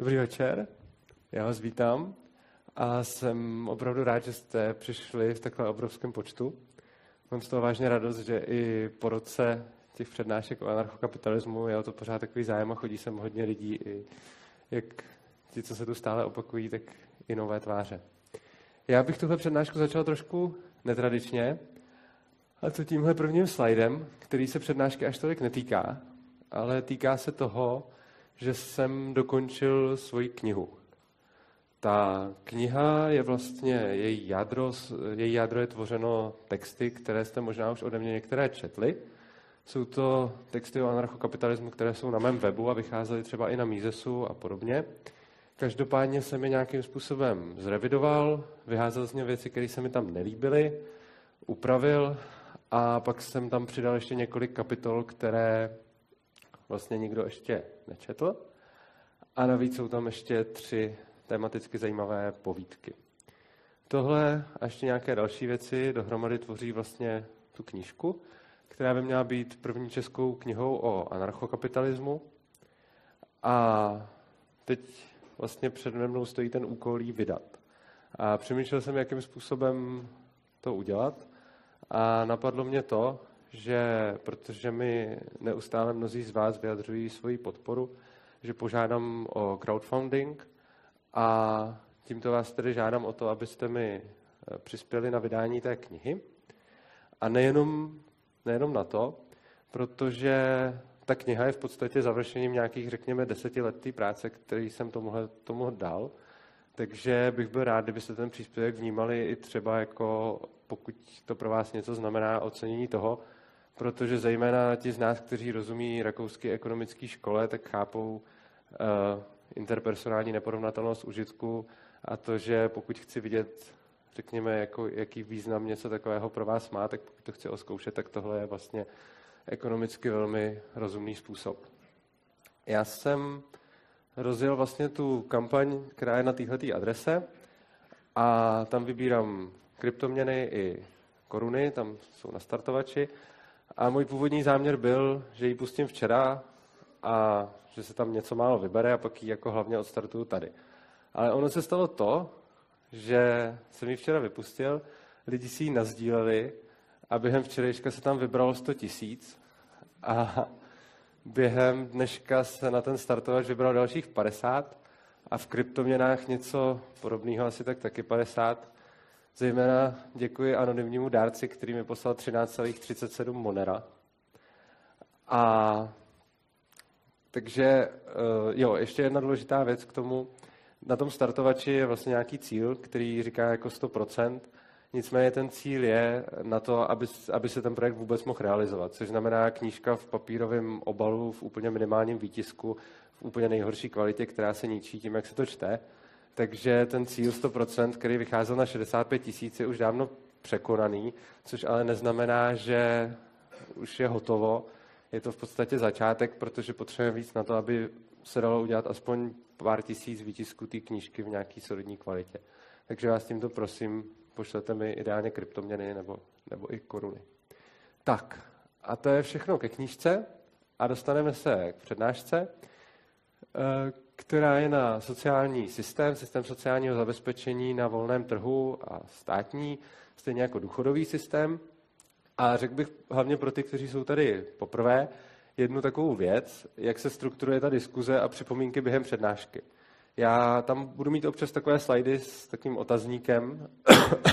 Dobrý večer, já vás vítám a jsem opravdu rád, že jste přišli v takhle obrovském počtu. Mám z toho vážně radost, že i po roce těch přednášek o anarchokapitalismu je o to pořád takový zájem a chodí sem hodně lidí, i jak ti, co se tu stále opakují, tak i nové tváře. Já bych tuhle přednášku začal trošku netradičně, a to tímhle prvním slajdem, který se přednášky až tolik netýká, ale týká se toho, že jsem dokončil svoji knihu. Ta kniha je vlastně, její jádro, její jádro je tvořeno texty, které jste možná už ode mě některé četli. Jsou to texty o anarchokapitalismu, které jsou na mém webu a vycházely třeba i na Mízesu a podobně. Každopádně jsem je nějakým způsobem zrevidoval, vyházel z ně věci, které se mi tam nelíbily, upravil a pak jsem tam přidal ještě několik kapitol, které vlastně nikdo ještě nečetl. A navíc jsou tam ještě tři tematicky zajímavé povídky. Tohle a ještě nějaké další věci dohromady tvoří vlastně tu knížku, která by měla být první českou knihou o anarchokapitalismu. A teď vlastně před mnou stojí ten úkol jí vydat. A přemýšlel jsem, jakým způsobem to udělat. A napadlo mě to, že protože mi neustále mnozí z vás vyjadřují svoji podporu, že požádám o crowdfunding a tímto vás tedy žádám o to, abyste mi eh, přispěli na vydání té knihy. A nejenom, nejenom na to, protože ta kniha je v podstatě završením nějakých, řekněme, desetiletý práce, který jsem tomu, tomu dal. Takže bych byl rád, kdybyste ten příspěvek vnímali i třeba jako, pokud to pro vás něco znamená, ocenění toho, protože zejména ti z nás, kteří rozumí rakouské ekonomické škole, tak chápou uh, interpersonální neporovnatelnost užitku a to, že pokud chci vidět, řekněme, jako, jaký význam něco takového pro vás má, tak pokud to chci oskoušet, tak tohle je vlastně ekonomicky velmi rozumný způsob. Já jsem rozjel vlastně tu kampaň, která je na této adrese a tam vybírám kryptoměny i koruny, tam jsou nastartovači a můj původní záměr byl, že ji pustím včera a že se tam něco málo vybere a pak ji jako hlavně odstartuju tady. Ale ono se stalo to, že jsem ji včera vypustil, lidi si ji nazdíleli a během včerejška se tam vybralo 100 tisíc a během dneška se na ten startovač vybral dalších 50 a v kryptoměnách něco podobného, asi tak taky 50. Zejména děkuji anonymnímu dárci, který mi poslal 13,37 Monera. A takže eh, jo, ještě jedna důležitá věc k tomu. Na tom startovači je vlastně nějaký cíl, který říká jako 100%. Nicméně ten cíl je na to, aby, aby se ten projekt vůbec mohl realizovat, což znamená knížka v papírovém obalu, v úplně minimálním výtisku, v úplně nejhorší kvalitě, která se ničí tím, jak se to čte. Takže ten cíl 100%, který vycházel na 65 tisíc, je už dávno překonaný, což ale neznamená, že už je hotovo. Je to v podstatě začátek, protože potřebujeme víc na to, aby se dalo udělat aspoň pár tisíc výtisků té knížky v nějaké solidní kvalitě. Takže vás tímto prosím, pošlete mi ideálně kryptoměny nebo, nebo i koruny. Tak, a to je všechno ke knížce a dostaneme se k přednášce, eh, která je na sociální systém, systém sociálního zabezpečení na volném trhu a státní, stejně jako důchodový systém. A řekl bych hlavně pro ty, kteří jsou tady poprvé, jednu takovou věc, jak se strukturuje ta diskuze a připomínky během přednášky. Já tam budu mít občas takové slajdy s takovým otazníkem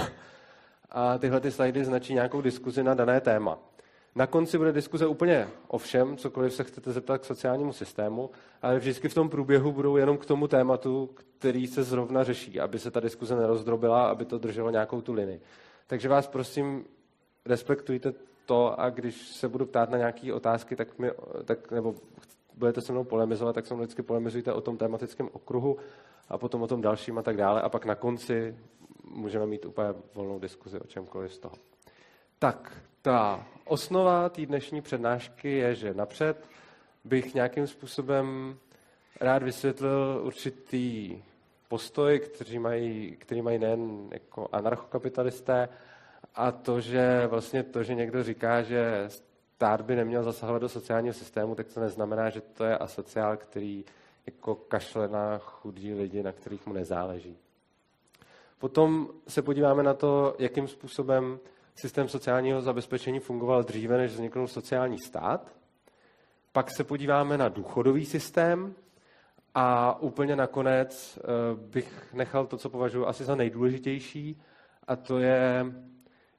a tyhle ty slajdy značí nějakou diskuzi na dané téma. Na konci bude diskuze úplně o všem, cokoliv se chcete zeptat k sociálnímu systému, ale vždycky v tom průběhu budou jenom k tomu tématu, který se zrovna řeší, aby se ta diskuze nerozdrobila, aby to drželo nějakou tu linii. Takže vás prosím, respektujte to a když se budu ptát na nějaké otázky, tak, mi, tak nebo budete se mnou polemizovat, tak se mnou vždycky polemizujte o tom tematickém okruhu a potom o tom dalším a tak dále. A pak na konci můžeme mít úplně volnou diskuzi o čemkoliv z toho. Tak, ta osnova té dnešní přednášky je, že napřed bych nějakým způsobem rád vysvětlil určitý postoj, který mají, který mají nejen jako anarchokapitalisté, a to, že vlastně to, že někdo říká, že stát by neměl zasahovat do sociálního systému, tak to neznamená, že to je asociál, který jako kašle na chudí lidi, na kterých mu nezáleží. Potom se podíváme na to, jakým způsobem systém sociálního zabezpečení fungoval dříve, než vzniknul sociální stát. Pak se podíváme na důchodový systém a úplně nakonec eh, bych nechal to, co považuji asi za nejdůležitější, a to je,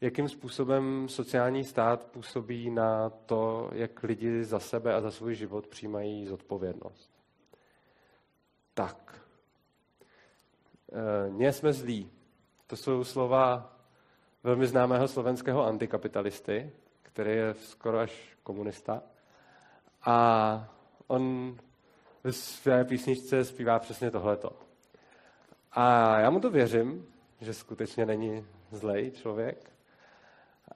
jakým způsobem sociální stát působí na to, jak lidi za sebe a za svůj život přijímají zodpovědnost. Tak. Nie jsme zlí. To jsou slova velmi známého slovenského antikapitalisty, který je skoro až komunista. A on ve své písničce zpívá přesně tohleto. A já mu to věřím, že skutečně není zlej člověk.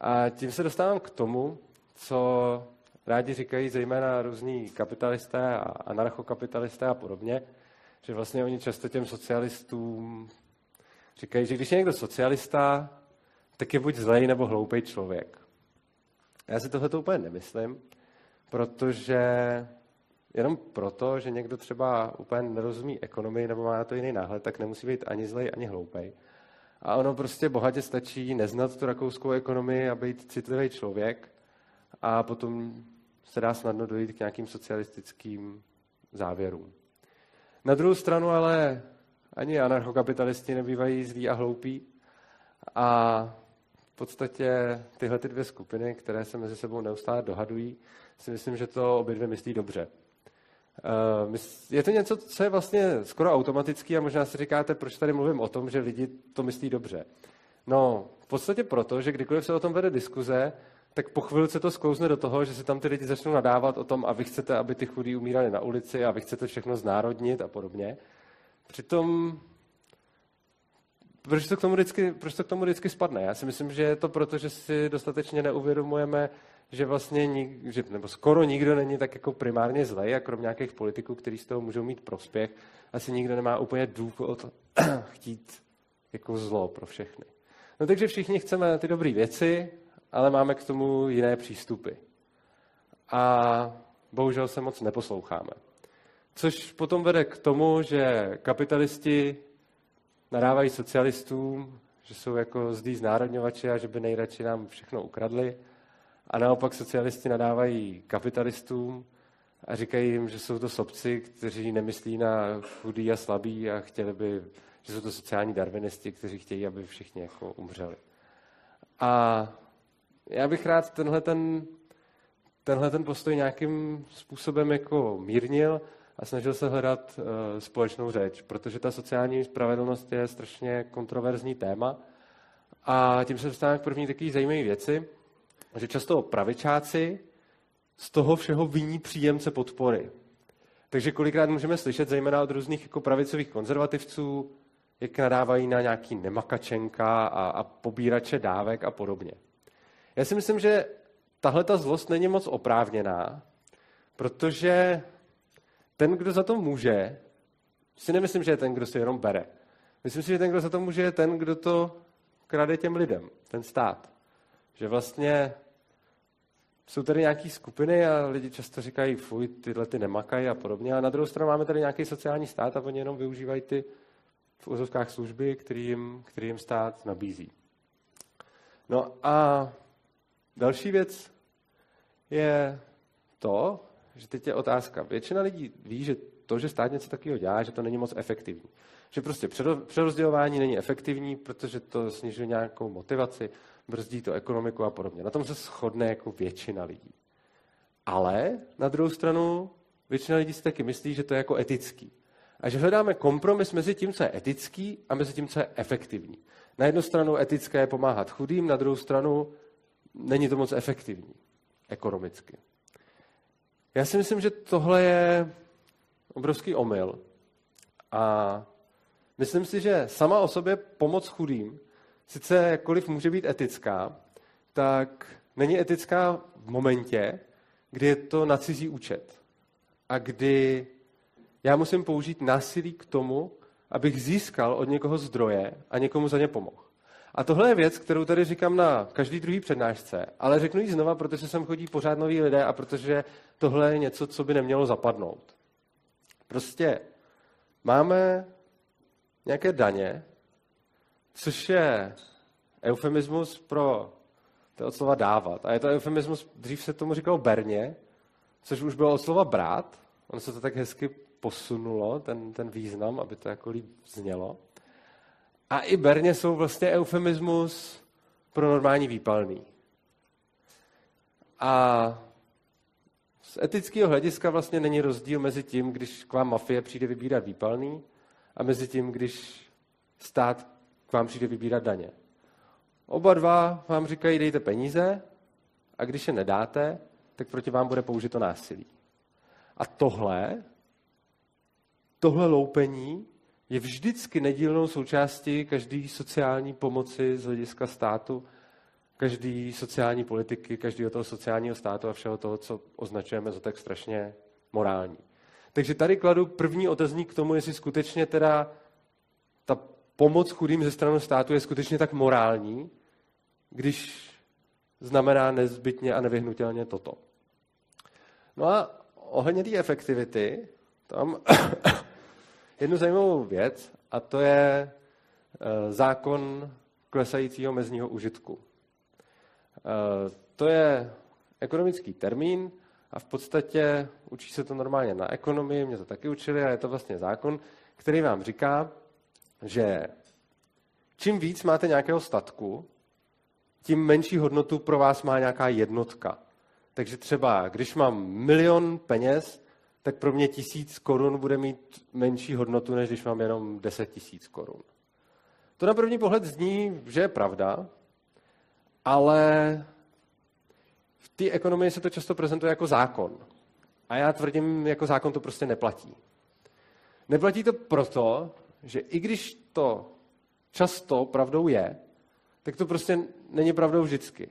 A tím se dostávám k tomu, co rádi říkají zejména různí kapitalisté a anarchokapitalisté a podobně, že vlastně oni často těm socialistům říkají, že když je někdo socialista, tak je buď zlej nebo hloupý člověk. Já si tohle úplně nemyslím, protože jenom proto, že někdo třeba úplně nerozumí ekonomii nebo má na to jiný náhled, tak nemusí být ani zlej, ani hloupej. A ono prostě bohatě stačí neznat tu rakouskou ekonomii a být citlivý člověk a potom se dá snadno dojít k nějakým socialistickým závěrům. Na druhou stranu ale ani anarchokapitalisti nebývají zlí a hloupí a podstatě tyhle ty dvě skupiny, které se mezi sebou neustále dohadují, si myslím, že to obě dvě myslí dobře. Eh, je to něco, co je vlastně skoro automatický a možná si říkáte, proč tady mluvím o tom, že lidi to myslí dobře. No, v podstatě proto, že kdykoliv se o tom vede diskuze, tak po chvilce to sklouzne do toho, že se tam ty lidi začnou nadávat o tom, a vy chcete, aby ty chudí umírali na ulici a vy chcete všechno znárodnit a podobně. Přitom proč to, k tomu vždycky, proč to k tomu vždycky spadne? Já si myslím, že je to proto, že si dostatečně neuvědomujeme, že vlastně nik, že, nebo skoro nikdo není tak jako primárně zlej, a kromě nějakých politiků, kteří z toho můžou mít prospěch, asi nikdo nemá úplně důvod chtít jako zlo pro všechny. No takže všichni chceme ty dobré věci, ale máme k tomu jiné přístupy. A bohužel se moc neposloucháme. Což potom vede k tomu, že kapitalisti nadávají socialistům, že jsou jako zdý znárodňovači a že by nejradši nám všechno ukradli. A naopak socialisti nadávají kapitalistům a říkají jim, že jsou to sobci, kteří nemyslí na chudý a slabý a chtěli by, že jsou to sociální darwinisti, kteří chtějí, aby všichni jako umřeli. A já bych rád tenhle ten, tenhle ten postoj nějakým způsobem jako mírnil a snažil se hledat uh, společnou řeč, protože ta sociální spravedlnost je strašně kontroverzní téma. A tím se dostávám k první takové zajímavé věci, že často pravičáci z toho všeho viní příjemce podpory. Takže kolikrát můžeme slyšet, zejména od různých jako pravicových konzervativců, jak nadávají na nějaký nemakačenka a, a pobírače dávek a podobně. Já si myslím, že tahle ta zlost není moc oprávněná, protože ten, kdo za to může, si nemyslím, že je ten, kdo si jenom bere. Myslím si, že ten, kdo za to může, je ten, kdo to krade těm lidem, ten stát. Že vlastně jsou tady nějaké skupiny a lidi často říkají, fuj, tyhle ty nemakají a podobně. A na druhou stranu máme tady nějaký sociální stát a oni jenom využívají ty v úzovkách služby, který jim, který jim stát nabízí. No a další věc je to, že teď je otázka. Většina lidí ví, že to, že stát něco takového dělá, že to není moc efektivní. Že prostě přerozdělování není efektivní, protože to snižuje nějakou motivaci, brzdí to ekonomiku a podobně. Na tom se shodne jako většina lidí. Ale na druhou stranu většina lidí si taky myslí, že to je jako etický. A že hledáme kompromis mezi tím, co je etický a mezi tím, co je efektivní. Na jednu stranu etické je pomáhat chudým, na druhou stranu není to moc efektivní ekonomicky. Já si myslím, že tohle je obrovský omyl. A myslím si, že sama o sobě pomoc chudým, sice jakkoliv může být etická, tak není etická v momentě, kdy je to na cizí účet. A kdy já musím použít násilí k tomu, abych získal od někoho zdroje a někomu za ně pomohl. A tohle je věc, kterou tady říkám na každý druhý přednášce, ale řeknu ji znova, protože sem chodí pořád noví lidé a protože tohle je něco, co by nemělo zapadnout. Prostě máme nějaké daně, což je eufemismus pro to od slova dávat. A je to eufemismus, dřív se tomu říkalo berně, což už bylo od slova brát. Ono se to tak hezky posunulo, ten, ten význam, aby to jako líp znělo. A i berně jsou vlastně eufemismus pro normální výpalný. A z etického hlediska vlastně není rozdíl mezi tím, když k vám mafie přijde vybírat výpalný a mezi tím, když stát k vám přijde vybírat daně. Oba dva vám říkají, dejte peníze a když je nedáte, tak proti vám bude použito násilí. A tohle, tohle loupení je vždycky nedílnou součástí každé sociální pomoci z hlediska státu, každé sociální politiky, každého toho sociálního státu a všeho toho, co označujeme za tak strašně morální. Takže tady kladu první otazník k tomu, jestli skutečně teda ta pomoc chudým ze strany státu je skutečně tak morální, když znamená nezbytně a nevyhnutelně toto. No a ohledně té efektivity, tam jednu zajímavou věc, a to je eh, zákon klesajícího mezního užitku. Eh, to je ekonomický termín a v podstatě učí se to normálně na ekonomii, mě to taky učili a je to vlastně zákon, který vám říká, že čím víc máte nějakého statku, tím menší hodnotu pro vás má nějaká jednotka. Takže třeba, když mám milion peněz, tak pro mě tisíc korun bude mít menší hodnotu, než když mám jenom deset tisíc korun. To na první pohled zní, že je pravda, ale v té ekonomii se to často prezentuje jako zákon. A já tvrdím, jako zákon to prostě neplatí. Neplatí to proto, že i když to často pravdou je, tak to prostě není pravdou vždycky.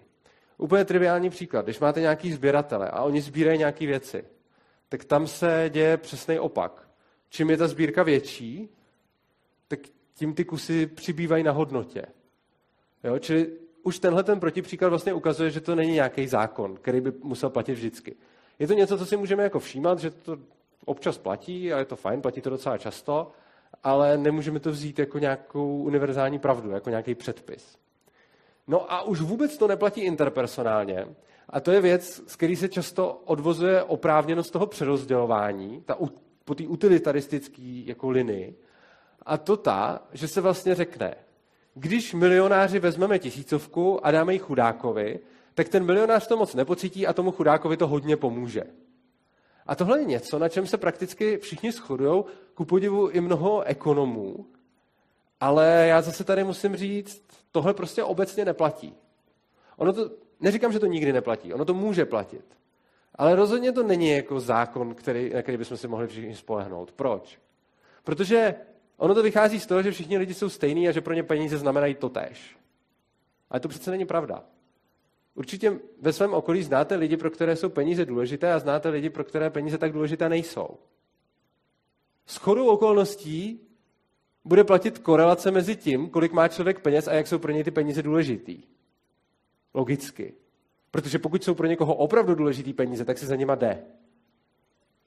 Úplně triviální příklad. Když máte nějaký sběratele a oni sbírají nějaké věci, tak tam se děje přesný opak. Čím je ta sbírka větší, tak tím ty kusy přibývají na hodnotě. Jo? Čili už tenhle ten protipříklad vlastně ukazuje, že to není nějaký zákon, který by musel platit vždycky. Je to něco, co si můžeme jako všímat, že to občas platí a je to fajn, platí to docela často, ale nemůžeme to vzít jako nějakou univerzální pravdu, jako nějaký předpis. No a už vůbec to neplatí interpersonálně. A to je věc, z který se často odvozuje oprávněnost toho přerozdělování, ta, po té utilitaristické jako linii. A to ta, že se vlastně řekne, když milionáři vezmeme tisícovku a dáme ji chudákovi, tak ten milionář to moc nepocítí a tomu chudákovi to hodně pomůže. A tohle je něco, na čem se prakticky všichni shodují, ku podivu i mnoho ekonomů, ale já zase tady musím říct, tohle prostě obecně neplatí. Ono to, neříkám, že to nikdy neplatí, ono to může platit. Ale rozhodně to není jako zákon, který, na který bychom si mohli všichni spolehnout. Proč? Protože ono to vychází z toho, že všichni lidi jsou stejní a že pro ně peníze znamenají to tež. Ale to přece není pravda. Určitě ve svém okolí znáte lidi, pro které jsou peníze důležité a znáte lidi, pro které peníze tak důležité nejsou. S chodou okolností bude platit korelace mezi tím, kolik má člověk peněz a jak jsou pro něj ty peníze důležitý. Logicky. Protože pokud jsou pro někoho opravdu důležitý peníze, tak se za nima jde.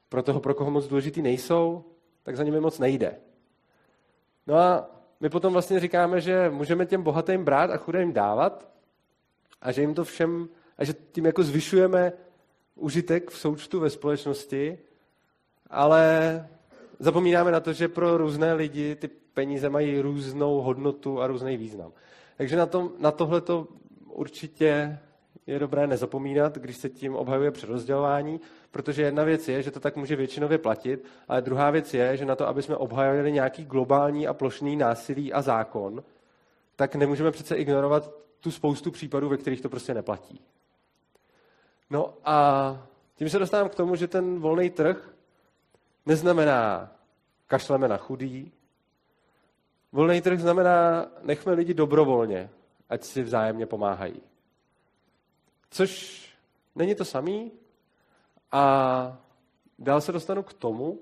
Pro toho, pro koho moc důležitý nejsou, tak za nimi moc nejde. No a my potom vlastně říkáme, že můžeme těm bohatým brát a chudým dávat a že jim to všem, a že tím jako zvyšujeme užitek v součtu ve společnosti, ale zapomínáme na to, že pro různé lidi ty peníze mají různou hodnotu a různý význam. Takže na, tom, na tohle to určitě je dobré nezapomínat, když se tím obhajuje přerozdělování, protože jedna věc je, že to tak může většinově platit, ale druhá věc je, že na to, aby jsme obhajovali nějaký globální a plošný násilí a zákon, tak nemůžeme přece ignorovat tu spoustu případů, ve kterých to prostě neplatí. No a tím se dostávám k tomu, že ten volný trh neznamená kašleme na chudý. Volný trh znamená nechme lidi dobrovolně, ať si vzájemně pomáhají. Což není to samý a dál se dostanu k tomu,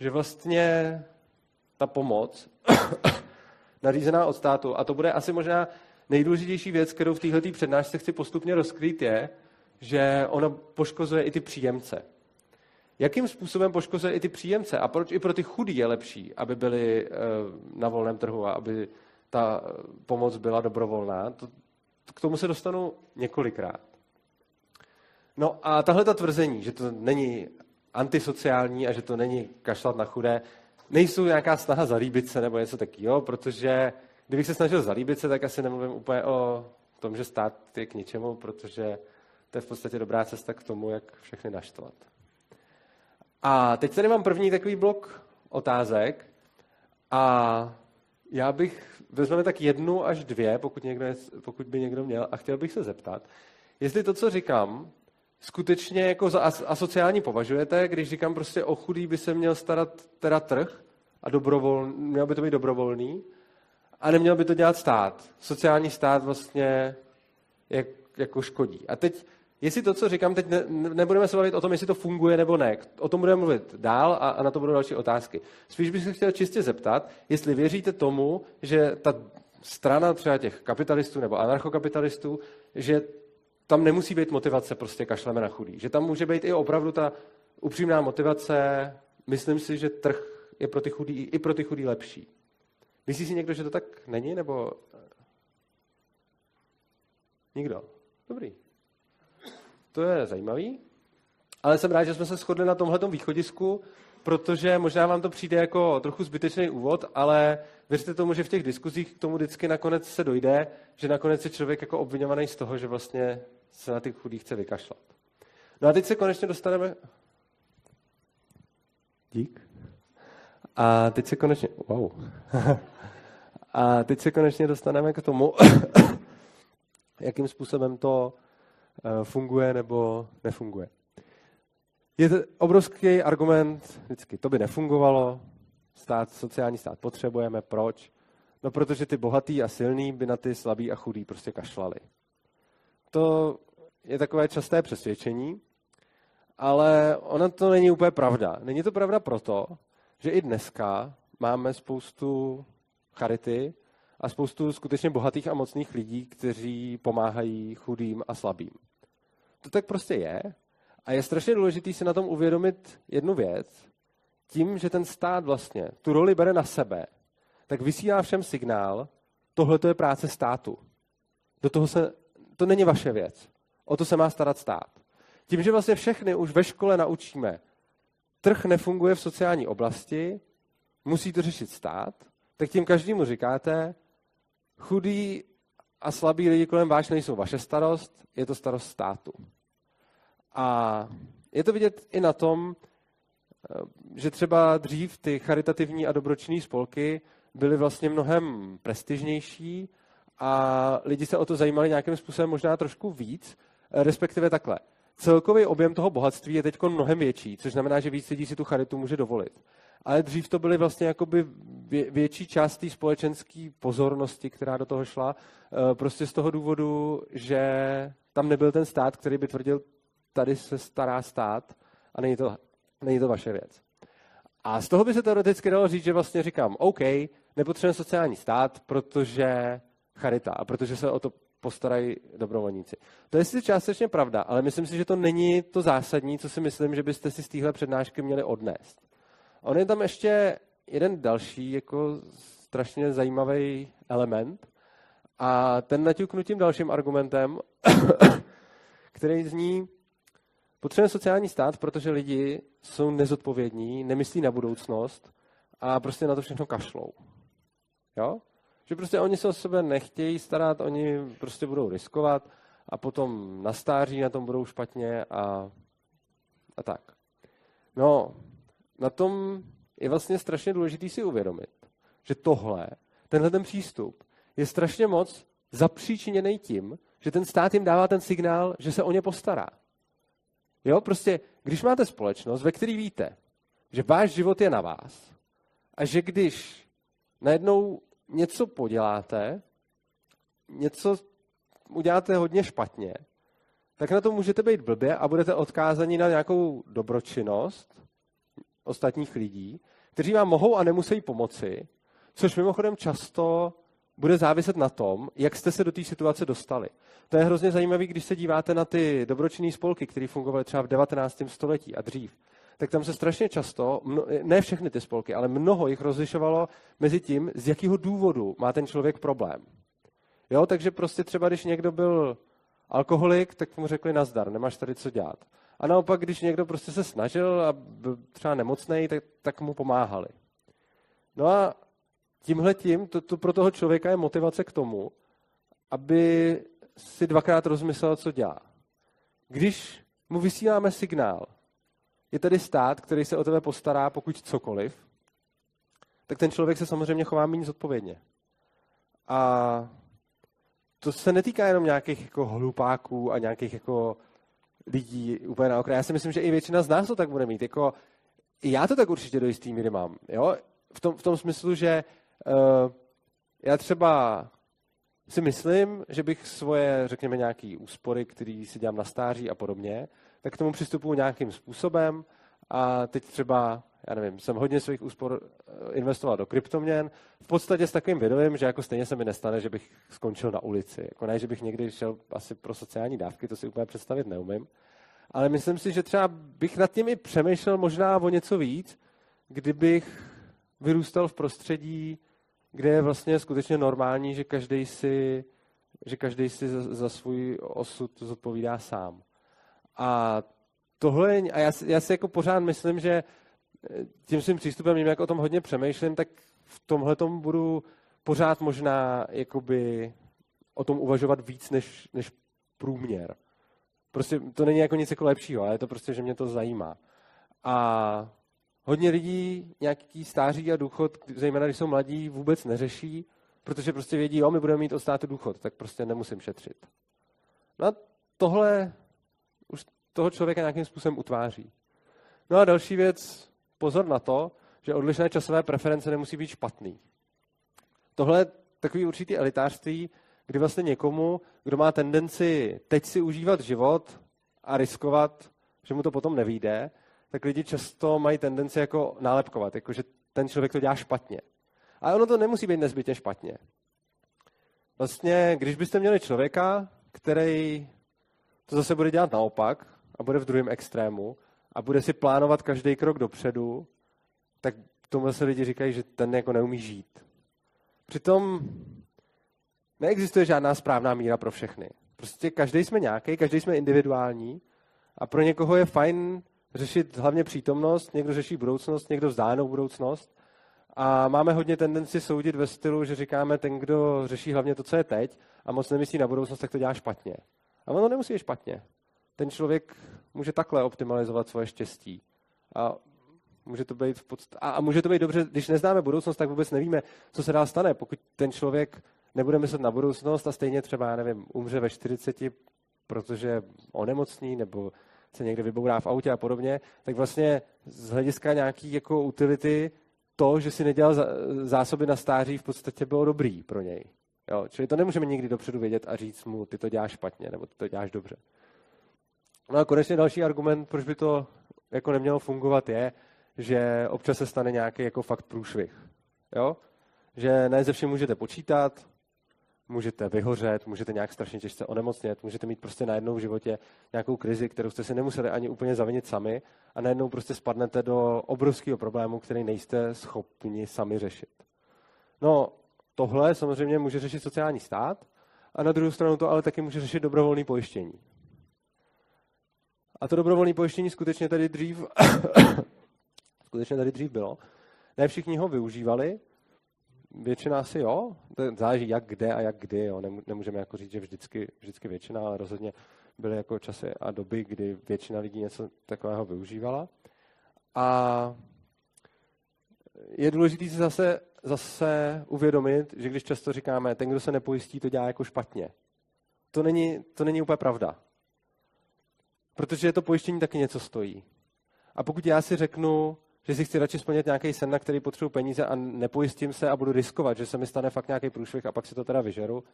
že vlastně ta pomoc nařízená od státu, a to bude asi možná nejdůležitější věc, kterou v této přednášce chci postupně rozkrýt, je, že ona poškozuje i ty příjemce. Jakým způsobem poškozuje i ty příjemce a proč i pro ty chudí je lepší, aby byli na volném trhu a aby ta pomoc byla dobrovolná. To, k tomu se dostanu několikrát. No a tahle ta tvrzení, že to není antisociální a že to není kašlat na chudé, nejsou nějaká snaha zalíbit se nebo něco takového, protože kdybych se snažil zalíbit se, tak asi nemluvím úplně o tom, že stát je k ničemu, protože to je v podstatě dobrá cesta k tomu, jak všechny naštvat. A teď tady mám první takový blok otázek a já bych, vezmeme tak jednu až dvě, pokud, někdo je, pokud by někdo měl, a chtěl bych se zeptat, jestli to, co říkám, skutečně jako za asociální považujete, když říkám prostě o chudý by se měl starat teda trh a dobrovol, měl by to být dobrovolný a neměl by to dělat stát. Sociální stát vlastně jak, jako škodí. A teď, jestli to, co říkám, teď ne, nebudeme se bavit o tom, jestli to funguje nebo ne. O tom budeme mluvit dál a, a na to budou další otázky. Spíš bych se chtěl čistě zeptat, jestli věříte tomu, že ta strana třeba těch kapitalistů nebo anarchokapitalistů, že tam nemusí být motivace prostě kašleme na chudý. Že tam může být i opravdu ta upřímná motivace, myslím si, že trh je pro ty chudý, i pro ty chudý lepší. Myslí si někdo, že to tak není, nebo... Nikdo. Dobrý. To je zajímavý. Ale jsem rád, že jsme se shodli na tomhle východisku, protože možná vám to přijde jako trochu zbytečný úvod, ale věřte tomu, že v těch diskuzích k tomu vždycky nakonec se dojde, že nakonec je člověk jako obvinovaný z toho, že vlastně se na ty chudí chce vykašlat. No a teď se konečně dostaneme... Dík. A teď se konečně... Wow. a teď se konečně dostaneme k tomu, jakým způsobem to funguje nebo nefunguje. Je to obrovský argument vždycky, to by nefungovalo, stát, sociální stát potřebujeme, proč? No protože ty bohatý a silný by na ty slabý a chudý prostě kašlali. To je takové časté přesvědčení, ale ona to není úplně pravda. Není to pravda proto, že i dneska máme spoustu charity a spoustu skutečně bohatých a mocných lidí, kteří pomáhají chudým a slabým. To tak prostě je. A je strašně důležité si na tom uvědomit jednu věc. Tím, že ten stát vlastně tu roli bere na sebe, tak vysílá všem signál, tohle je práce státu. Do toho se, to není vaše věc. O to se má starat stát. Tím, že vlastně všechny už ve škole naučíme, trh nefunguje v sociální oblasti, musí to řešit stát, tak tím každému říkáte, chudí a slabí lidi kolem vás nejsou vaše starost, je to starost státu. A je to vidět i na tom, eh, že třeba dřív ty charitativní a dobročinné spolky byly vlastně mnohem prestižnější a lidi se o to zajímali nějakým způsobem možná trošku víc, eh, respektive takhle. Celkový objem toho bohatství je teď mnohem větší, což znamená, že víc lidí si tu charitu může dovolit. Ale dřív to byly vlastně jakoby větší část té společenské pozornosti, která do toho šla, eh, prostě z toho důvodu, že tam nebyl ten stát, který by tvrdil, tady se stará stát a není to, není to vaše věc. A z toho by se teoreticky dalo říct, že vlastně říkám, OK, nepotřebujeme sociální stát, protože charita a protože se o to postarají dobrovolníci. To je sice částečně pravda, ale myslím si, že to není to zásadní, co si myslím, že byste si z téhle přednášky měli odnést. On je tam ještě jeden další jako strašně zajímavý element a ten naťuknu tím dalším argumentem, který zní, potřebujeme sociální stát, protože lidi jsou nezodpovědní, nemyslí na budoucnost a prostě na to všechno kašlou. Jo? Že prostě oni se o sebe nechtějí starat, oni prostě budou riskovat a potom na stáří na tom budou špatně a, a tak. No, na tom je vlastně strašně důležitý si uvědomit, že tohle, tenhle ten přístup je strašně moc zapříčiněný tím, že ten stát jim dává ten signál, že se o ně postará. Jo, prostě, když máte společnost, ve které víte, že váš život je na vás a že když najednou něco poděláte, něco uděláte hodně špatně, tak na to můžete být blbě a budete odkázaní na nějakou dobročinnost ostatních lidí, kteří vám mohou a nemusí pomoci, což mimochodem často bude záviset na tom, jak jste se do té situace dostali. To je hrozně zajímavé, když se díváte na ty dobročinné spolky, které fungovaly třeba v 19. století a dřív. tak tam se strašně často, ne všechny ty spolky, ale mnoho jich rozlišovalo mezi tím, z jakého důvodu má ten člověk problém. Jo, takže prostě třeba, když někdo byl alkoholik, tak mu řekli nazdar, nemáš tady co dělat. A naopak, když někdo prostě se snažil a byl třeba nemocný, tak, tak mu pomáhali. No a tímhle tím, to, to pro toho člověka je motivace k tomu, aby si dvakrát rozmyslel, co dělá. Když mu vysíláme signál, je tady stát, který se o tebe postará, pokud cokoliv, tak ten člověk se samozřejmě chová méně zodpovědně. A to se netýká jenom nějakých jako hlupáků a nějakých jako lidí úplně na okraji. Já si myslím, že i většina z nás to tak bude mít. Jako, já to tak určitě do jistý míry mám. Jo? V, tom, v tom smyslu, že uh, já třeba si myslím, že bych svoje, řekněme, nějaké úspory, které si dělám na stáří a podobně, tak k tomu přistupuji nějakým způsobem a teď třeba, já nevím, jsem hodně svých úspor eh, investoval do kryptoměn, v podstatě s takovým vědomím, že jako stejně se mi nestane, že bych skončil na ulici. Jako ne, že bych někdy šel asi pro sociální dávky, to si úplně představit neumím. Ale myslím si, že třeba bych nad tím i přemýšlel možná o něco víc, kdybych vyrůstal v prostředí, kde je vlastně skutečně normální, že každý si, že každý si za, za svůj osud zodpovídá sám. A tohle, a já, já si jako pořád myslím, že tím svým přístupem, jak o tom hodně přemýšlím, tak v tomhle tom budu pořád možná jakoby o tom uvažovat víc než, než průměr. Prostě to není jako nic jako lepšího, ale je to prostě, že mě to zajímá. A hodně lidí nějaký stáří a důchod, zejména když jsou mladí, vůbec neřeší, protože prostě vědí, jo, my budeme mít od státu důchod, tak prostě nemusím šetřit. No a tohle už toho člověka nějakým způsobem utváří. No a další věc, pozor na to, že odlišné časové preference nemusí být špatný. Tohle je takový určitý elitářství, kdy vlastně někomu, kdo má tendenci teď si užívat život a riskovat, že mu to potom nevíde, tak lidi často mají tendenci jako nálepkovat, jako že ten člověk to dělá špatně. Ale ono to nemusí být nezbytně špatně. Vlastně, když byste měli člověka, který to zase bude dělat naopak a bude v druhém extrému a bude si plánovat každý krok dopředu, tak tomu se lidi říkají, že ten jako neumí žít. Přitom neexistuje žádná správná míra pro všechny. Prostě každý jsme nějaký, každý jsme individuální a pro někoho je fajn řešit hlavně přítomnost, někdo řeší budoucnost, někdo vzdálenou budoucnost. A máme hodně tendenci soudit ve stylu, že říkáme, ten, kdo řeší hlavně to, co je teď a moc nemyslí na budoucnost, tak to dělá špatně. A ono nemusí být špatně. Ten člověk může takhle optimalizovat svoje štěstí. A může to být v podst- a může to být dobře, když neznáme budoucnost, tak vůbec nevíme, co se dál stane. Pokud ten člověk nebude myslet na budoucnost a stejně třeba, já nevím, umře ve 40, protože onemocní nebo se někde vybourá v autě a podobně, tak vlastně z hlediska nějaký jako utility to, že si nedělal zásoby na stáří, v podstatě bylo dobrý pro něj. Jo? Čili to nemůžeme nikdy dopředu vědět a říct mu, ty to děláš špatně, nebo ty to děláš dobře. No a konečně další argument, proč by to jako nemělo fungovat, je, že občas se stane nějaký jako fakt průšvih. Jo? Že ne ze všem můžete počítat, můžete vyhořet, můžete nějak strašně těžce onemocnět, můžete mít prostě najednou v životě nějakou krizi, kterou jste si nemuseli ani úplně zavinit sami a najednou prostě spadnete do obrovského problému, který nejste schopni sami řešit. No, tohle samozřejmě může řešit sociální stát a na druhou stranu to ale taky může řešit dobrovolné pojištění. A to dobrovolné pojištění skutečně tady dřív skutečně tady dřív bylo. Ne všichni ho využívali, většina asi jo, to záleží jak kde a jak kdy, jo. nemůžeme jako říct, že vždycky, vždycky většina, ale rozhodně byly jako časy a doby, kdy většina lidí něco takového využívala. A je důležité si zase, zase uvědomit, že když často říkáme, ten, kdo se nepojistí, to dělá jako špatně. To není, to není úplně pravda. Protože to pojištění taky něco stojí. A pokud já si řeknu, že si chci radši splnit nějaký sen, na který potřebuji peníze a nepojistím se a budu riskovat, že se mi stane fakt nějaký průšvih a pak si to teda vyžeru,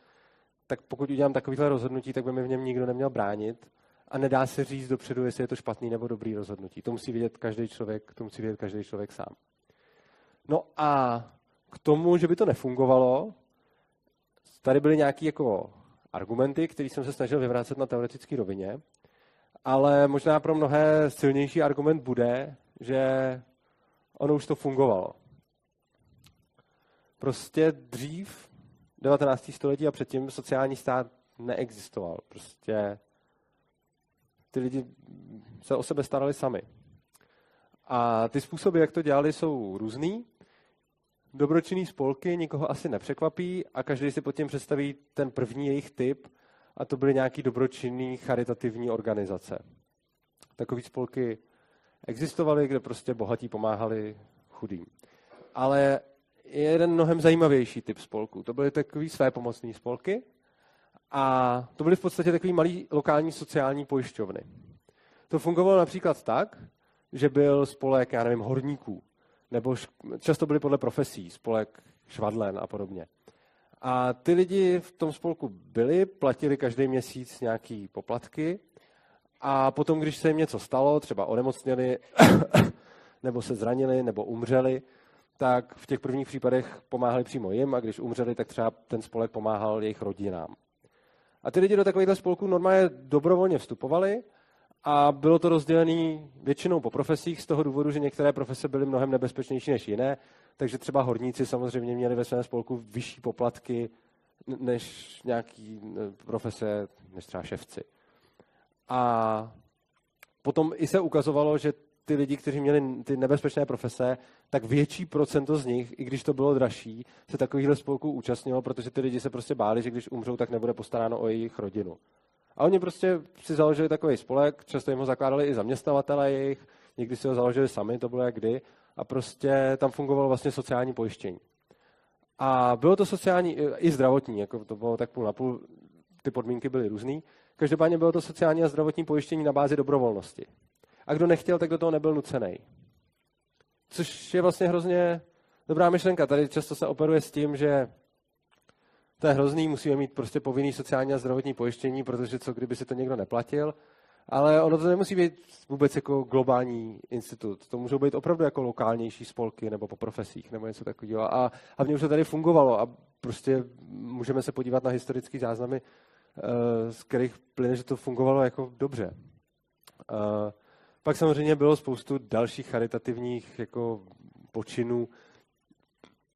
tak pokud udělám takovýhle rozhodnutí, tak by mi v něm nikdo neměl bránit a nedá se říct dopředu, jestli je to špatný nebo dobrý rozhodnutí. To musí vidět každý člověk, to musí vidět každý člověk sám. No a k tomu, že by to nefungovalo, tady byly nějaké jako argumenty, které jsem se snažil vyvrácet na teoretické rovině, ale možná pro mnohé silnější argument bude, že ono už to fungovalo. Prostě dřív, 19. století a předtím, sociální stát neexistoval. Prostě ty lidi se o sebe starali sami. A ty způsoby, jak to dělali, jsou různý. Dobročinný spolky nikoho asi nepřekvapí a každý si pod tím představí ten první jejich typ a to byly nějaký dobročinný charitativní organizace. Takové spolky existovaly, kde prostě bohatí pomáhali chudým. Ale je jeden mnohem zajímavější typ spolků. To byly takové své pomocné spolky a to byly v podstatě takové malé lokální sociální pojišťovny. To fungovalo například tak, že byl spolek, já nevím, horníků, nebo často byly podle profesí, spolek švadlen a podobně. A ty lidi v tom spolku byli, platili každý měsíc nějaký poplatky a potom, když se jim něco stalo, třeba onemocněli, nebo se zranili, nebo umřeli, tak v těch prvních případech pomáhali přímo jim a když umřeli, tak třeba ten spolek pomáhal jejich rodinám. A ty lidi do takovýchhle spolků normálně dobrovolně vstupovali a bylo to rozdělené většinou po profesích z toho důvodu, že některé profese byly mnohem nebezpečnější než jiné, takže třeba horníci samozřejmě měli ve svém spolku vyšší poplatky než nějaký profese, než třeba ševci. A potom i se ukazovalo, že ty lidi, kteří měli ty nebezpečné profese, tak větší procento z nich, i když to bylo dražší, se takovýchhle spolků účastnilo, protože ty lidi se prostě báli, že když umřou, tak nebude postaráno o jejich rodinu. A oni prostě si založili takový spolek, často jim ho zakládali i zaměstnavatele jejich, někdy si ho založili sami, to bylo jak kdy, a prostě tam fungovalo vlastně sociální pojištění. A bylo to sociální i zdravotní, jako to bylo tak půl na půl, ty podmínky byly různé. Každopádně bylo to sociální a zdravotní pojištění na bázi dobrovolnosti. A kdo nechtěl, tak do toho nebyl nucený. Což je vlastně hrozně dobrá myšlenka. Tady často se operuje s tím, že to je hrozný, musíme mít prostě povinný sociální a zdravotní pojištění, protože co kdyby si to někdo neplatil. Ale ono to nemusí být vůbec jako globální institut. To můžou být opravdu jako lokálnější spolky nebo po profesích nebo něco takového. A hlavně už to tady fungovalo a prostě můžeme se podívat na historické záznamy, eh, z kterých plyne, že to fungovalo jako dobře. Eh, pak samozřejmě bylo spoustu dalších charitativních jako počinů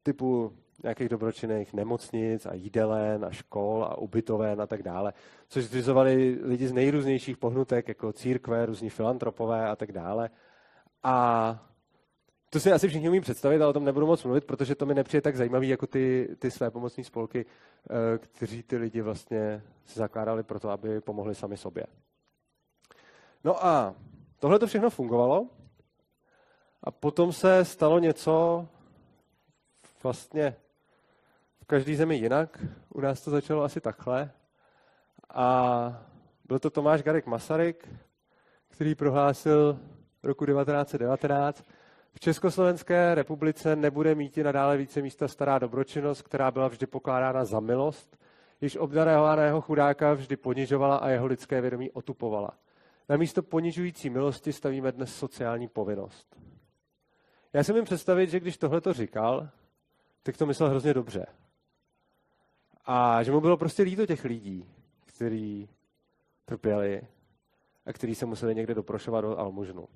typu nějakých dobročinných nemocnic a jídelen a škol a ubytoven a tak dále, což zřizovali lidi z nejrůznějších pohnutek, jako církve, různí filantropové a tak dále. A to si asi všichni umí představit, ale o tom nebudu moc mluvit, protože to mi nepřijde tak zajímavý jako ty, ty své pomocní spolky, eh, kteří ty lidi vlastně si zakládali proto, aby pomohli sami sobě. No a tohle to všechno fungovalo a potom se stalo něco vlastně každé zemi jinak. U nás to začalo asi takhle. A byl to Tomáš Garek Masaryk, který prohlásil roku 1919, v Československé republice nebude mít i nadále více místa stará dobročinnost, která byla vždy pokládána za milost, již obdarovaného chudáka vždy ponižovala a jeho lidské vědomí otupovala. Na místo ponižující milosti stavíme dnes sociální povinnost. Já si můžu představit, že když tohle to říkal, tak to myslel hrozně dobře. A že mu bylo prostě líto těch lidí, kteří trpěli a kteří se museli někde doprošovat do almužnu.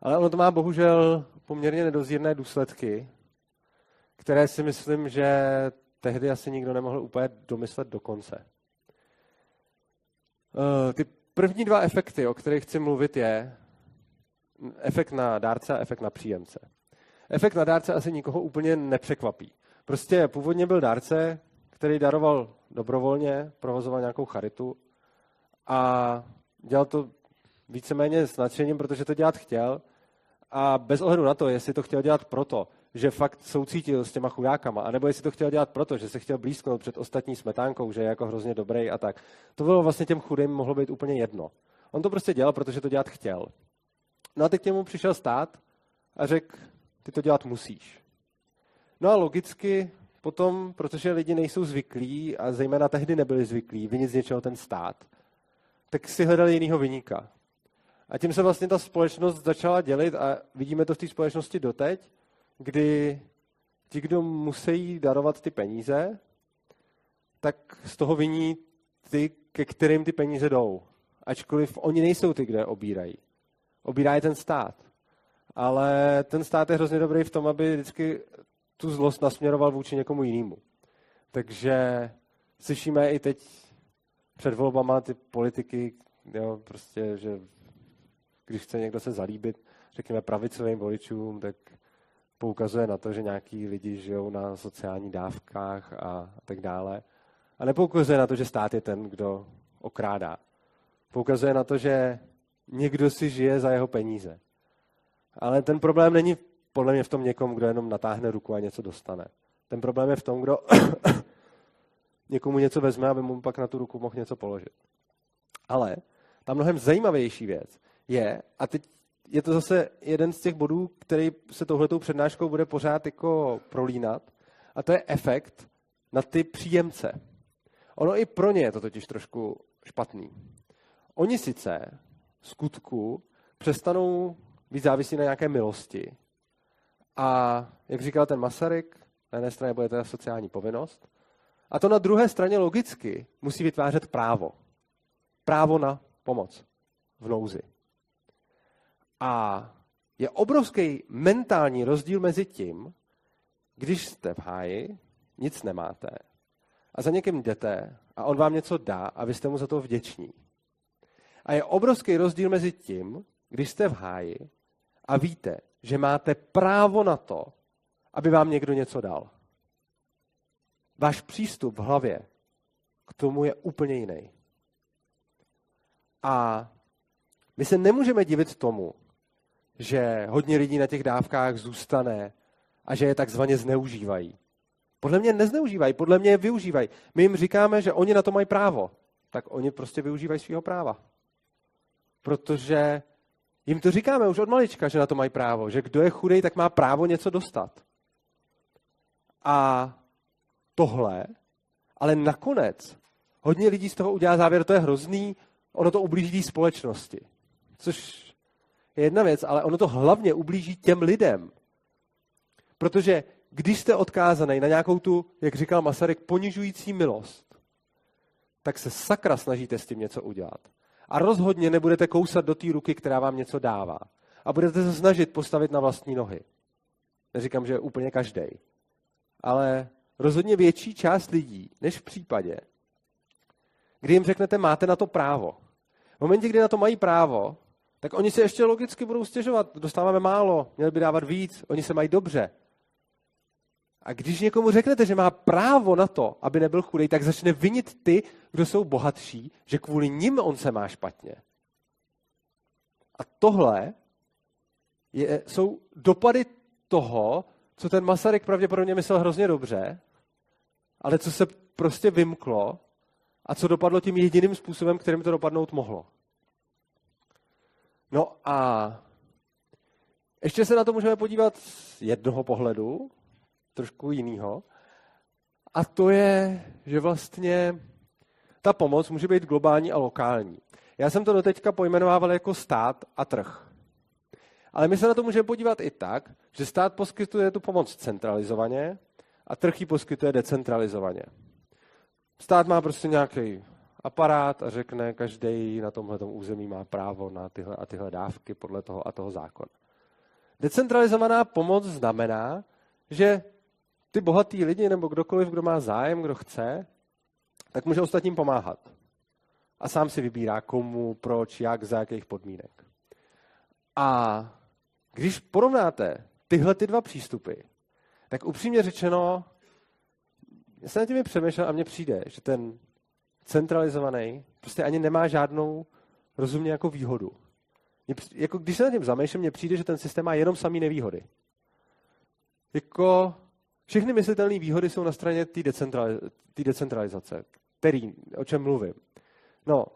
Ale ono to má bohužel poměrně nedozírné důsledky, které si myslím, že tehdy asi nikdo nemohl úplně domyslet do konce. Eh, ty První dva efekty, o kterých chci mluvit, je efekt na dárce a efekt na příjemce. Efekt na dárce asi nikoho úplně nepřekvapí. Prostě původně byl dárce, který daroval dobrovolně, provozoval nějakou charitu a dělal to víceméně s nadšením, protože to dělat chtěl a bez ohledu na to, jestli to chtěl dělat proto, že fakt soucítil s těma chudákama, anebo jestli to chtěl dělat proto, že se chtěl blízknout před ostatní smetánkou, že je jako hrozně dobrý a tak. To bylo vlastně těm chudým mohlo být úplně jedno. On to prostě dělal, protože to dělat chtěl. No a teď k němu přišel stát a řekl, ty to dělat musíš. No a logicky potom, protože lidi nejsou zvyklí a zejména tehdy nebyli zvyklí vinit z něčeho ten stát, tak si hledali jinýho vyníka. A tím se vlastně ta společnost začala dělit a vidíme to v té společnosti doteď, kdy ti, kdo musí darovat ty peníze, tak z toho viní ty, ke kterým ty peníze jdou. Ačkoliv oni nejsou ty, kde obírají. Obírá je ten stát. ale ten stát je hrozně dobrý v tom, aby vždycky tu zlost nasměroval vůči někomu jinému. Takže slyšíme i teď před volbama ty politiky, jo, prostě, že když chce někdo se zalíbit, řekněme, pravicovým voličům, tak poukazuje na to, že nějaký lidi žijou na sociálních dávkách a tak dále. A nepoukazuje na to, že stát je ten, kdo okrádá. Poukazuje na to, že někdo si žije za jeho peníze. Ale ten problém není podle mě v tom někom, kdo jenom natáhne ruku a něco dostane. Ten problém je v tom, kdo někomu něco vezme, aby mu pak na tu ruku mohl něco položit. Ale ta mnohem zajímavější věc je, a teď je to zase jeden z těch bodů, který se touhletou přednáškou bude pořád jako prolínat, a to je efekt na ty příjemce. Ono i pro ně je to totiž trošku špatný. Oni sice skutku přestanou být závislí na nějaké milosti. A jak říkal ten Masaryk, na jedné straně bude to sociální povinnost, a to na druhé straně logicky musí vytvářet právo. Právo na pomoc v nouzi. A je obrovský mentální rozdíl mezi tím, když jste v háji, nic nemáte a za někým jdete a on vám něco dá a vy jste mu za to vděční. A je obrovský rozdíl mezi tím, když jste v háji a víte, že máte právo na to, aby vám někdo něco dal. Váš přístup v hlavě k tomu je úplně jiný. A my se nemůžeme divit tomu, že hodně lidí na těch dávkách zůstane a že je takzvaně zneužívají. Podle mě nezneužívají, podle mě je využívají. My jim říkáme, že oni na to mají právo. Tak oni prostě využívají svého práva. Protože jim to říkáme už od malička, že na to mají právo. Že kdo je chudej, tak má právo něco dostat. A tohle, ale nakonec hodně lidí z toho udělá závěr, to je hrozný, ono to ublíží společnosti. Což je jedna věc, ale ono to hlavně ublíží těm lidem. Protože když jste odkázaný na nějakou tu, jak říkal Masaryk, ponižující milost, tak se sakra snažíte s tím něco udělat. A rozhodně nebudete kousat do té ruky, která vám něco dává. A budete se snažit postavit na vlastní nohy. Neříkám, že úplně každý. Ale rozhodně větší část lidí, než v případě, kdy jim řeknete, máte na to právo. V momentě, kdy na to mají právo, tak oni se ještě logicky budou stěžovat. Dostáváme málo, měli by dávat víc, oni se mají dobře. A když někomu řeknete, že má právo na to, aby nebyl chudý, tak začne vinit ty, kdo jsou bohatší, že kvůli nim on se má špatně. A tohle je, jsou dopady toho, co ten Masaryk pravděpodobně myslel hrozně dobře, ale co se prostě vymklo a co dopadlo tím jediným způsobem, kterým to dopadnout mohlo. No a ještě se na to můžeme podívat z jednoho pohledu, trošku jiného. A to je, že vlastně ta pomoc může být globální a lokální. Já jsem to doteďka pojmenovával jako stát a trh. Ale my se na to můžeme podívat i tak, že stát poskytuje tu pomoc centralizovaně a trh ji poskytuje decentralizovaně. Stát má prostě nějaký aparát a řekne, každý na tomhle území má právo na tyhle a tyhle dávky podle toho a toho zákona. Decentralizovaná pomoc znamená, že ty bohatý lidi nebo kdokoliv, kdo má zájem, kdo chce, tak může ostatním pomáhat. A sám si vybírá komu, proč, jak, za jakých podmínek. A když porovnáte tyhle ty dva přístupy, tak upřímně řečeno, já jsem na tím přemýšlel a mně přijde, že ten centralizovaný prostě ani nemá žádnou rozumně jako výhodu. Mě, jako když se na tím zamýšlím, mně přijde, že ten systém má jenom samý nevýhody. Jako všechny myslitelné výhody jsou na straně té decentraliz- decentralizace, který, o čem mluvím. No,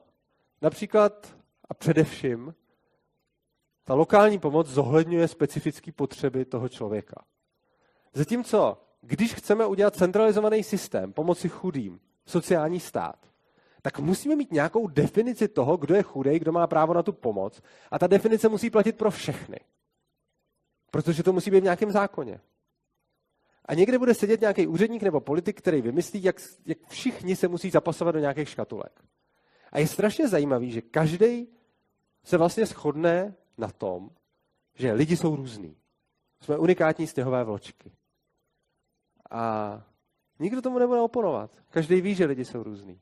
například a především ta lokální pomoc zohledňuje specifické potřeby toho člověka. Zatímco, když chceme udělat centralizovaný systém pomoci chudým, sociální stát, tak musíme mít nějakou definici toho, kdo je chudej, kdo má právo na tu pomoc. A ta definice musí platit pro všechny. Protože to musí být v nějakém zákoně. A někde bude sedět nějaký úředník nebo politik, který vymyslí, jak, jak všichni se musí zapasovat do nějakých škatulek. A je strašně zajímavý, že každý se vlastně shodne na tom, že lidi jsou různý. Jsme unikátní stěhové vločky. A nikdo tomu nebude oponovat. Každý ví, že lidi jsou různý.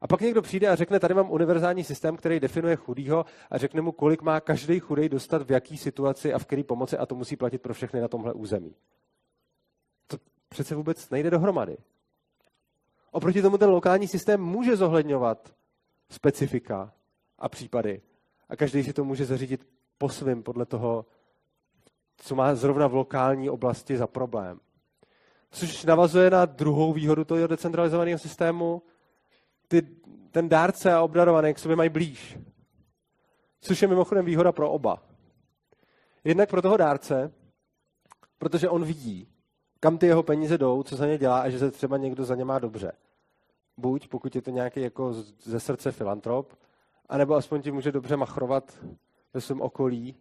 A pak někdo přijde a řekne, tady mám univerzální systém, který definuje chudýho a řekne mu, kolik má každý chudej dostat v jaký situaci a v který pomoci a to musí platit pro všechny na tomhle území. Přece vůbec nejde dohromady. Oproti tomu ten lokální systém může zohledňovat specifika a případy. A každý si to může zařídit po svým, podle toho, co má zrovna v lokální oblasti za problém. Což navazuje na druhou výhodu toho decentralizovaného systému. Ty, ten dárce a obdarovaný k sobě mají blíž. Což je mimochodem výhoda pro oba. Jednak pro toho dárce, protože on vidí, kam ty jeho peníze jdou, co za ně dělá a že se třeba někdo za ně má dobře. Buď, pokud je to nějaký jako ze srdce filantrop, anebo aspoň ti může dobře machrovat ve svém okolí,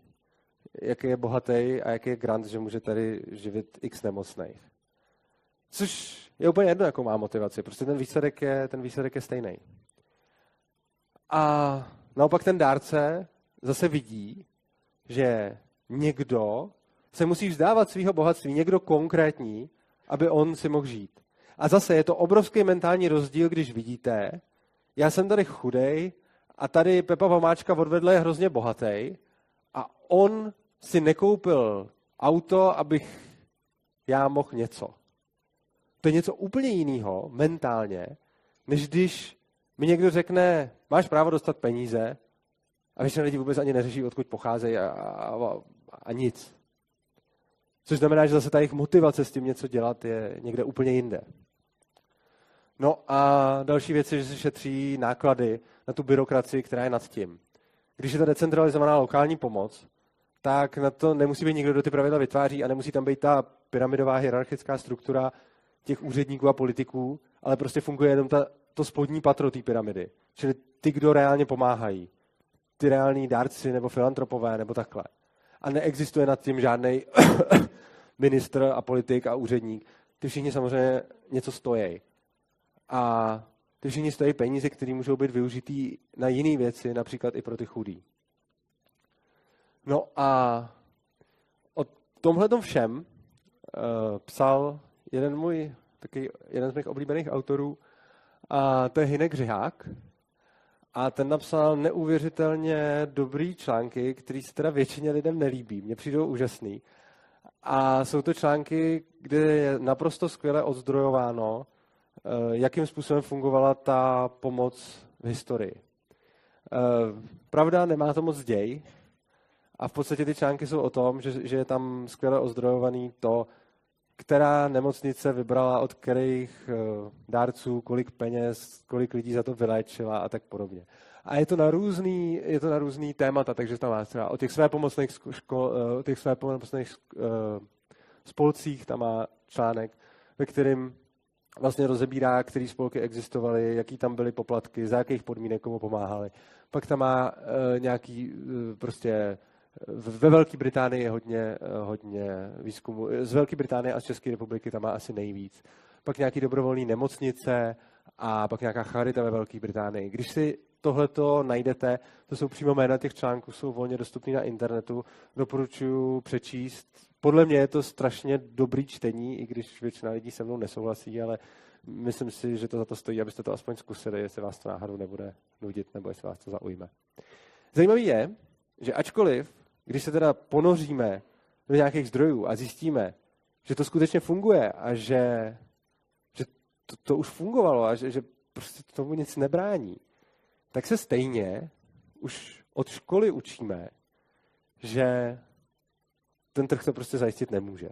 jaký je bohatý a jaký je grant, že může tady živit x nemocných. Což je úplně jedno, jakou má motivaci. Prostě ten výsledek je, ten výsledek je stejný. A naopak ten dárce zase vidí, že někdo se musí vzdávat svého bohatství, někdo konkrétní, aby on si mohl žít. A zase je to obrovský mentální rozdíl, když vidíte, já jsem tady chudej a tady Pepa Pomáčka odvedle je hrozně bohatý a on si nekoupil auto, abych já mohl něco. To je něco úplně jiného mentálně, než když mi někdo řekne, máš právo dostat peníze a většina lidí vůbec ani neřeší, odkud pocházejí a, a, a nic. Což znamená, že zase ta jejich motivace s tím něco dělat je někde úplně jinde. No a další věc je, že se šetří náklady na tu byrokracii, která je nad tím. Když je ta decentralizovaná lokální pomoc, tak na to nemusí být někdo, kdo ty pravidla vytváří a nemusí tam být ta pyramidová hierarchická struktura těch úředníků a politiků, ale prostě funguje jenom ta, to spodní patro té pyramidy. Čili ty, kdo reálně pomáhají. Ty reální dárci nebo filantropové nebo takhle. A neexistuje nad tím žádný ministr a politik a úředník. Ty všichni samozřejmě něco stojí. A ty všichni stojí peníze, které můžou být využitý na jiné věci, například i pro ty chudý. No a o tomhle všem uh, psal jeden můj, taky jeden z mých oblíbených autorů, a to je Hinek Řihák. A ten napsal neuvěřitelně dobrý články, který se teda většině lidem nelíbí. Mně přijdou úžasný. A jsou to články, kde je naprosto skvěle odzdrojováno, eh, jakým způsobem fungovala ta pomoc v historii. Eh, pravda, nemá to moc děj, a v podstatě ty články jsou o tom, že, že je tam skvěle ozdrojovaný to, která nemocnice vybrala od kterých eh, dárců, kolik peněz, kolik lidí za to vyléčila a tak podobně. A je to na různý, je to na různý témata, takže tam má třeba o těch své pomocných, škol, eh, o těch své pomocných eh, spolcích, tam má článek, ve kterém vlastně rozebírá, které spolky existovaly, jaký tam byly poplatky, za jakých podmínek komu pomáhali. Pak tam má nějaký prostě ve Velké Británii je hodně, eh, hodně výzkumu. Z Velké Británie a z České republiky tam má asi nejvíc. Pak nějaký dobrovolný nemocnice a pak nějaká charita ve Velké Británii. Když si tohleto najdete, to jsou přímo jména těch článků, jsou volně dostupné na internetu, doporučuji přečíst. Podle mě je to strašně dobrý čtení, i když většina lidí se mnou nesouhlasí, ale myslím si, že to za to stojí, abyste to aspoň zkusili, jestli vás to náhodou nebude nudit, nebo jestli vás to zaujme. Zajímavý je, že ačkoliv když se teda ponoříme do nějakých zdrojů a zjistíme, že to skutečně funguje a že, že to, to už fungovalo a že, že prostě tomu nic nebrání, tak se stejně už od školy učíme, že ten trh to prostě zajistit nemůže.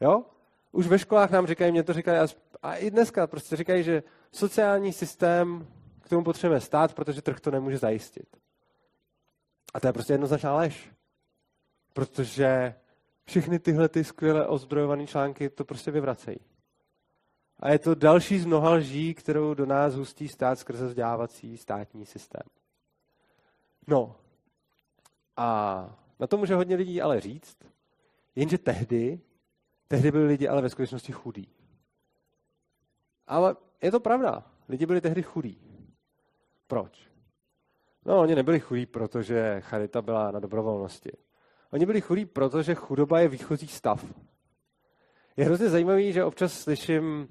Jo? Už ve školách nám říkají, mě to říkají, a i dneska prostě říkají, že sociální systém k tomu potřebujeme stát, protože trh to nemůže zajistit. A to je prostě jednoznačná lež. Protože všechny tyhle ty skvěle ozdrojované články to prostě vyvracejí. A je to další z mnoha lží, kterou do nás hustí stát skrze vzdělávací státní systém. No, a na to může hodně lidí ale říct, jenže tehdy, tehdy byli lidi ale ve skutečnosti chudí. Ale je to pravda, lidi byli tehdy chudí. Proč? No, oni nebyli chudí, protože charita byla na dobrovolnosti. Oni byli chudí, protože chudoba je výchozí stav. Je hrozně zajímavý, že občas slyším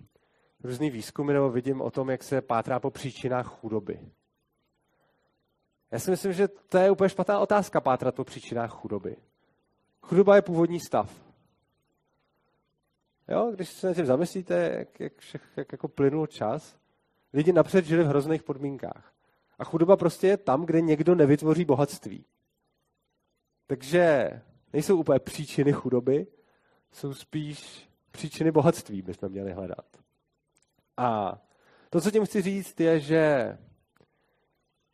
různý výzkumy nebo vidím o tom, jak se pátrá po příčinách chudoby. Já si myslím, že to je úplně špatná otázka pátrat po příčinách chudoby. Chudoba je původní stav. Jo, když se na tím zamyslíte, jak, jak, jak jako plynul čas, lidi napřed žili v hrozných podmínkách. A chudoba prostě je tam, kde někdo nevytvoří bohatství. Takže nejsou úplně příčiny chudoby, jsou spíš příčiny bohatství, bychom měli hledat. A to, co tím chci říct, je, že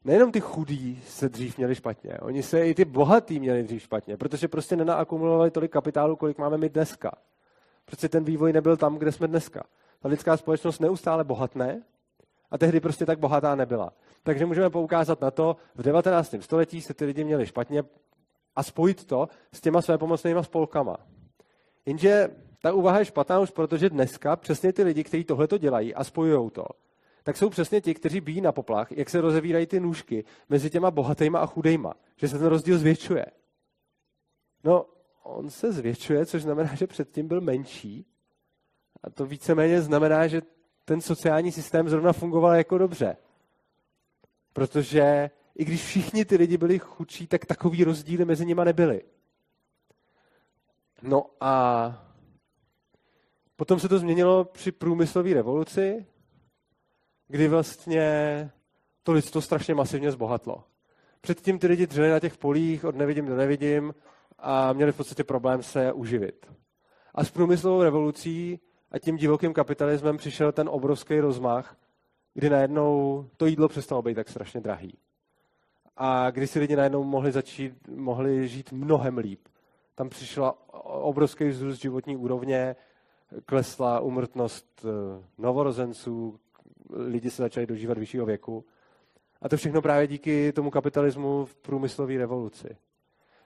nejenom ty chudí se dřív měli špatně, oni se i ty bohatí měli dřív špatně, protože prostě nenaakumulovali tolik kapitálu, kolik máme my dneska. Protože ten vývoj nebyl tam, kde jsme dneska. Ta lidská společnost neustále bohatné a tehdy prostě tak bohatá nebyla. Takže můžeme poukázat na to, v 19. století se ty lidi měli špatně a spojit to s těma své pomocnými spolkama. Jenže ta úvaha je špatná už protože dneska přesně ty lidi, kteří tohle to dělají a spojují to, tak jsou přesně ti, kteří bíjí na poplach, jak se rozevírají ty nůžky mezi těma bohatýma a chudejma. Že se ten rozdíl zvětšuje. No, on se zvětšuje, což znamená, že předtím byl menší. A to víceméně znamená, že ten sociální systém zrovna fungoval jako dobře. Protože i když všichni ty lidi byli chudší, tak takový rozdíly mezi nimi nebyly. No a potom se to změnilo při průmyslové revoluci, kdy vlastně to lidstvo strašně masivně zbohatlo. Předtím ty lidi dřeli na těch polích od nevidím do nevidím a měli v podstatě problém se uživit. A s průmyslovou revolucí a tím divokým kapitalismem přišel ten obrovský rozmach, kdy najednou to jídlo přestalo být tak strašně drahý. A kdy si lidi najednou mohli začít, mohli žít mnohem líp. Tam přišla obrovský vzrůst životní úrovně, klesla umrtnost eh, novorozenců, lidi se začali dožívat vyššího věku. A to všechno právě díky tomu kapitalismu v průmyslové revoluci.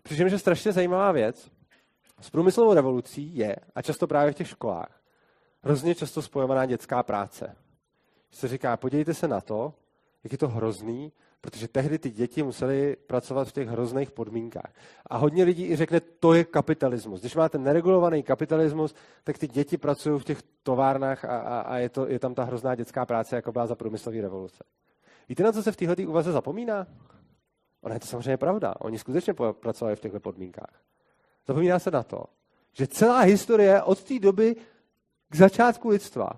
Přičemž je strašně zajímavá věc. S průmyslovou revolucí je, a často právě v těch školách, hrozně často spojovaná dětská práce. Se říká, podívejte se na to, jak je to hrozný, protože tehdy ty děti musely pracovat v těch hrozných podmínkách. A hodně lidí i řekne, to je kapitalismus. Když máte neregulovaný kapitalismus, tak ty děti pracují v těch továrnách a, a, a je, to, je tam ta hrozná dětská práce, jako byla za průmyslové revoluce. Víte, na co se v této úvaze zapomíná? Ona je to samozřejmě pravda. Oni skutečně pracovali v těchto podmínkách. Zapomíná se na to, že celá historie od té doby k začátku lidstva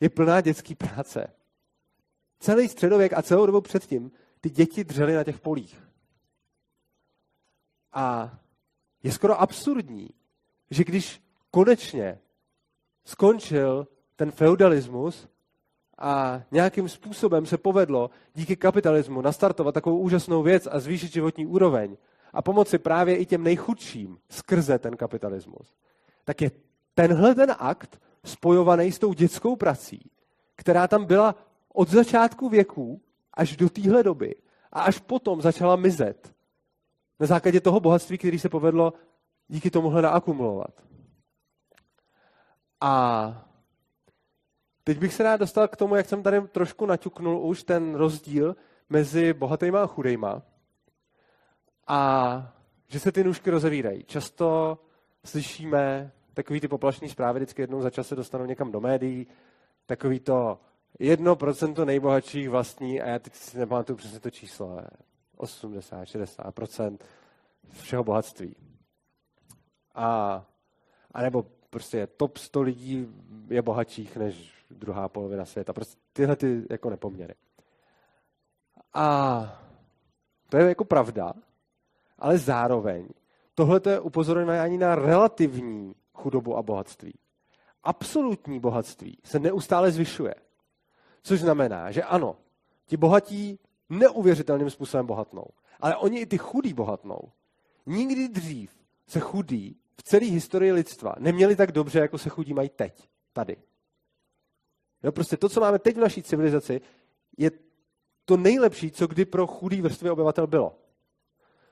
je plná dětské práce. Celý středověk a celou dobu předtím ty děti dřely na těch polích. A je skoro absurdní, že když konečně skončil ten feudalismus a nějakým způsobem se povedlo díky kapitalismu nastartovat takovou úžasnou věc a zvýšit životní úroveň a pomoci právě i těm nejchudším skrze ten kapitalismus, tak je tenhle ten akt spojovaný s tou dětskou prací, která tam byla od začátku věků až do téhle doby a až potom začala mizet na základě toho bohatství, který se povedlo díky tomuhle naakumulovat. A teď bych se rád dostal k tomu, jak jsem tady trošku naťuknul už ten rozdíl mezi bohatýma a chudejma. A že se ty nůžky rozevírají. Často slyšíme takový ty poplašní zprávy, vždycky jednou za čas se dostanou někam do médií, takový to jedno procento nejbohatších vlastní, a já teď si nepamatuju přesně to číslo, 80, 60% všeho bohatství. A, a nebo prostě top 100 lidí je bohatších než druhá polovina světa. Prostě tyhle ty jako nepoměry. A to je jako pravda, ale zároveň tohle je upozorňování na relativní chudobu a bohatství. Absolutní bohatství se neustále zvyšuje. Což znamená, že ano, ti bohatí neuvěřitelným způsobem bohatnou, ale oni i ty chudí bohatnou. Nikdy dřív se chudí v celé historii lidstva neměli tak dobře, jako se chudí mají teď, tady. Jo, prostě to, co máme teď v naší civilizaci, je to nejlepší, co kdy pro chudý vrstvy obyvatel bylo.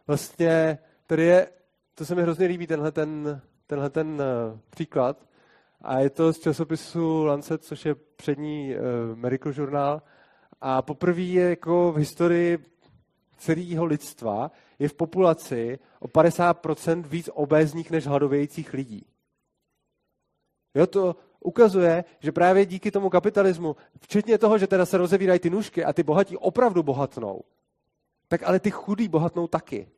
Vlastně tady je, to se mi hrozně líbí, tenhle ten, tenhle ten uh, příklad, a je to z časopisu Lancet, což je přední uh, medical žurnál. A poprvé je jako v historii celého lidstva je v populaci o 50% víc obézních než hladovějících lidí. Jo, to ukazuje, že právě díky tomu kapitalismu, včetně toho, že teda se rozevírají ty nůžky a ty bohatí opravdu bohatnou, tak ale ty chudí bohatnou taky.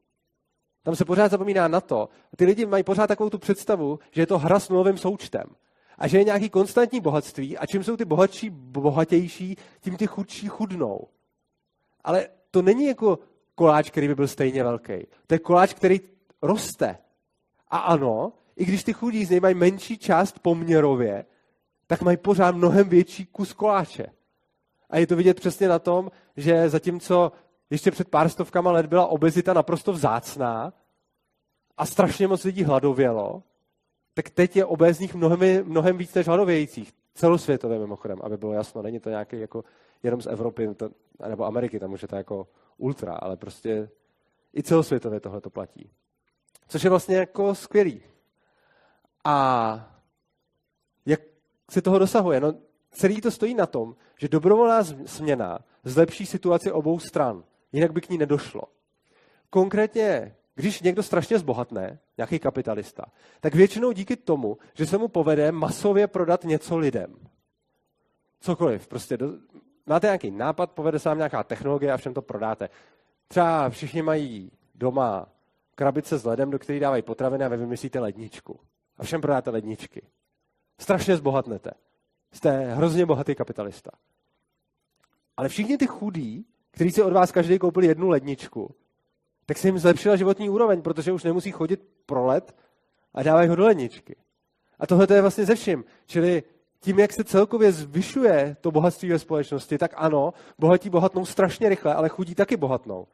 Tam se pořád zapomíná na to. Ty lidi mají pořád takovou tu představu, že je to hra s nulovým součtem. A že je nějaký konstantní bohatství a čím jsou ty bohatší bohatější, tím ty chudší chudnou. Ale to není jako koláč, který by byl stejně velký. To je koláč, který roste. A ano, i když ty chudí z něj mají menší část poměrově, tak mají pořád mnohem větší kus koláče. A je to vidět přesně na tom, že zatímco ještě před pár stovkama let byla obezita naprosto vzácná a strašně moc lidí hladovělo, tak teď je obézních mnohem, mnohem víc než hladovějících. Celosvětově mimochodem, aby bylo jasno. Není to nějaký jako jenom z Evropy to, nebo Ameriky, tam už je to jako ultra, ale prostě i celosvětově tohle to platí. Což je vlastně jako skvělý. A jak se toho dosahuje? No, celý to stojí na tom, že dobrovolná změna zlepší situaci obou stran. Jinak by k ní nedošlo. Konkrétně, když někdo strašně zbohatne, nějaký kapitalista, tak většinou díky tomu, že se mu povede masově prodat něco lidem. Cokoliv. Prostě do, máte nějaký nápad, povede se vám nějaká technologie a všem to prodáte. Třeba všichni mají doma krabice s ledem, do které dávají potraviny a vy vymyslíte ledničku. A všem prodáte ledničky. Strašně zbohatnete. Jste hrozně bohatý kapitalista. Ale všichni ty chudí který si od vás každý koupil jednu ledničku, tak se jim zlepšila životní úroveň, protože už nemusí chodit pro led a dávají ho do ledničky. A tohle to je vlastně ze vším. Čili tím, jak se celkově zvyšuje to bohatství ve společnosti, tak ano, bohatí bohatnou strašně rychle, ale chudí taky bohatnou.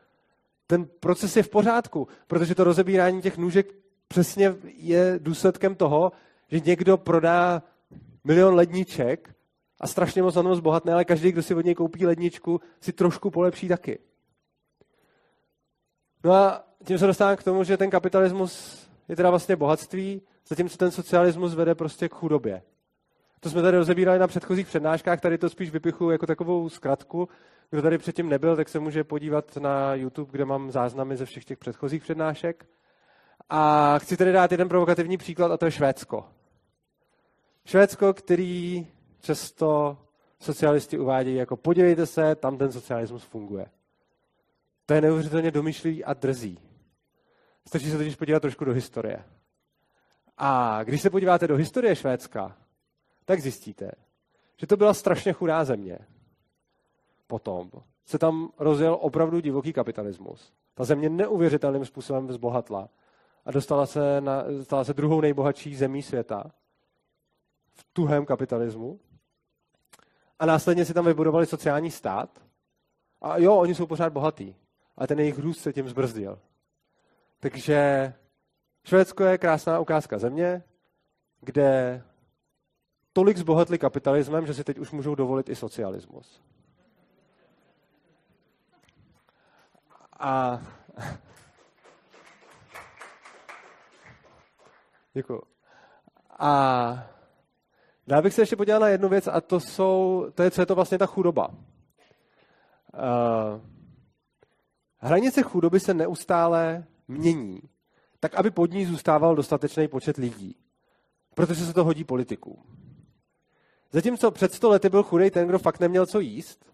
Ten proces je v pořádku, protože to rozebírání těch nůžek přesně je důsledkem toho, že někdo prodá milion ledniček a strašně moc na zbohatné, ale každý, kdo si od něj koupí ledničku, si trošku polepší taky. No a tím se dostávám k tomu, že ten kapitalismus je teda vlastně bohatství, zatímco ten socialismus vede prostě k chudobě. To jsme tady rozebírali na předchozích přednáškách, tady to spíš vypichu jako takovou zkratku. Kdo tady předtím nebyl, tak se může podívat na YouTube, kde mám záznamy ze všech těch předchozích přednášek. A chci tady dát jeden provokativní příklad, a to je Švédsko. Švédsko, který často socialisti uvádějí jako podívejte se, tam ten socialismus funguje. To je neuvěřitelně domýšlivý a drzý. Stačí se totiž podívat trošku do historie. A když se podíváte do historie Švédska, tak zjistíte, že to byla strašně chudá země. Potom se tam rozjel opravdu divoký kapitalismus. Ta země neuvěřitelným způsobem zbohatla a dostala se, na, stala se druhou nejbohatší zemí světa v tuhém kapitalismu a následně si tam vybudovali sociální stát. A jo, oni jsou pořád bohatí, ale ten jejich růst se tím zbrzdil. Takže Švédsko je krásná ukázka země, kde tolik zbohatli kapitalismem, že si teď už můžou dovolit i socialismus. A Děkuji. A Dál bych se ještě podíval na jednu věc a to, jsou, to je, co je to vlastně ta chudoba. Uh, hranice chudoby se neustále mění, tak aby pod ní zůstával dostatečný počet lidí. Protože se to hodí politikům. Zatímco před sto lety byl chudej ten, kdo fakt neměl co jíst,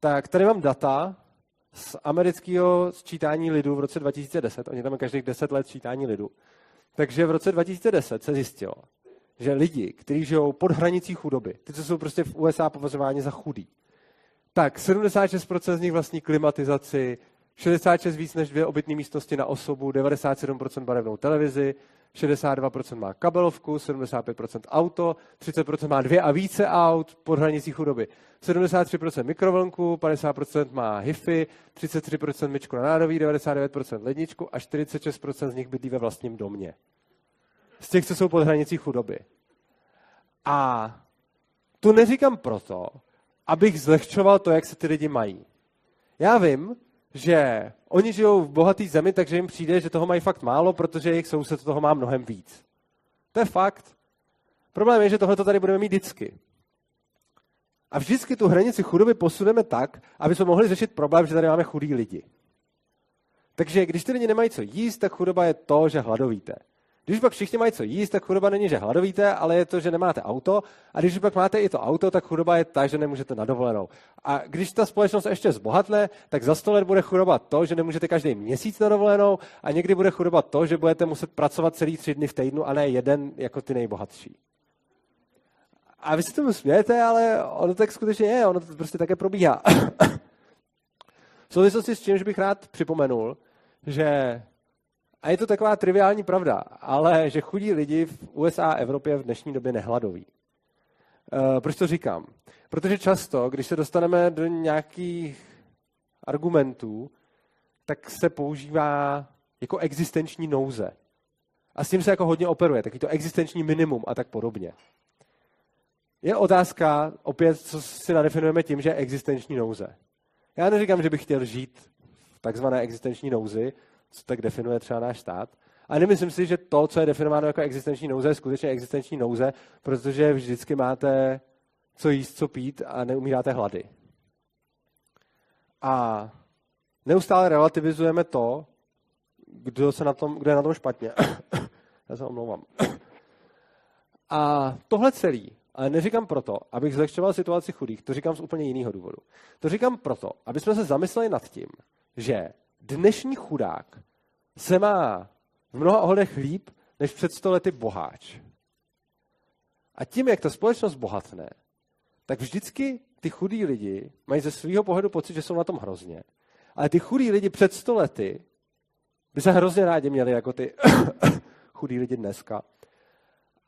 tak tady mám data z amerického sčítání lidu v roce 2010. Oni tam každých 10 let sčítání lidu. Takže v roce 2010 se zjistilo, že lidi, kteří žijou pod hranicí chudoby, ty, co jsou prostě v USA považováni za chudí, tak 76% z nich vlastní klimatizaci, 66 víc než dvě obytné místnosti na osobu, 97% barevnou televizi, 62% má kabelovku, 75% auto, 30% má dvě a více aut pod hranicí chudoby, 73% mikrovlnku, 50% má HIFy, 33% myčku na nádobí, 99% ledničku a 46% z nich bydlí ve vlastním domě z těch, co jsou pod hranicí chudoby. A to neříkám proto, abych zlehčoval to, jak se ty lidi mají. Já vím, že oni žijou v bohatý zemi, takže jim přijde, že toho mají fakt málo, protože jejich soused toho má mnohem víc. To je fakt. Problém je, že tohle tady budeme mít vždycky. A vždycky tu hranici chudoby posuneme tak, aby jsme mohli řešit problém, že tady máme chudí lidi. Takže když ty lidi nemají co jíst, tak chudoba je to, že hladovíte. Když pak všichni mají co jíst, tak chudoba není, že hladovíte, ale je to, že nemáte auto. A když pak máte i to auto, tak chudoba je ta, že nemůžete na dovolenou. A když ta společnost ještě zbohatne, tak za sto let bude chudoba to, že nemůžete každý měsíc na dovolenou a někdy bude chudoba to, že budete muset pracovat celý tři dny v týdnu a ne jeden jako ty nejbohatší. A vy si tomu smějete, ale ono tak skutečně je, ono to prostě také probíhá. v souvislosti s čím bych rád připomenul, že a je to taková triviální pravda, ale že chudí lidi v USA a Evropě v dnešní době nehladoví. Uh, proč to říkám? Protože často, když se dostaneme do nějakých argumentů, tak se používá jako existenční nouze. A s tím se jako hodně operuje, taky to existenční minimum a tak podobně. Je otázka, opět, co si nadefinujeme tím, že je existenční nouze. Já neříkám, že bych chtěl žít v takzvané existenční nouzi, co tak definuje třeba náš stát. A nemyslím si, že to, co je definováno jako existenční nouze, je skutečně existenční nouze, protože vždycky máte co jíst, co pít a neumíráte hlady. A neustále relativizujeme to, kdo, se na tom, kdo je na tom špatně. Já se omlouvám. A tohle celý, ale neříkám proto, abych zlehčoval situaci chudých, to říkám z úplně jiného důvodu. To říkám proto, aby jsme se zamysleli nad tím, že dnešní chudák se má v mnoha ohledech líp než před sto lety boháč. A tím, jak ta společnost bohatne, tak vždycky ty chudí lidi mají ze svého pohledu pocit, že jsou na tom hrozně. Ale ty chudí lidi před sto lety by se hrozně rádi měli jako ty chudí lidi dneska.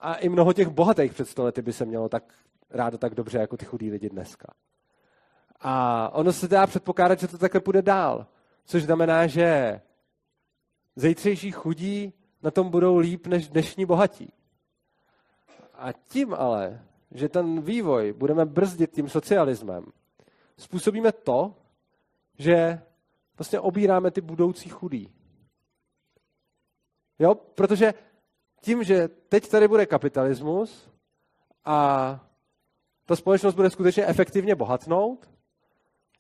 A i mnoho těch bohatých před sto lety by se mělo tak rádo tak dobře jako ty chudí lidi dneska. A ono se dá předpokládat, že to takhle půjde dál. Což znamená, že zejtřejší chudí na tom budou líp než dnešní bohatí. A tím ale, že ten vývoj budeme brzdit tím socialismem, způsobíme to, že vlastně obíráme ty budoucí chudí. Jo, protože tím, že teď tady bude kapitalismus a ta společnost bude skutečně efektivně bohatnout,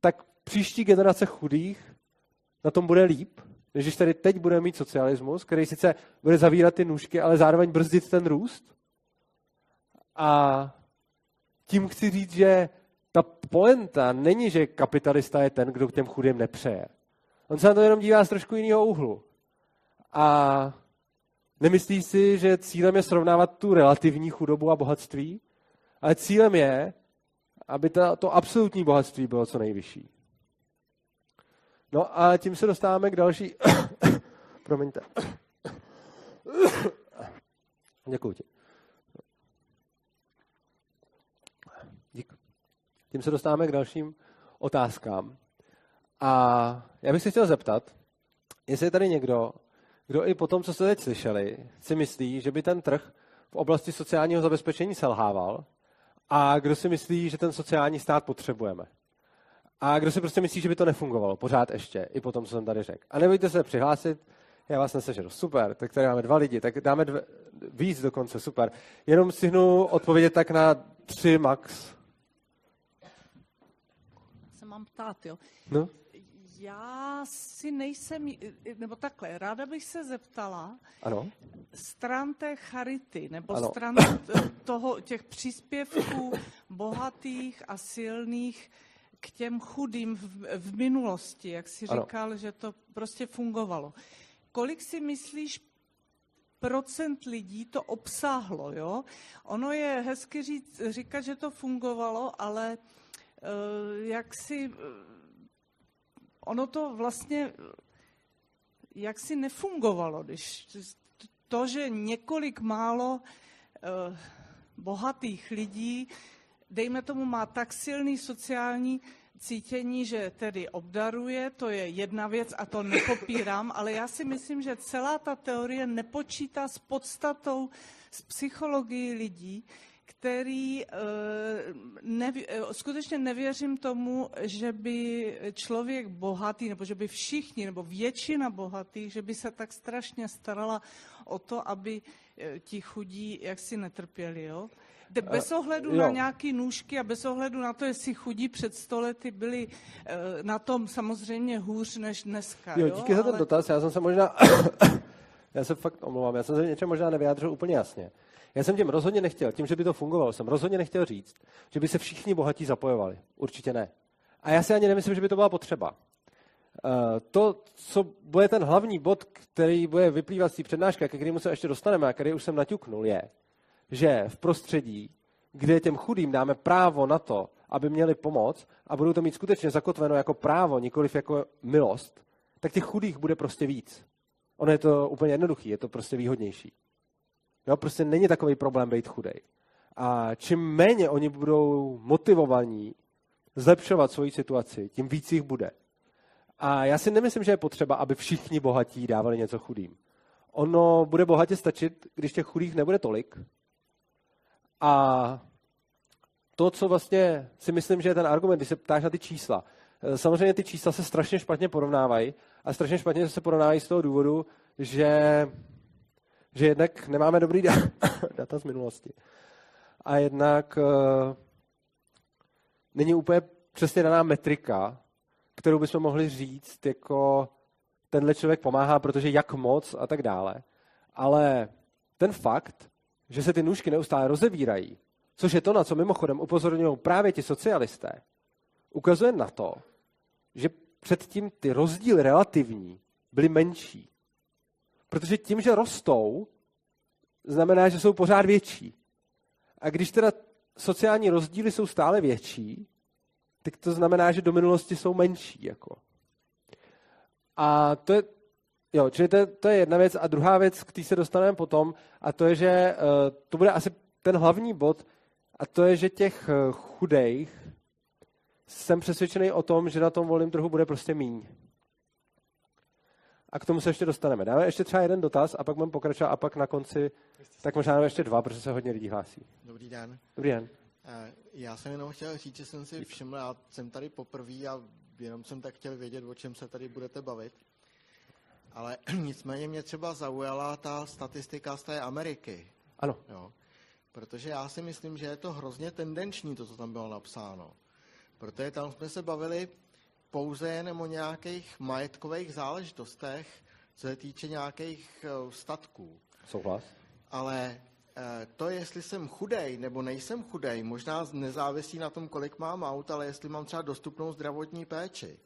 tak příští generace chudých na tom bude líp, než když tady teď budeme mít socialismus, který sice bude zavírat ty nůžky, ale zároveň brzdit ten růst. A tím chci říct, že ta poenta není, že kapitalista je ten, kdo k těm chudým nepřeje. On se na to jenom dívá z trošku jiného úhlu. A nemyslí si, že cílem je srovnávat tu relativní chudobu a bohatství, ale cílem je, aby ta, to absolutní bohatství bylo co nejvyšší. No a tím se dostáváme k další... Promiňte. Děkuji ti. Dík. Tím se dostáváme k dalším otázkám. A já bych se chtěl zeptat, jestli je tady někdo, kdo i po tom, co jste teď slyšeli, si myslí, že by ten trh v oblasti sociálního zabezpečení selhával a kdo si myslí, že ten sociální stát potřebujeme. A kdo si prostě myslí, že by to nefungovalo, pořád ještě, i po tom, co jsem tady řekl. A nebojte se přihlásit, já vás nesežeru. Super, tak tady máme dva lidi, tak dáme dvě, víc dokonce, super. Jenom stihnu odpovědět tak na tři max. Se mám ptát, jo. No? Já si nejsem, nebo takhle, ráda bych se zeptala, ano? stran té charity, nebo ano. stran toho, těch příspěvků bohatých a silných, k těm chudým v, v minulosti, jak jsi ano. říkal, že to prostě fungovalo. Kolik si myslíš procent lidí to obsáhlo, jo? Ono je hezky říct, říkat, že to fungovalo, ale uh, jak si, uh, ono to vlastně jak si nefungovalo, když to, že několik málo uh, bohatých lidí dejme tomu, má tak silný sociální cítění, že tedy obdaruje, to je jedna věc a to nepopírám, ale já si myslím, že celá ta teorie nepočítá s podstatou, s psychologií lidí, který eh, neví, eh, skutečně nevěřím tomu, že by člověk bohatý, nebo že by všichni, nebo většina bohatých, že by se tak strašně starala o to, aby eh, ti chudí jaksi netrpěli, jo? Bez ohledu uh, na nějaké nůžky a bez ohledu na to, jestli chudí před stolety byli uh, na tom samozřejmě hůř než dneska. Jo, díky jo? za ten dotaz. Já jsem se možná... já se fakt omlouvám, já jsem se něčem možná nevyjádřil úplně jasně. Já jsem tím rozhodně nechtěl, tím, že by to fungovalo, jsem rozhodně nechtěl říct, že by se všichni bohatí zapojovali. Určitě ne. A já si ani nemyslím, že by to byla potřeba. Eh, to, co bude ten hlavní bod, který bude vyplývat z té přednášky, ke kterému se ještě dostaneme a který už jsem naťuknul, je, že v prostředí, kde těm chudým dáme právo na to, aby měli pomoc a budou to mít skutečně zakotveno jako právo, nikoliv jako milost, tak těch chudých bude prostě víc. Ono je to úplně jednoduchý, je to prostě výhodnější. Jo, prostě není takový problém být chudej. A čím méně oni budou motivovaní zlepšovat svoji situaci, tím víc jich bude. A já si nemyslím, že je potřeba, aby všichni bohatí dávali něco chudým. Ono bude bohatě stačit, když těch chudých nebude tolik. A to, co vlastně si myslím, že je ten argument, když se ptáš na ty čísla. Eh, samozřejmě ty čísla se strašně špatně porovnávají a strašně špatně se porovnávají z toho důvodu, že, že jednak nemáme dobrý data z minulosti. A jednak uh, není úplně přesně daná metrika, kterou bychom mohli říct, jako tenhle člověk pomáhá, protože jak moc a tak dále. Ale ten fakt, že se ty nůžky neustále rozevírají, což je to, na co mimochodem upozorňují právě ti socialisté, ukazuje na to, že předtím ty rozdíly relativní byly menší. Protože tím, že rostou, znamená, že jsou pořád větší. A když teda sociální rozdíly jsou stále větší, tak to znamená, že do minulosti jsou menší. Jako. A to je, jo, čili to, to je jedna věc. A druhá věc, k té se dostaneme potom, a to je, že uh, to bude asi ten hlavní bod, a to je, že těch uh, chudejch jsem přesvědčený o tom, že na tom volném trhu bude prostě míň. A k tomu se ještě dostaneme. Dáme ještě třeba jeden dotaz a pak budeme pokračovat a pak na konci, tak možná ještě dva, protože se hodně lidí hlásí. Dobrý den. Dobrý den. Eh, já jsem jenom chtěl říct, že jsem si všiml, já jsem tady poprvé a jenom jsem tak chtěl vědět, o čem se tady budete bavit. Ale nicméně mě třeba zaujala ta statistika z té Ameriky. Ano. Jo. Protože já si myslím, že je to hrozně tendenční, to, co tam bylo napsáno. Protože tam jsme se bavili pouze jen o nějakých majetkových záležitostech, co se týče nějakých eh, statků. Souhlas. Ale Eh, to, jestli jsem chudej nebo nejsem chudej, možná nezávisí na tom, kolik mám aut, ale jestli mám třeba dostupnou zdravotní péči,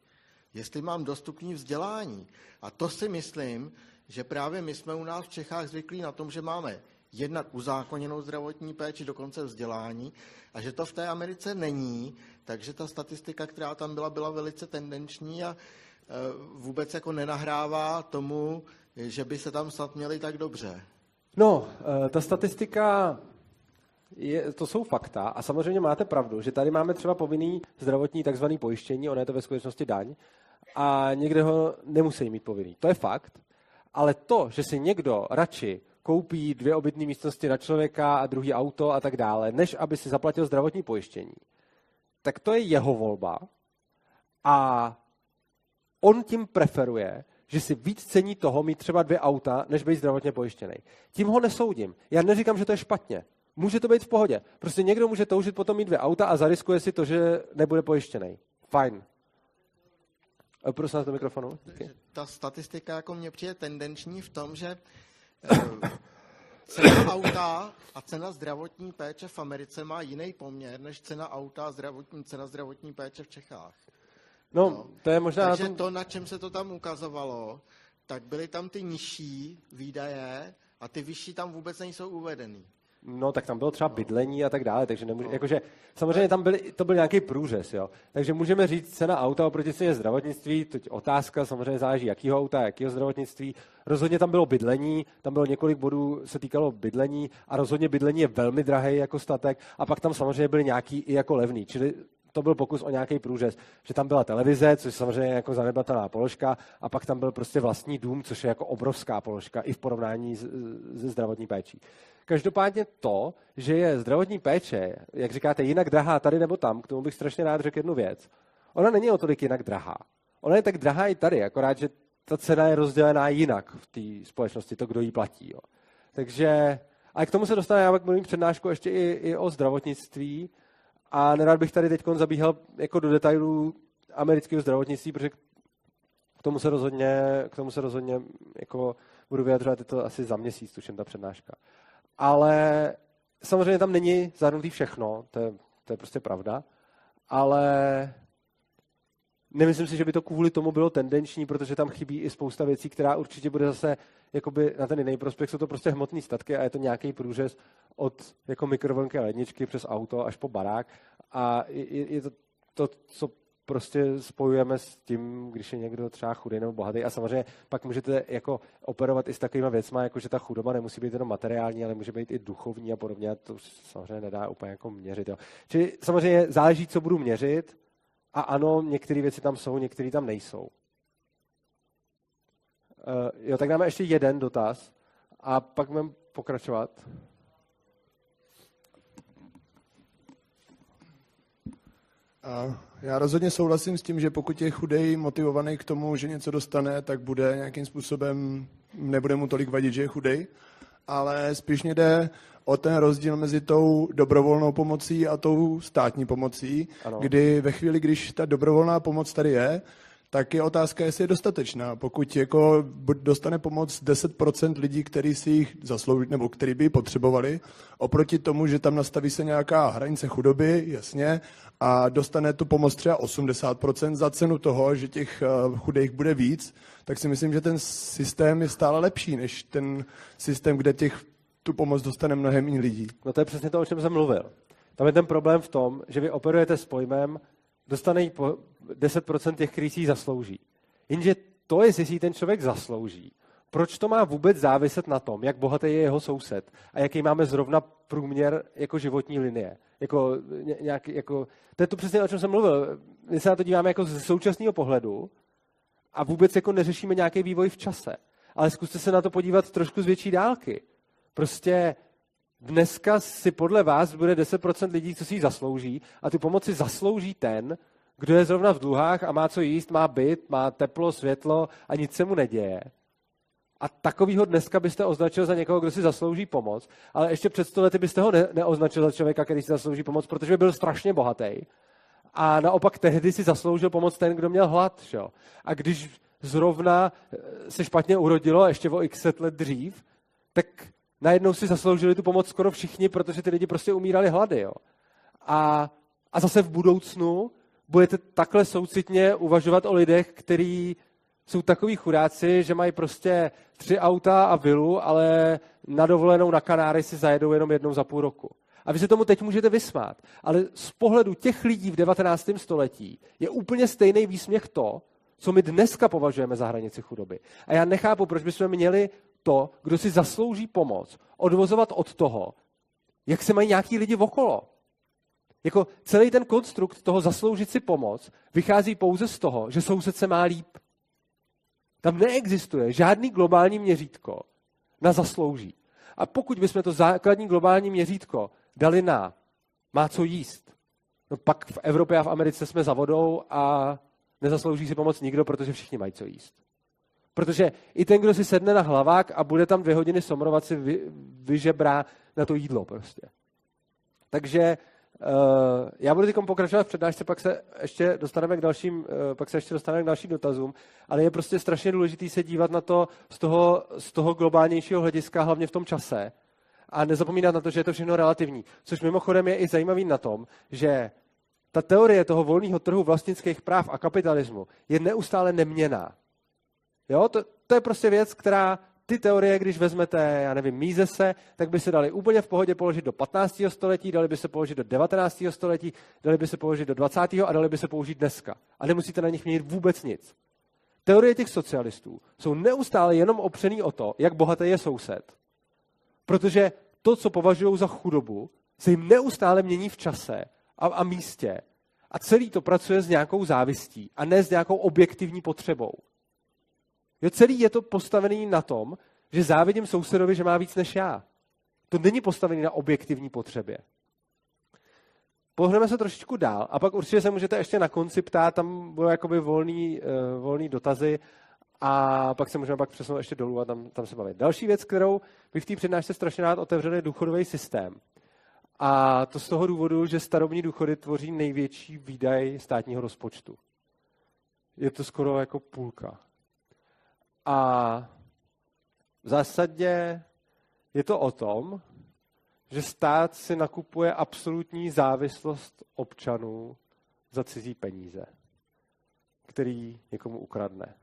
jestli mám dostupný vzdělání. A to si myslím, že právě my jsme u nás v Čechách zvyklí na tom, že máme jednak uzákoněnou zdravotní péči, dokonce vzdělání, a že to v té Americe není, takže ta statistika, která tam byla, byla velice tendenční a eh, vůbec jako nenahrává tomu, že by se tam snad měli tak dobře. No, eh, ta statistika, je, to jsou fakta a samozřejmě máte pravdu, že tady máme třeba povinný zdravotní takzvaný pojištění, ono je to ve skutečnosti daň, a někde ho nemusí mít povinný. To je fakt, ale to, že si někdo radši koupí dvě obytné místnosti na člověka a druhý auto a tak dále, než aby si zaplatil zdravotní pojištění, tak to je jeho volba a on tím preferuje, že si víc cení toho mít třeba dvě auta, než být zdravotně pojištěný. Tím ho nesoudím. Já neříkám, že to je špatně. Může to být v pohodě. Prostě někdo může toužit potom mít dvě auta a zariskuje si to, že nebude pojištěný. Fajn. Eh, prosím vás do mikrofonu. Ta statistika jako mě přijde tendenční v tom, že eh, cena auta a cena zdravotní péče v Americe má jiný poměr než cena auta a zdravotní, cena zdravotní péče v Čechách. No, no, to je možná... Takže tom... to, na čem se to tam ukazovalo, tak byly tam ty nižší výdaje a ty vyšší tam vůbec nejsou uvedený. No, tak tam bylo třeba bydlení a tak dále, takže nemůže, no. jakože, samozřejmě tam byly, to byl nějaký průřez, jo. Takže můžeme říct cena auta oproti ceně zdravotnictví, teď otázka, samozřejmě záleží, jakýho auta, jakýho zdravotnictví. Rozhodně tam bylo bydlení, tam bylo několik bodů, se týkalo bydlení a rozhodně bydlení je velmi drahý jako statek a pak tam samozřejmě byly nějaký i jako levný, čili to byl pokus o nějaký průřez, že tam byla televize, což samozřejmě jako zanedbatelná položka, a pak tam byl prostě vlastní dům, což je jako obrovská položka i v porovnání se zdravotní péčí. Každopádně to, že je zdravotní péče, jak říkáte, jinak drahá tady nebo tam, k tomu bych strašně rád řekl jednu věc. Ona není o tolik jinak drahá. Ona je tak drahá i tady, akorát, že ta cena je rozdělená jinak v té společnosti, to, kdo ji platí. Jo. Takže, a k tomu se dostane, já pak mluvím přednášku ještě i, i o zdravotnictví a nerad bych tady teď zabíhal jako do detailů amerického zdravotnictví, protože k tomu se rozhodně, k tomu se rozhodně jako budu vyjadřovat, je to asi za měsíc, tuším, ta přednáška. Ale samozřejmě tam není zahrnutý všechno, to je, to je prostě pravda, ale nemyslím si, že by to kvůli tomu bylo tendenční, protože tam chybí i spousta věcí, která určitě bude zase jakoby na ten jiný prospěch. Jsou to prostě hmotné statky a je to nějaký průřez od jako mikrovlnky a ledničky přes auto až po barák. A je, je to to, co prostě spojujeme s tím, když je někdo třeba chudý nebo bohatý. A samozřejmě pak můžete jako operovat i s takovými věcmi, jako že ta chudoba nemusí být jenom materiální, ale může být i duchovní a podobně. A to už samozřejmě nedá úplně jako měřit. Jo. Čili samozřejmě záleží, co budu měřit. A ano, některé věci tam jsou, některé tam nejsou. Uh, jo, tak dáme ještě jeden dotaz a pak budeme pokračovat. A já rozhodně souhlasím s tím, že pokud je chudej motivovaný k tomu, že něco dostane, tak bude nějakým způsobem, nebude mu tolik vadit, že je chudej, ale spíš mě jde o ten rozdíl mezi tou dobrovolnou pomocí a tou státní pomocí, ano. kdy ve chvíli, když ta dobrovolná pomoc tady je, tak je otázka, jestli je dostatečná. Pokud jako dostane pomoc 10% lidí, kteří si jich zaslouží, nebo který by ji potřebovali, oproti tomu, že tam nastaví se nějaká hranice chudoby, jasně, a dostane tu pomoc třeba 80% za cenu toho, že těch eh, chudých bude víc, tak si myslím, že ten systém je stále lepší, než ten systém, kde těch tu pomoc dostane mnohem méně lidí. No to je přesně to, o čem jsem mluvil. Tam je ten problém v tom, že vy operujete s pojmem, dostane po 10% těch, kteří si zaslouží. Jenže to, jestli si ten člověk zaslouží, proč to má vůbec záviset na tom, jak bohatý je jeho soused a jaký máme zrovna průměr jako životní linie. Jako, nějak, jako, to je to přesně, o čem jsem mluvil. My se na to díváme jako z současného pohledu a vůbec jako neřešíme nějaký vývoj v čase. Ale zkuste se na to podívat trošku z větší dálky. Prostě dneska si podle vás bude 10% lidí, co si ji zaslouží a tu pomoci zaslouží ten, kdo je zrovna v dluhách a má co jíst, má byt, má teplo, světlo a nic se mu neděje. A takovýho dneska byste označil za někoho, kdo si zaslouží pomoc, ale ještě před sto lety byste ho ne- neoznačil za člověka, který si zaslouží pomoc, protože by byl strašně bohatý. A naopak tehdy si zasloužil pomoc ten, kdo měl hlad. Šo? A když zrovna se špatně urodilo, ještě o x let dřív, tak najednou si zasloužili tu pomoc skoro všichni, protože ty lidi prostě umírali hlady. Jo? A, a zase v budoucnu budete takhle soucitně uvažovat o lidech, kteří jsou takový chudáci, že mají prostě tři auta a vilu, ale na dovolenou na Kanáry si zajedou jenom jednou za půl roku. A vy se tomu teď můžete vysmát. Ale z pohledu těch lidí v 19. století je úplně stejný výsměch to, co my dneska považujeme za hranici chudoby. A já nechápu, proč bychom měli to, kdo si zaslouží pomoc, odvozovat od toho, jak se mají nějaký lidi okolo. Jako celý ten konstrukt toho zasloužit si pomoc vychází pouze z toho, že soused se má líp. Tam neexistuje žádný globální měřítko na zaslouží. A pokud bychom to základní globální měřítko dali na má co jíst, no pak v Evropě a v Americe jsme za vodou a nezaslouží si pomoc nikdo, protože všichni mají co jíst. Protože i ten, kdo si sedne na hlavák a bude tam dvě hodiny somrovat, si vy, vyžebrá na to jídlo prostě. Takže uh, já budu teď pokračovat v přednášce, pak se ještě dostaneme k dalším, uh, pak se ještě dostaneme k dalším dotazům, ale je prostě strašně důležité se dívat na to z toho, z toho globálnějšího hlediska, hlavně v tom čase, a nezapomínat na to, že je to všechno relativní. Což mimochodem je i zajímavý na tom, že ta teorie toho volného trhu vlastnických práv a kapitalismu je neustále neměná. Jo, to, to je prostě věc, která ty teorie, když vezmete, já nevím, míze se, tak by se dali úplně v pohodě položit do 15. století, dali by se položit do 19. století, dali by se položit do 20. a dali by se použít dneska. A nemusíte na nich měnit vůbec nic. Teorie těch socialistů jsou neustále jenom opřený o to, jak bohatý je soused. Protože to, co považují za chudobu, se jim neustále mění v čase a, a místě. A celý to pracuje s nějakou závistí a ne s nějakou objektivní potřebou. Jo, celý je to postavený na tom, že závidím sousedovi, že má víc než já. To není postavený na objektivní potřebě. Pohneme se trošičku dál a pak určitě se můžete ještě na konci ptát, tam budou jakoby volný, uh, volný dotazy A pak se můžeme pak přesunout ještě dolů a tam, tam se bavit. Další věc, kterou bych v té přednášce strašně rád otevřel, je důchodový systém. A to z toho důvodu, že starobní důchody tvoří největší výdaj státního rozpočtu. Je to skoro jako půlka. A v zásadě je to o tom, že stát si nakupuje absolutní závislost občanů za cizí peníze, který někomu ukradne.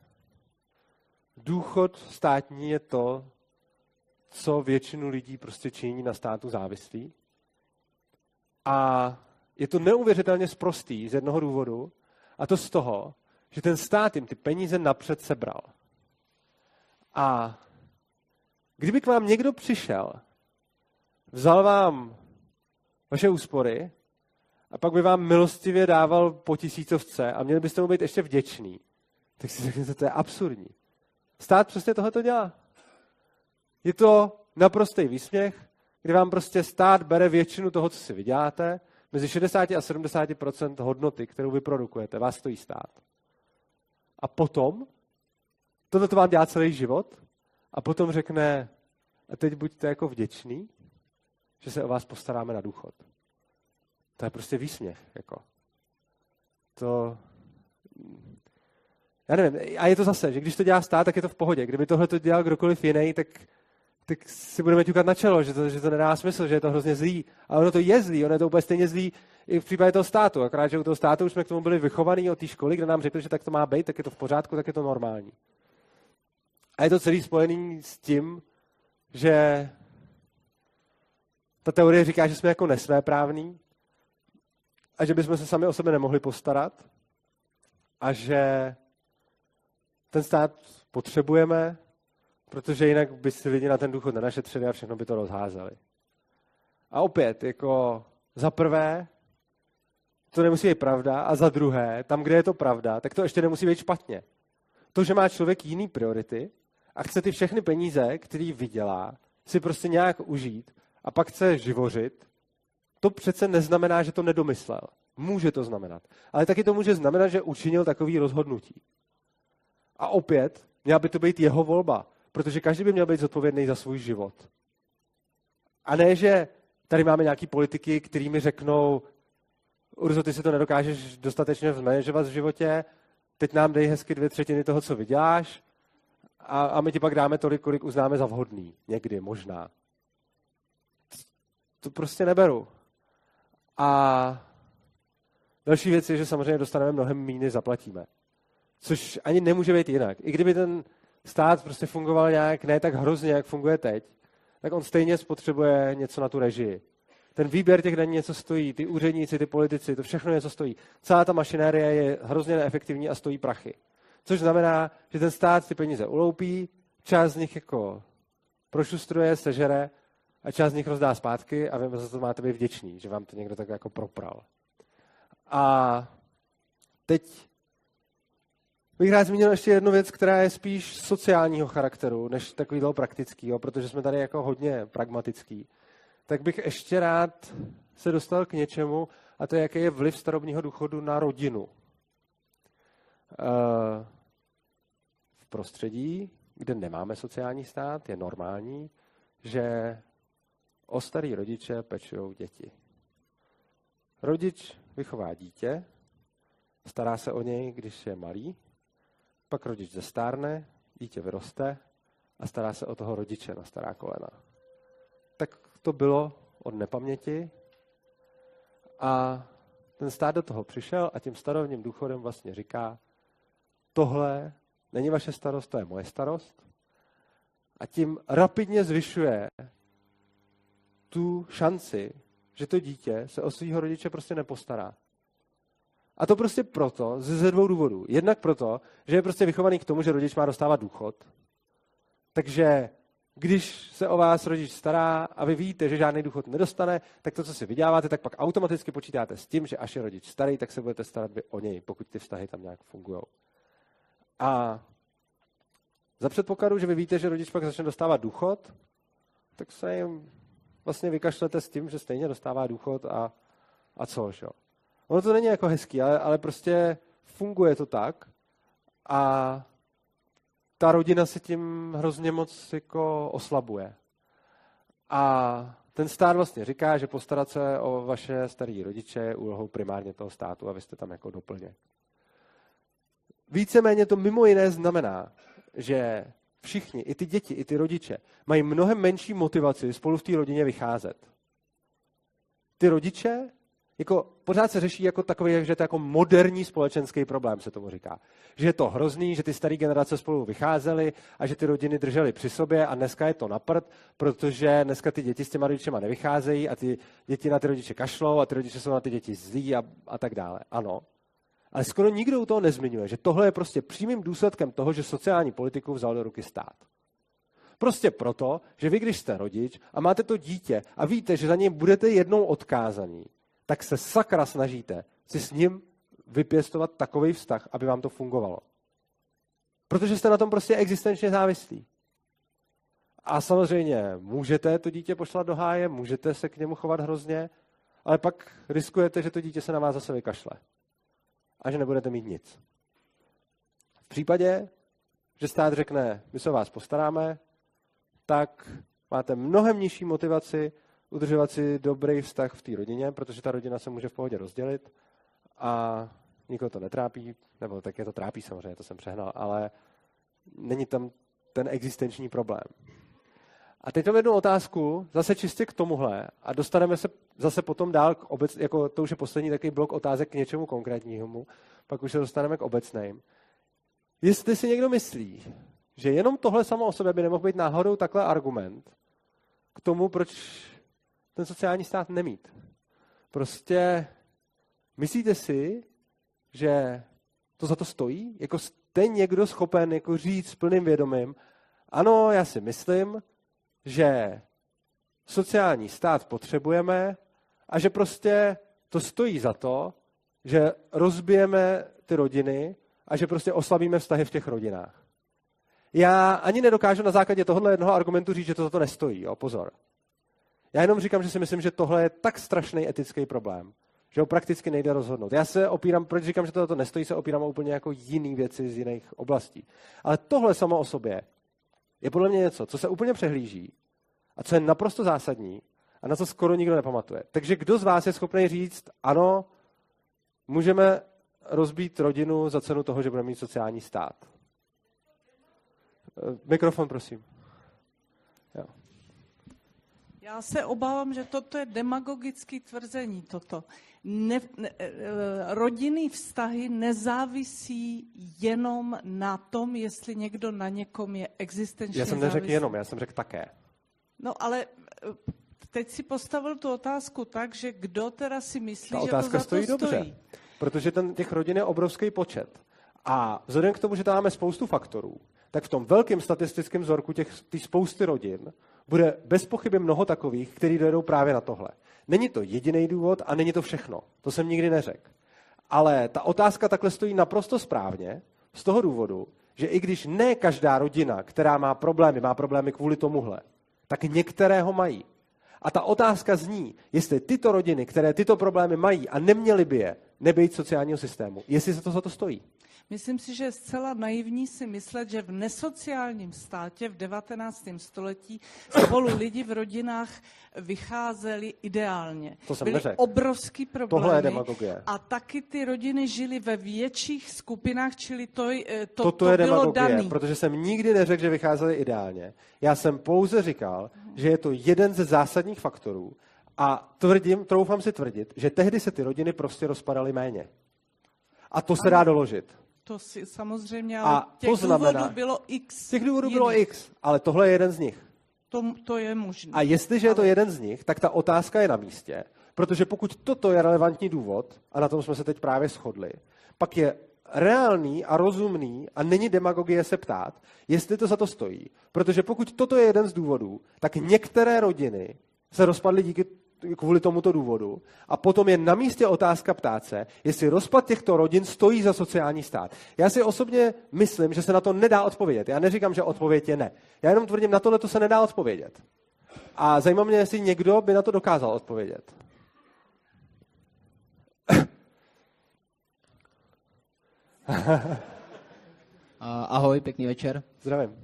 Důchod státní je to, co většinu lidí prostě činí na státu závislí. A je to neuvěřitelně sprostý z jednoho důvodu, a to z toho, že ten stát jim ty peníze napřed sebral. A kdyby k vám někdo přišel, vzal vám vaše úspory a pak by vám milostivě dával po tisícovce a měli byste mu být ještě vděčný, tak si řeknete, to je absurdní. Stát přesně tohle to dělá. Je to naprostý výsměch, kdy vám prostě stát bere většinu toho, co si vyděláte, mezi 60 a 70% hodnoty, kterou vyprodukujete, vás stojí stát. A potom, tohle to vám dělá celý život, a potom řekne, a teď buďte jako vděční, že se o vás postaráme na důchod. To je prostě výsměch. Jako. To, já nevím, a je to zase, že když to dělá stát, tak je to v pohodě. Kdyby tohle to dělal kdokoliv jiný, tak, tak si budeme ťukat na čelo, že to, že to nedá smysl, že je to hrozně zlý. Ale ono to je zlý, ono je to úplně stejně zlý i v případě toho státu. Akorát, že u toho státu už jsme k tomu byli vychovaní od té školy, kde nám řekli, že tak to má být, tak je to v pořádku, tak je to normální. A je to celý spojený s tím, že ta teorie říká, že jsme jako nesvéprávní a že bychom se sami o sebe nemohli postarat a že ten stát potřebujeme, protože jinak by si lidi na ten důchod nenašetřili a všechno by to rozházeli. A opět, jako za prvé, to nemusí být pravda, a za druhé, tam, kde je to pravda, tak to ještě nemusí být špatně. To, že má člověk jiný priority a chce ty všechny peníze, který vydělá, si prostě nějak užít a pak chce živořit, to přece neznamená, že to nedomyslel. Může to znamenat. Ale taky to může znamenat, že učinil takový rozhodnutí. A opět, měla by to být jeho volba, protože každý by měl být zodpovědný za svůj život. A ne, že tady máme nějaký politiky, který mi řeknou, Urzo, ty si to nedokážeš dostatečně zmanéžovat v životě, teď nám dej hezky dvě třetiny toho, co vyděláš, a, a my ti pak dáme tolik, kolik uznáme za vhodný. Někdy, možná. To prostě neberu. A další věc je, že samozřejmě dostaneme mnohem než zaplatíme. Což ani nemůže být jinak. I kdyby ten stát prostě fungoval nějak ne tak hrozně, jak funguje teď, tak on stejně spotřebuje něco na tu režii. Ten výběr těch daní něco stojí, ty úředníci, ty politici, to všechno něco stojí. Celá ta mašinérie je hrozně neefektivní a stojí prachy. Což znamená, že ten stát ty peníze uloupí, část z nich jako prošustruje, sežere a část z nich rozdá zpátky a vy za to máte být vděční, že vám to někdo tak jako propral. A teď bych rád zmínil ještě jednu věc, která je spíš sociálního charakteru, než takového praktického, protože jsme tady jako hodně pragmatický. Tak bych ještě rád se dostal k něčemu, a to je, jaký je vliv starobního důchodu na rodinu. Eh, v prostředí, kde nemáme sociální stát, je normální, že o starý rodiče pečují děti. Rodič vychová dítě, stará se o něj, když je malý, pak rodič zestárne, dítě vyroste a stará se o toho rodiče na stará kolena. Tak to bylo od nepaměti a ten stát do toho přišel a tím starovním důchodem vlastně říká, tohle není vaše starost, to je moje starost. A tím rapidně zvyšuje tu šanci, že to dítě se o svého rodiče prostě nepostará. A to prostě proto, ze dvou důvodů. Jednak proto, že je prostě vychovaný k tomu, že rodič má dostávat důchod. Takže když se o vás rodič stará a vy víte, že žádný důchod nedostane, tak to, co si vyděláváte, tak pak automaticky počítáte s tím, že až je rodič starý, tak se budete starat vy o něj, pokud ty vztahy tam nějak fungují. A za předpokladu, že vy víte, že rodič pak začne dostávat důchod, tak se jim vlastně vykašlete s tím, že stejně dostává důchod a, a co, že? Ono to není jako hezký, ale, ale prostě funguje to tak a ta rodina se tím hrozně moc jako oslabuje. A ten stát vlastně říká, že postarat se o vaše starý rodiče je úlohou primárně toho státu a vy jste tam jako doplně. Víceméně to mimo jiné znamená, že všichni, i ty děti, i ty rodiče, mají mnohem menší motivaci spolu v té rodině vycházet. Ty rodiče jako pořád se řeší jako takový, že je to jako moderní společenský problém, se tomu říká. Že je to hrozný, že ty staré generace spolu vycházely a že ty rodiny držely při sobě a dneska je to naprt, protože dneska ty děti s těma rodičema nevycházejí a ty děti na ty rodiče kašlou a ty rodiče jsou na ty děti zlí a, a tak dále. Ano. Ale skoro nikdo u toho nezmiňuje, že tohle je prostě přímým důsledkem toho, že sociální politiku vzal do ruky stát. Prostě proto, že vy, když jste rodič a máte to dítě a víte, že za něj budete jednou odkázaní, tak se sakra snažíte si s ním vypěstovat takový vztah, aby vám to fungovalo. Protože jste na tom prostě existenčně závislí. A samozřejmě můžete to dítě pošlat do háje, můžete se k němu chovat hrozně, ale pak riskujete, že to dítě se na vás zase vykašle. A že nebudete mít nic. V případě, že stát řekne, my se o vás postaráme, tak máte mnohem nižší motivaci udržovat si dobrý vztah v té rodině, protože ta rodina se může v pohodě rozdělit a nikoho to netrápí, nebo tak je to trápí samozřejmě, to jsem přehnal, ale není tam ten existenční problém. A teď mám jednu otázku, zase čistě k tomuhle, a dostaneme se zase potom dál k obec, jako to už je poslední takový blok otázek k něčemu konkrétnímu, pak už se dostaneme k obecným. Jestli si někdo myslí, že jenom tohle samo o sobě by nemohl být náhodou takhle argument k tomu, proč ten sociální stát nemít. Prostě myslíte si, že to za to stojí? Jako jste někdo schopen jako říct s plným vědomím, ano, já si myslím, že sociální stát potřebujeme a že prostě to stojí za to, že rozbijeme ty rodiny a že prostě oslabíme vztahy v těch rodinách. Já ani nedokážu na základě tohohle jednoho argumentu říct, že to za to nestojí. Jo? Pozor. Já jenom říkám, že si myslím, že tohle je tak strašný etický problém, že ho prakticky nejde rozhodnout. Já se opírám, proč říkám, že to nestojí, se opírám o úplně jako jiný věci z jiných oblastí. Ale tohle samo o sobě je podle mě něco, co se úplně přehlíží a co je naprosto zásadní a na co skoro nikdo nepamatuje. Takže kdo z vás je schopný říct, ano, můžeme rozbít rodinu za cenu toho, že budeme mít sociální stát? Mikrofon, prosím. Já se obávám, že toto je demagogické tvrzení, toto. Ne, ne, eh, rodinný vztahy nezávisí jenom na tom, jestli někdo na někom je existenčně Já jsem neřekl jenom, já jsem řekl také. No ale eh, teď si postavil tu otázku tak, že kdo teda si myslí, Ta že to za stojí to dobře, stojí. protože ten, těch rodin je obrovský počet. A vzhledem k tomu, že tam máme spoustu faktorů, tak v tom velkém statistickém vzorku těch, těch spousty rodin bude bez pochyby mnoho takových, kteří dojedou právě na tohle. Není to jediný důvod a není to všechno. To jsem nikdy neřekl. Ale ta otázka takhle stojí naprosto správně z toho důvodu, že i když ne každá rodina, která má problémy, má problémy kvůli tomuhle, tak některé ho mají. A ta otázka zní, jestli tyto rodiny, které tyto problémy mají a neměly by je, nebejt sociálního systému, jestli se to za to stojí. Myslím si, že je zcela naivní si myslet, že v nesociálním státě v 19. století spolu lidi v rodinách vycházeli ideálně. To jsem Byly neřekl. obrovský problémy. Tohle je demagogie. A taky ty rodiny žily ve větších skupinách, čili to, eh, to, Toto to je bylo demagogie, daný. protože jsem nikdy neřekl, že vycházeli ideálně. Já jsem pouze říkal, že je to jeden ze zásadních faktorů a tvrdím, troufám si tvrdit, že tehdy se ty rodiny prostě rozpadaly méně. A to se dá doložit. To si samozřejmě, A ale těch to znamená- důvodů bylo x. Těch důvodů bylo jiných. x, ale tohle je jeden z nich. To, to je možné. A jestliže je to jeden z nich, tak ta otázka je na místě, protože pokud toto je relevantní důvod, a na tom jsme se teď právě shodli, pak je reálný a rozumný a není demagogie se ptát, jestli to za to stojí. Protože pokud toto je jeden z důvodů, tak některé rodiny se rozpadly díky kvůli tomuto důvodu. A potom je na místě otázka ptát se, jestli rozpad těchto rodin stojí za sociální stát. Já si osobně myslím, že se na to nedá odpovědět. Já neříkám, že odpověď je ne. Já jenom tvrdím, na tohle to se nedá odpovědět. A zajímá mě, jestli někdo by na to dokázal odpovědět. ahoj, pěkný večer. Zdravím.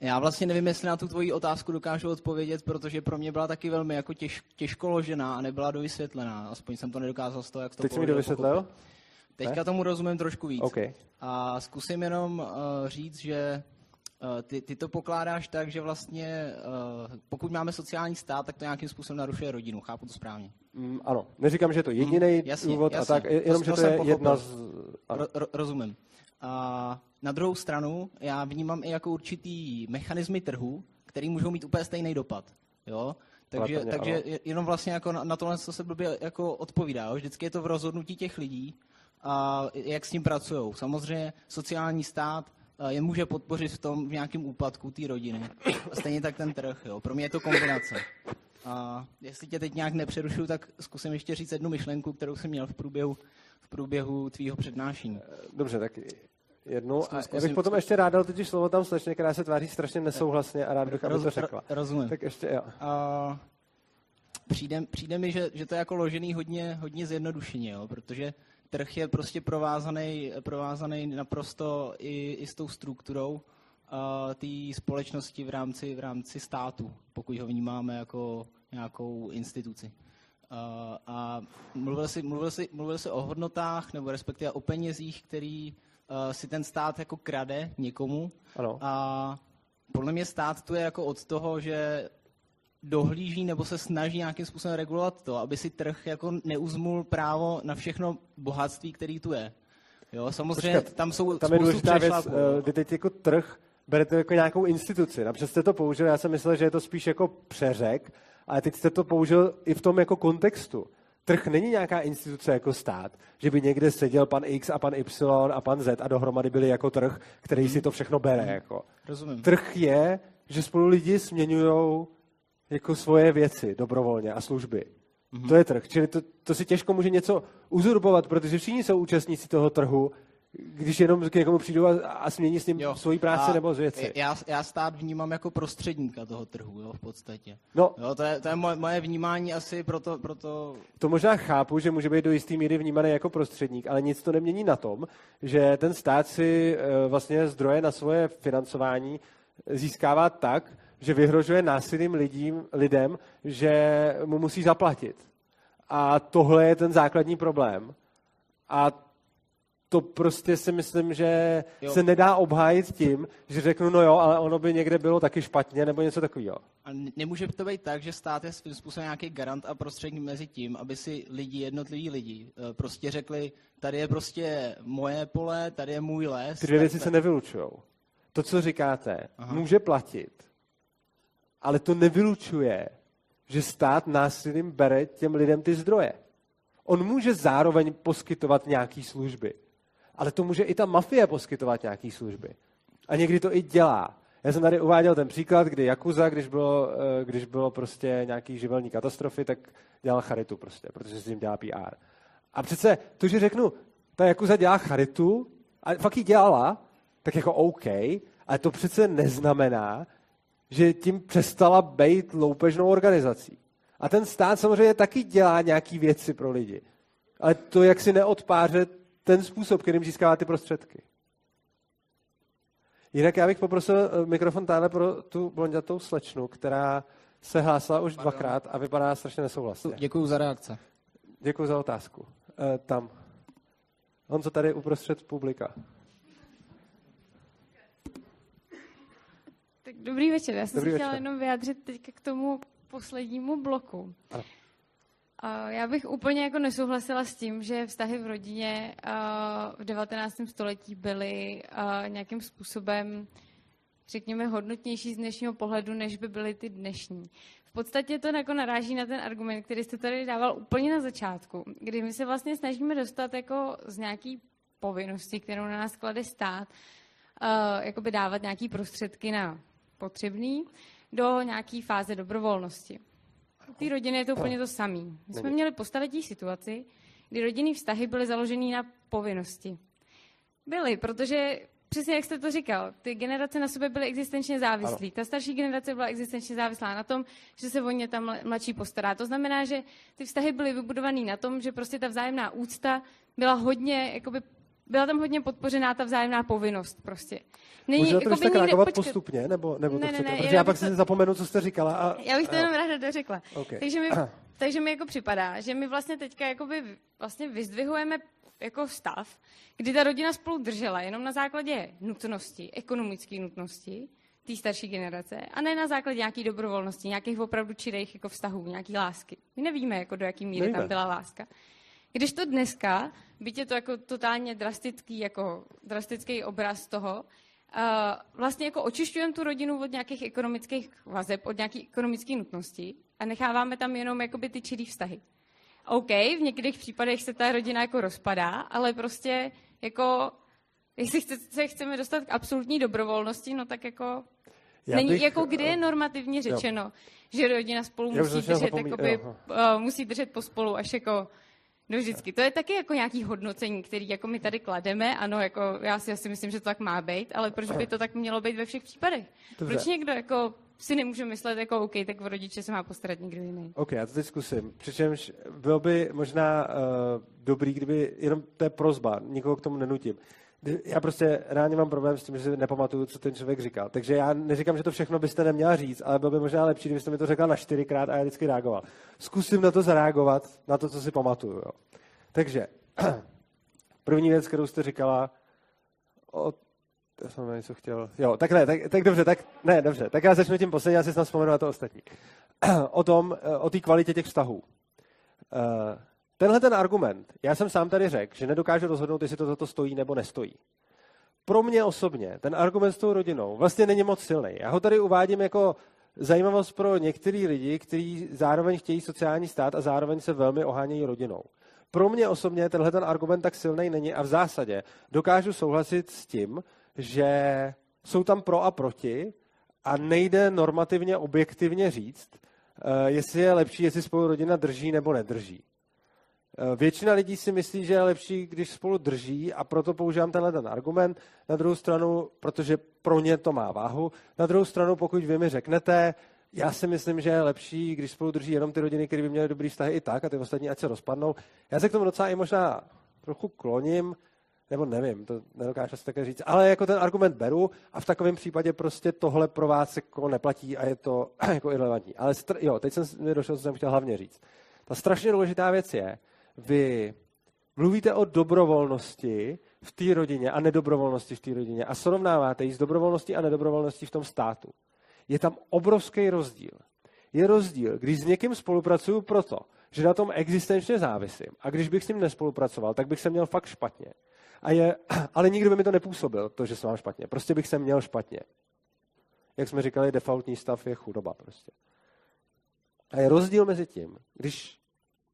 Já vlastně nevím, jestli na tu tvoji otázku dokážu odpovědět, protože pro mě byla taky velmi jako těž, těžko ložená a nebyla dovysvětlená. Aspoň jsem to nedokázal z toho, jak to Teď jsi mi dovysvětlil? Teďka ne? tomu rozumím trošku víc. Okay. A zkusím jenom uh, říct, že uh, ty, ty to pokládáš tak, že vlastně uh, pokud máme sociální stát, tak to nějakým způsobem narušuje rodinu. Chápu to správně? Mm, ano. Neříkám, že je to jediný mm, jasně, důvod jasně. a tak, jenom, to, že to, to je pochopil. jedna z... Ro, ro, rozumím. A na druhou stranu já vnímám i jako určitý mechanismy trhu, který můžou mít úplně stejný dopad. Jo? Takže, takže jenom vlastně jako na, na tohle se blbě jako odpovídá. Jo? Vždycky je to v rozhodnutí těch lidí, a jak s ním pracují. Samozřejmě sociální stát je může podpořit v tom v nějakém úpadku té rodiny. A stejně tak ten trh. Jo? Pro mě je to kombinace. A jestli tě teď nějak nepřerušuju, tak zkusím ještě říct jednu myšlenku, kterou jsem měl v průběhu, v průběhu tvýho přednášení. Dobře, tak jednu. A já bych potom ještě rád dal totiž slovo tam slečně, která se tváří strašně nesouhlasně a rád bych, aby to řekla. Rozumím. Tak ještě jo. A, přijde, přijde mi, že, že to je jako ložený hodně, hodně zjednodušeně, jo, protože trh je prostě provázaný, provázaný naprosto i, i s tou strukturou uh, té společnosti v rámci, v rámci státu, pokud ho vnímáme jako nějakou instituci. Uh, a mluvil si, mluvil, si, mluvil si o hodnotách, nebo respektive o penězích, který uh, si ten stát jako krade někomu. Ano. A podle mě stát tu je jako od toho, že dohlíží nebo se snaží nějakým způsobem regulovat to, aby si trh jako neuzmul právo na všechno bohatství, který tu je. Jo, samozřejmě Počkat, tam jsou tam je důležitá věc, kdy teď jako trh berete jako nějakou instituci. Napřed jste to použil, já jsem myslel, že je to spíš jako přeřek, ale teď jste to použil i v tom jako kontextu. Trh není nějaká instituce jako stát, že by někde seděl pan X a pan Y a pan Z a dohromady byli jako trh, který si to všechno bere. Jako. Rozumím. Trh je, že spolu lidi směňují jako svoje věci dobrovolně a služby. Mm-hmm. To je trh. Čili to, to si těžko může něco uzurbovat, protože všichni jsou účastníci toho trhu, když jenom k někomu přijdu a, a smění s ním jo. svoji práci a nebo z věci. Já, já stát vnímám jako prostředníka toho trhu, jo, v podstatě. No, jo, to je, to je moje, moje vnímání asi proto, proto... To možná chápu, že může být do jisté míry vnímaný jako prostředník, ale nic to nemění na tom, že ten stát si e, vlastně zdroje na svoje financování získává tak, že vyhrožuje násilím lidím, lidem, že mu musí zaplatit. A tohle je ten základní problém. A to prostě si myslím, že jo. se nedá obhájit tím, že řeknu, no jo, ale ono by někde bylo taky špatně, nebo něco takového. A nemůže to být tak, že stát je svým způsobem nějaký garant a prostředník mezi tím, aby si lidi, jednotliví lidi, eh, prostě řekli, tady je prostě moje pole, tady je můj les. Ty dvě věci se nevylučují. To, co říkáte, Aha. může platit, ale to nevylučuje, že stát násilím bere těm lidem ty zdroje. On může zároveň poskytovat nějaké služby, ale to může i ta mafie poskytovat nějaké služby. A někdy to i dělá. Já jsem tady uváděl ten příklad, kdy Jakuza, když bylo, eh, když bylo prostě nějaký živelní katastrofy, tak dělal charitu prostě, protože s tím dělá PR. A přece to, že řeknu, ta Jakuza dělá charitu, a fakt ji dělala, tak jako OK, ale to přece neznamená, že tím přestala být loupežnou organizací. A ten stát samozřejmě taky dělá nějaké věci pro lidi. Ale to, jak si neodpáře ten způsob, kterým získává ty prostředky. Jinak já bych poprosil eh, mikrofon táhle pro tu blondětou slečnu, která se hlásila už Pardon. dvakrát a vypadá strašně nesouhlasně. Děkuji za reakce. Děkuji za otázku. E, tam. On co tady uprostřed publika. Tak dobrý večer. Já jsem dobrý se chtěla večer. jenom vyjádřit teď k tomu poslednímu bloku. Ano. Já bych úplně jako nesouhlasila s tím, že vztahy v rodině v 19. století byly nějakým způsobem, řekněme, hodnotnější z dnešního pohledu, než by byly ty dnešní. V podstatě to jako naráží na ten argument, který jste tady dával úplně na začátku, kdy my se vlastně snažíme dostat jako z nějaký povinnosti, kterou na nás klade stát, jakoby dávat nějaký prostředky na potřebný do nějaké fáze dobrovolnosti. U té rodiny je to úplně to samé. My jsme měli po staletí situaci, kdy rodinný vztahy byly založeny na povinnosti. Byly, protože přesně jak jste to říkal, ty generace na sobě byly existenčně závislé. Ta starší generace byla existenčně závislá na tom, že se o ně tam mladší postará. To znamená, že ty vztahy byly vybudované na tom, že prostě ta vzájemná úcta byla hodně jakoby byla tam hodně podpořená ta vzájemná povinnost prostě. Není, Můžete jako tak reagovat počkat... postupně, nebo, nebo ne, to chcete? Ne, ne, Protože já pak to... si zapomenu, co jste říkala. A... Já bych to jenom ráda dořekla. Okay. Takže, mi, takže mi jako připadá, že my vlastně teďka jakoby vlastně vyzdvihujeme jako stav, kdy ta rodina spolu držela jenom na základě nutnosti, ekonomické nutnosti, té starší generace, a ne na základě nějaké dobrovolnosti, nějakých opravdu čirých jako vztahů, nějaký lásky. My nevíme, jako do jaký míry nevíme. tam byla láska. Když to dneska, byť je to jako totálně drastický, jako drastický obraz toho, uh, vlastně jako očišťujeme tu rodinu od nějakých ekonomických vazeb, od nějaké ekonomické nutnosti a necháváme tam jenom jakoby ty čirý vztahy. OK, v některých případech se ta rodina jako rozpadá, ale prostě jako, jestli chce, se chceme dostat k absolutní dobrovolnosti, no tak jako já Není, bych, jako kdy je normativně řečeno, jo. že rodina spolu musí držet, zapomí, jakoby, uh, musí držet pospolu až jako No vždycky. To je taky jako nějaký hodnocení, který jako my tady klademe. Ano, jako já si asi myslím, že to tak má být, ale proč by to tak mělo být ve všech případech? Dobře. Proč někdo jako si nemůže myslet, jako OK, tak v rodiče se má postarat někdo jiný. OK, já to teď zkusím. Přičemž bylo by možná uh, dobrý, kdyby, jenom to je prozba, nikoho k tomu nenutím já prostě reálně mám problém s tím, že si nepamatuju, co ten člověk říkal. Takže já neříkám, že to všechno byste neměla říct, ale bylo by možná lepší, kdybyste mi to řekla na čtyřikrát a já vždycky reagoval. Zkusím na to zareagovat, na to, co si pamatuju. Jo. Takže, první věc, kterou jste říkala, o, já jsem něco chtěl. Jo, tak ne, tak, tak dobře, tak ne, dobře. Tak já začnu tím posledním, já si snad vzpomenu na to ostatní. o tom, o té kvalitě těch vztahů. Uh, Tenhle ten argument, já jsem sám tady řekl, že nedokážu rozhodnout, jestli to za to stojí nebo nestojí. Pro mě osobně ten argument s tou rodinou vlastně není moc silný. Já ho tady uvádím jako zajímavost pro některý lidi, kteří zároveň chtějí sociální stát a zároveň se velmi ohánějí rodinou. Pro mě osobně tenhle ten argument tak silný není a v zásadě dokážu souhlasit s tím, že jsou tam pro a proti a nejde normativně objektivně říct, eh, jestli je lepší, jestli spolu rodina drží nebo nedrží. Eh, většina lidí si myslí, že je lepší, když spolu drží a proto používám tenhle ten argument. Na druhou stranu, protože pro ně to má váhu. Na druhou stranu, pokud vy mi řeknete, já si myslím, že je lepší, když spolu drží jenom ty rodiny, které by měly dobrý vztahy i tak a ty ostatní ať se rozpadnou. Já se k tomu docela i možná trochu kloním, nebo nevím, to nedokážu si také říct, ale jako ten argument beru a v takovém případě prostě tohle pro vás jako neplatí a je to jako irrelevantní. Ale str- jo, teď jsem mi došel, co jsem chtěl hlavně říct. Ta strašně důležitá věc je, vy mluvíte o dobrovolnosti v té rodině a nedobrovolnosti v té rodině a srovnáváte ji s dobrovolností a nedobrovolností v tom státu. Je tam obrovský rozdíl. Je rozdíl, když s někým spolupracuju proto, že na tom existenčně závisím a když bych s ním nespolupracoval, tak bych se měl fakt špatně. A je, ale nikdo by mi to nepůsobil, to, že se mám špatně. Prostě bych se měl špatně. Jak jsme říkali, defaultní stav je chudoba prostě. A je rozdíl mezi tím, když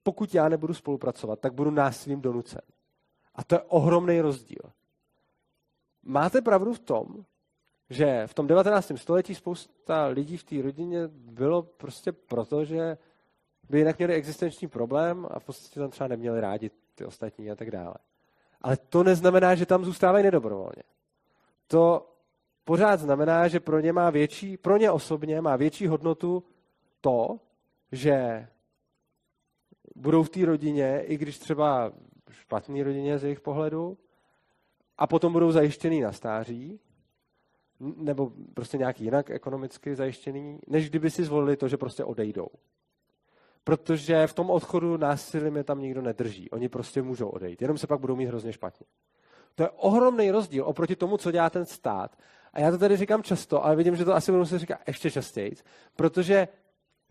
pokud já nebudu spolupracovat, tak budu násilím donucen. A to je ohromný rozdíl. Máte pravdu v tom, že v tom 19. století spousta lidí v té rodině bylo prostě proto, že by jinak měli existenční problém a v podstatě tam třeba neměli rádi ty ostatní a tak dále. Ale to neznamená, že tam zůstávají nedobrovolně. To pořád znamená, že pro ně má větší, pro ně osobně má větší hodnotu to, že budou v té rodině, i když třeba špatný rodině z jejich pohledu, a potom budou zajištěný na stáří, nebo prostě nějak jinak ekonomicky zajištěný, než kdyby si zvolili to, že prostě odejdou. Protože v tom odchodu násilím je tam nikdo nedrží. Oni prostě můžou odejít. Jenom se pak budou mít hrozně špatně. To je ohromný rozdíl oproti tomu, co dělá ten stát. A já to tady říkám často, ale vidím, že to asi budu se říkat ještě častěji, protože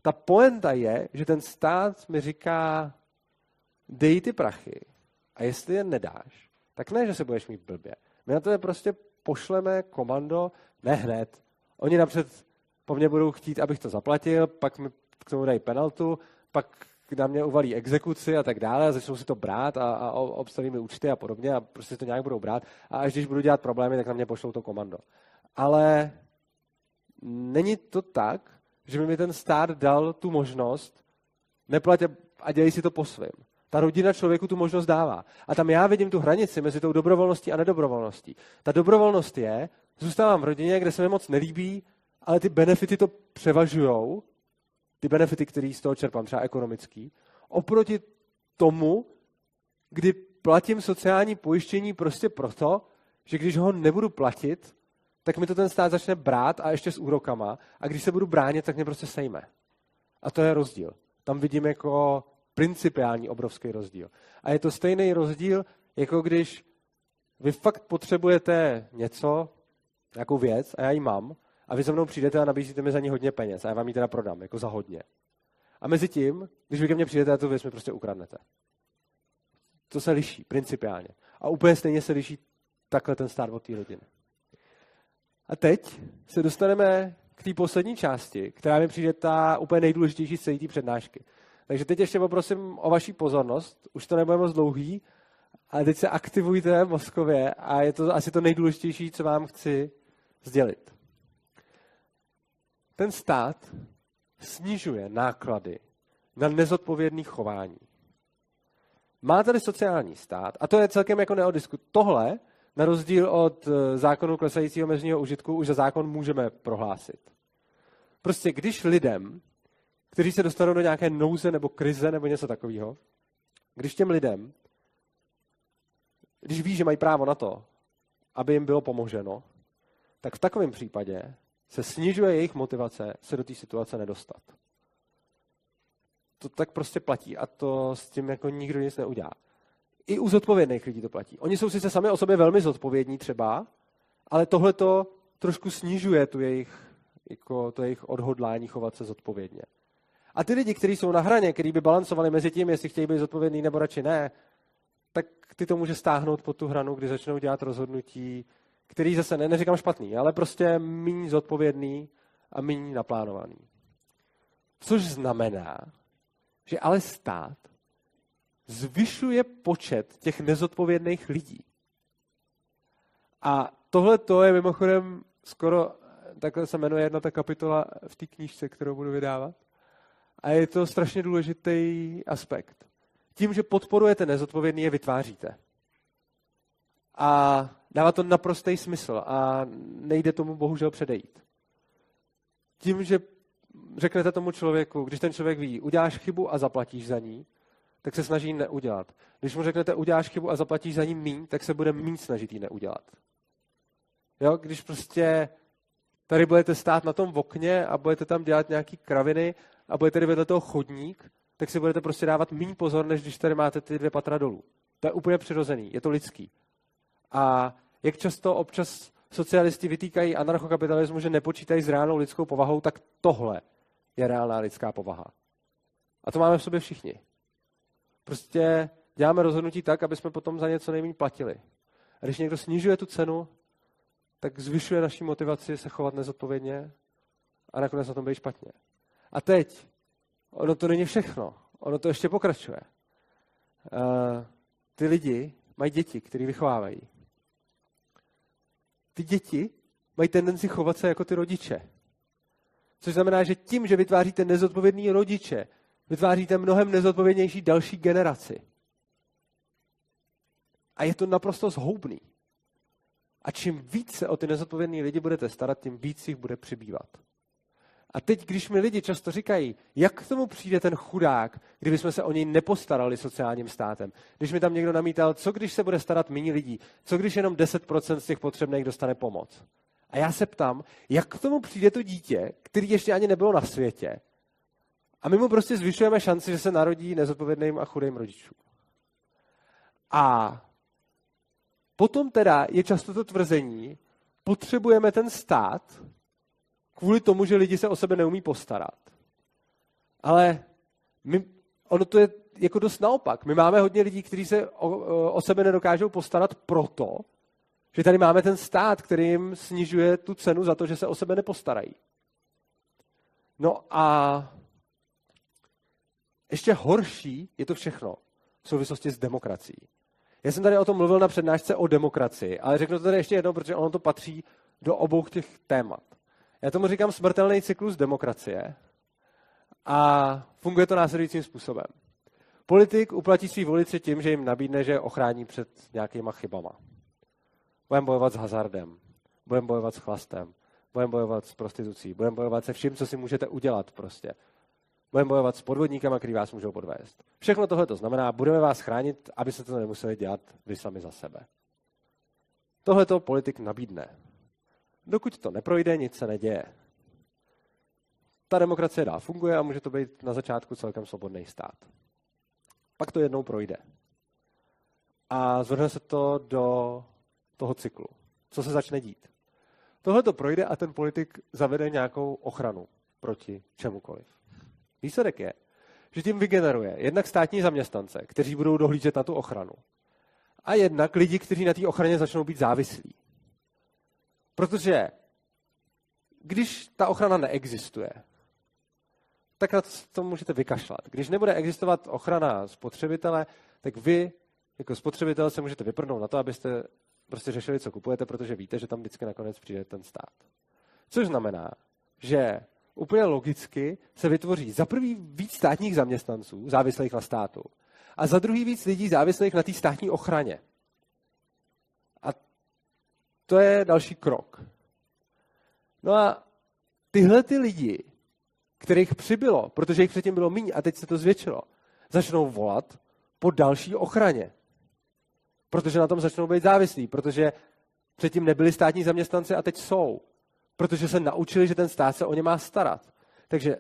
ta poenta je, že ten stát mi říká, dej ty prachy a jestli je nedáš, tak ne, že se budeš mít blbě. My na to je prostě pošleme komando, ne hned. Oni napřed po mně budou chtít, abych to zaplatil, pak mi k tomu dají penaltu, pak na mě uvalí exekuci a tak dále a začnou si to brát a, a obstaví mi účty a podobně a prostě to nějak budou brát a až když budu dělat problémy, tak na mě pošlou to komando. Ale není to tak, že by mi ten stát dal tu možnost, neplatě a dělej si to po svém. Ta rodina člověku tu možnost dává. A tam já vidím tu hranici mezi tou dobrovolností a nedobrovolností. Ta dobrovolnost je, zůstávám v rodině, kde se mi moc nelíbí, ale ty benefity to převažují, ty benefity, které z toho čerpám, třeba ekonomický, oproti tomu, kdy platím sociální pojištění prostě proto, že když ho nebudu platit, tak mi to ten stát začne brát a ještě s úrokama. A když se budu bránit, tak mě prostě sejme. A to je rozdíl. Tam vidím jako principiální obrovský rozdíl. A je to stejný rozdíl, jako když vy fakt potřebujete něco, nějakou věc a já ji mám a vy se mnou přijdete a nabízíte mi za ní hodně peněz a já vám ji teda prodám, jako za hodně. A mezi tím, když vy ke mně přijdete a tu věc mi prostě ukradnete. To se liší, principiálně. A úplně stejně se liší takhle ten stát od té rodiny. A teď se dostaneme k té poslední části, která mi přijde ta úplně nejdůležitější z celé té přednášky. Takže teď ještě poprosím o vaši pozornost. Už to nebude moc dlouhý, ale teď se aktivujte mozkově a je to asi to nejdůležitější, co vám chci sdělit. Ten stát snižuje náklady na nezodpovědný chování. Má tady sociální stát, a to je celkem jako neodisku. Tohle, na rozdíl od eh, zákonu klesajícího mezního užitku, už za zákon můžeme prohlásit. Prostě když lidem, kteří se dostanou do nějaké nouze nebo krize nebo něco takového, když těm lidem, když ví, že mají právo na to, aby jim bylo pomoženo, tak v takovém případě se snižuje jejich motivace se do té situace nedostat. To tak prostě platí a to s tím jako nikdo nic neudělá. I u zodpovědných lidí to platí. Oni jsou sice sami o sobě velmi zodpovědní třeba, ale tohle to trošku snižuje tu jejich, jako to jejich odhodlání chovat se zodpovědně. A ty lidi, kteří jsou na hraně, kteří by balancovali mezi tím, jestli chtějí být zodpovědní nebo radši ne, tak ty to může stáhnout pod tu hranu, kdy začnou dělat rozhodnutí, který zase ne, neříkám špatný, ale prostě méně zodpovědný a méně naplánovaný. Což znamená, že ale stát zvyšuje počet těch nezodpovědných lidí. A tohle to je mimochodem skoro, takhle se jmenuje jedna ta kapitola v té knížce, kterou budu vydávat. A je to strašně důležitý aspekt. Tím, že podporujete nezodpovědný, je vytváříte. A dává to naprostý smysl a nejde tomu bohužel předejít. Tím, že řeknete tomu člověku, když ten člověk ví, uděláš chybu a zaplatíš za ní, tak se snaží neudělat. Když mu řeknete, uděláš chybu a zaplatíš za ní míň, tak se bude míň snažit ji neudělat. Jo, když prostě tady budete stát na tom okně a budete tam dělat nějaký kraviny a budete tady vedle toho chodník, tak si budete prostě dávat méně pozor, než když tady máte ty dvě patra dolů. To je úplně přirozený, je to lidský. A jak často občas socialisti vytýkají anarchokapitalismu, že nepočítají s reálnou lidskou povahou, tak tohle je reálná lidská povaha. A to máme v sobě všichni. Prostě děláme rozhodnutí tak, aby jsme potom za něco nejméně platili. A když někdo snižuje tu cenu, tak zvyšuje naši motivaci se chovat nezodpovědně a nakonec na tom být špatně. A teď, ono to není všechno. Ono to ještě pokračuje. Uh, ty lidi mají děti, které vychovávají. Ty děti mají tendenci chovat se jako ty rodiče. Což znamená, že tím, že vytváříte nezodpovědný rodiče, vytváříte mnohem nezodpovědnější další generaci. A je to naprosto zhoubný. A čím víc se o ty nezodpovědné lidi budete starat, tím víc jich bude přibývat. A teď, když mi lidi často říkají, jak k tomu přijde ten chudák, kdyby jsme se o něj nepostarali sociálním státem. Když mi tam někdo namítal, co když se bude starat méně lidí, co když jenom 10% z těch potřebných dostane pomoc. A já se ptám, jak k tomu přijde to dítě, který ještě ani nebylo na světě, a my mu prostě zvyšujeme šanci, že se narodí nezodpovědným a chudým rodičům. A potom teda je často to tvrzení, potřebujeme ten stát kvůli tomu, že lidi se o sebe neumí postarat. Ale my, ono to je jako dost naopak. My máme hodně lidí, kteří se o, o sebe nedokážou postarat proto, že tady máme ten stát, který jim snižuje tu cenu za to, že se o sebe nepostarají. No a ještě horší je to všechno v souvislosti s demokracií. Já jsem tady o tom mluvil na přednášce o demokracii, ale řeknu to tady ještě jednou, protože ono to patří do obou těch témat. Já tomu říkám smrtelný cyklus demokracie a funguje to následujícím způsobem. Politik uplatí svý voliče tím, že jim nabídne, že ochrání před nějakýma chybama. Budeme bojovat s hazardem, budeme bojovat s chlastem, budeme bojovat s prostitucí, budeme bojovat se vším, co si můžete udělat prostě. Budeme bojovat s podvodníkama, který vás můžou podvést. Všechno tohle to znamená, budeme vás chránit, aby se to nemuseli dělat vy sami za sebe. Tohle to politik nabídne. Dokud to neprojde, nic se neděje. Ta demokracie dál funguje a může to být na začátku celkem svobodný stát. Pak to jednou projde. A zvrhne se to do toho cyklu. Co se začne dít? Tohle to projde a ten politik zavede nějakou ochranu proti čemukoliv. Výsledek je, že tím vygeneruje jednak státní zaměstnance, kteří budou dohlížet na tu ochranu, a jednak lidi, kteří na té ochraně začnou být závislí. Protože když ta ochrana neexistuje, tak na to můžete vykašlat. Když nebude existovat ochrana spotřebitele, tak vy jako spotřebitel se můžete vyprdnout na to, abyste prostě řešili, co kupujete, protože víte, že tam vždycky nakonec přijde ten stát. Což znamená, že úplně logicky se vytvoří za prvý víc státních zaměstnanců, závislých na státu, a za druhý víc lidí závislých na té státní ochraně. A to je další krok. No a tyhle ty lidi, kterých přibylo, protože jich předtím bylo méně a teď se to zvětšilo, začnou volat po další ochraně. Protože na tom začnou být závislí, protože předtím nebyli státní zaměstnanci a teď jsou. Protože se naučili, že ten stát se o ně má starat. Takže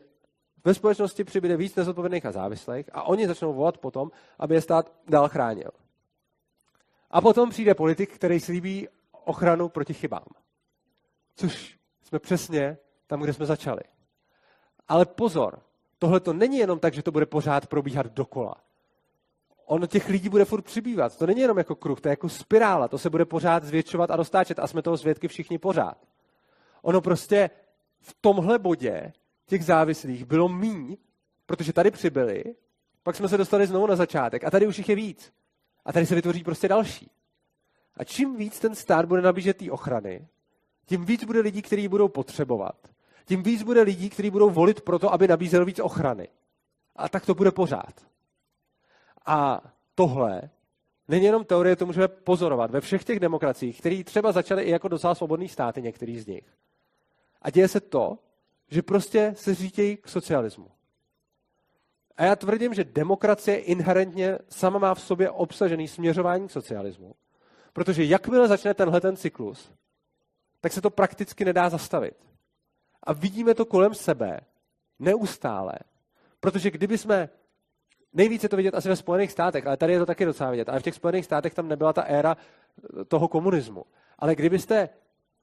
ve společnosti přibude víc nezodpovědných a závislých a oni začnou volat potom, aby je stát dál chránil. A potom přijde politik, který slíbí ochranu proti chybám. Což jsme přesně tam, kde jsme začali. Ale pozor, tohle to není jenom tak, že to bude pořád probíhat dokola. Ono těch lidí bude furt přibývat. To není jenom jako kruh, to je jako spirála. To se bude pořád zvětšovat a roztáčet a jsme toho svědky všichni pořád. Ono prostě v tomhle bodě těch závislých bylo míň, protože tady přibyli, pak jsme se dostali znovu na začátek a tady už jich je víc. A tady se vytvoří prostě další. A čím víc ten stát bude nabížet té ochrany, tím víc bude lidí, kteří budou potřebovat. Tím víc bude lidí, kteří budou volit proto, aby nabízel víc ochrany. A tak to bude pořád. A tohle není jenom teorie, to můžeme pozorovat ve všech těch demokraciích, které třeba začaly i jako docela svobodný státy, některý z nich. A děje se to, že prostě se řítějí k socialismu. A já tvrdím, že demokracie inherentně sama má v sobě obsažený směřování k socialismu. Protože jakmile začne tenhle ten cyklus, tak se to prakticky nedá zastavit. A vidíme to kolem sebe neustále. Protože kdyby jsme, nejvíce to vidět asi ve Spojených státech, ale tady je to taky docela vidět, ale v těch Spojených státech tam nebyla ta éra toho komunismu. Ale kdybyste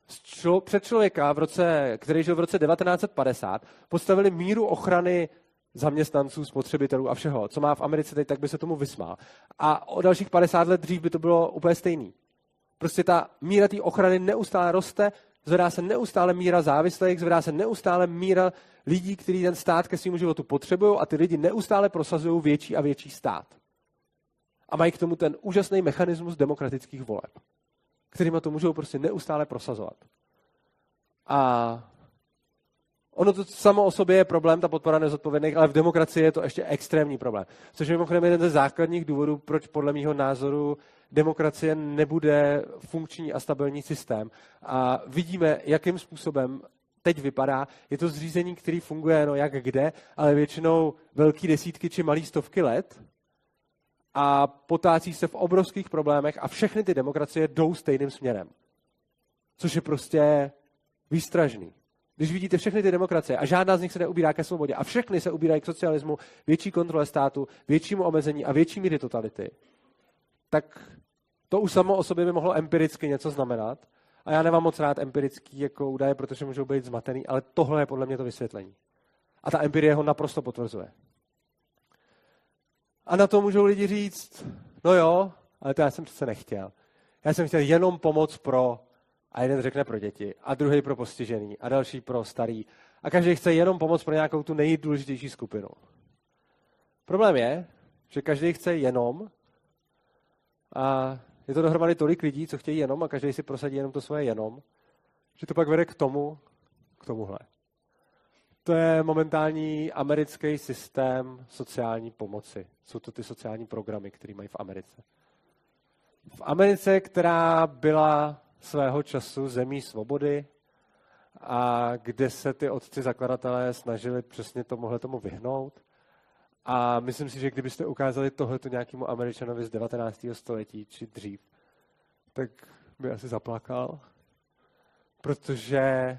člo, před člověka, v roce, který žil v roce 1950, postavili míru ochrany zaměstnanců, spotřebitelů a všeho, co má v Americe teď, tak by se tomu vysmál. A o dalších 50 let dřív by to bylo úplně stejný. Prostě ta míra té ochrany neustále roste, zvedá se neustále míra závislých, zvedá se neustále míra lidí, kteří ten stát ke svému životu potřebují a ty lidi neustále prosazují větší a větší stát. A mají k tomu ten úžasný mechanismus demokratických voleb kterými to můžou prostě neustále prosazovat. A ono to samo o sobě je problém, ta podpora nezodpovědných, ale v demokracii je to ještě extrémní problém. Což je mimochodem jeden ze základních důvodů, proč podle mého názoru demokracie nebude funkční a stabilní systém. A vidíme, jakým způsobem teď vypadá. Je to zřízení, který funguje no jak kde, ale většinou velký desítky či malý stovky let a potácí se v obrovských problémech a všechny ty demokracie jdou stejným směrem. Což je prostě výstražný. Když vidíte všechny ty demokracie a žádná z nich se neubírá ke svobodě a všechny se ubírají k socialismu, větší kontrole státu, většímu omezení a větší míry totality, tak to už samo o sobě by mohlo empiricky něco znamenat. A já nemám moc rád empirický jako údaje, protože můžou být zmatený, ale tohle je podle mě to vysvětlení. A ta empirie ho naprosto potvrzuje. A na to můžou lidi říct, no jo, ale to já jsem přece nechtěl. Já jsem chtěl jenom pomoc pro, a jeden řekne pro děti, a druhý pro postižený, a další pro starý. A každý chce jenom pomoc pro nějakou tu nejdůležitější skupinu. Problém je, že každý chce jenom a je to dohromady tolik lidí, co chtějí jenom a každý si prosadí jenom to svoje jenom, že to pak vede k tomu, k tomuhle. To je momentální americký systém sociální pomoci. Jsou to ty sociální programy, které mají v Americe. V Americe, která byla svého času zemí svobody a kde se ty otci zakladatelé snažili přesně tomuhle tomu vyhnout. A myslím si, že kdybyste ukázali tohleto nějakému američanovi z 19. století či dřív, tak by asi zaplakal, protože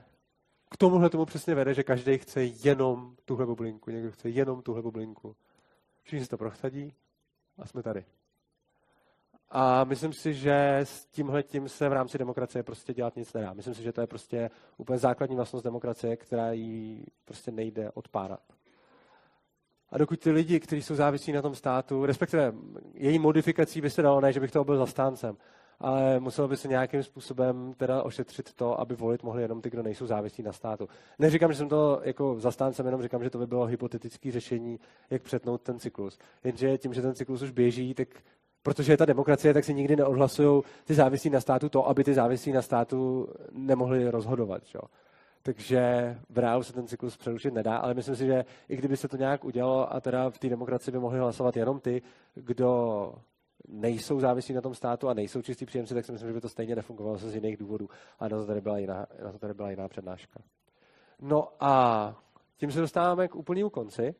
k tomuhle tomu přesně vede, že každý chce jenom tuhle bublinku, někdo chce jenom tuhle bublinku. Všichni se to prochsadí a jsme tady. A myslím si, že s tímhle tím se v rámci demokracie prostě dělat nic nedá. Myslím si, že to je prostě úplně základní vlastnost demokracie, která jí prostě nejde odpárat. A dokud ty lidi, kteří jsou závislí na tom státu, respektive její modifikací by se dalo, ne, že bych toho byl zastáncem, ale muselo by se nějakým způsobem teda ošetřit to, aby volit mohli jenom ty, kdo nejsou závislí na státu. Neříkám, že jsem to jako zastáncem, jenom říkám, že to by bylo hypotetické řešení, jak přetnout ten cyklus. Jenže tím, že ten cyklus už běží, tak protože je ta demokracie, tak si nikdy neodhlasují ty závislí na státu to, aby ty závislí na státu nemohli rozhodovat. Čo? Takže v reálu se ten cyklus přerušit nedá, ale myslím si, že i kdyby se to nějak udělalo a teda v té demokracii by mohli hlasovat jenom ty, kdo nejsou závislí na tom státu a nejsou čistí příjemci, tak si myslím, že by to stejně nefungovalo z jiných důvodů. A na to tady byla jiná, na to tady byla jiná přednáška. No a tím se dostáváme k úplnému konci.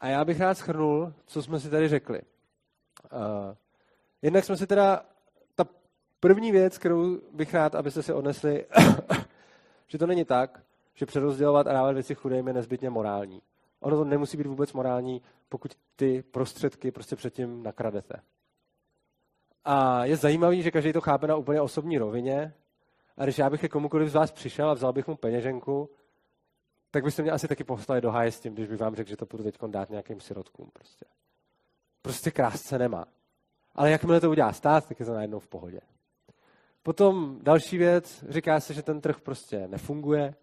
A já bych rád schrnul, co jsme si tady řekli. Uh, jednak jsme si teda, ta první věc, kterou bych rád, abyste si odnesli, že to není tak, že přerozdělovat a dávat věci chudým je nezbytně morální. Ono to nemusí být vůbec morální, pokud ty prostředky prostě předtím nakradete. A je zajímavý, že každý to chápe na úplně osobní rovině. A když já bych ke komukoliv z vás přišel a vzal bych mu peněženku, tak byste mě asi taky poslali do háje s tím, když bych vám řekl, že to budu teď dát nějakým sirotkům. Prostě. prostě krásce nemá. Ale jakmile to udělá stát, tak je to najednou v pohodě. Potom další věc, říká se, že ten trh prostě nefunguje,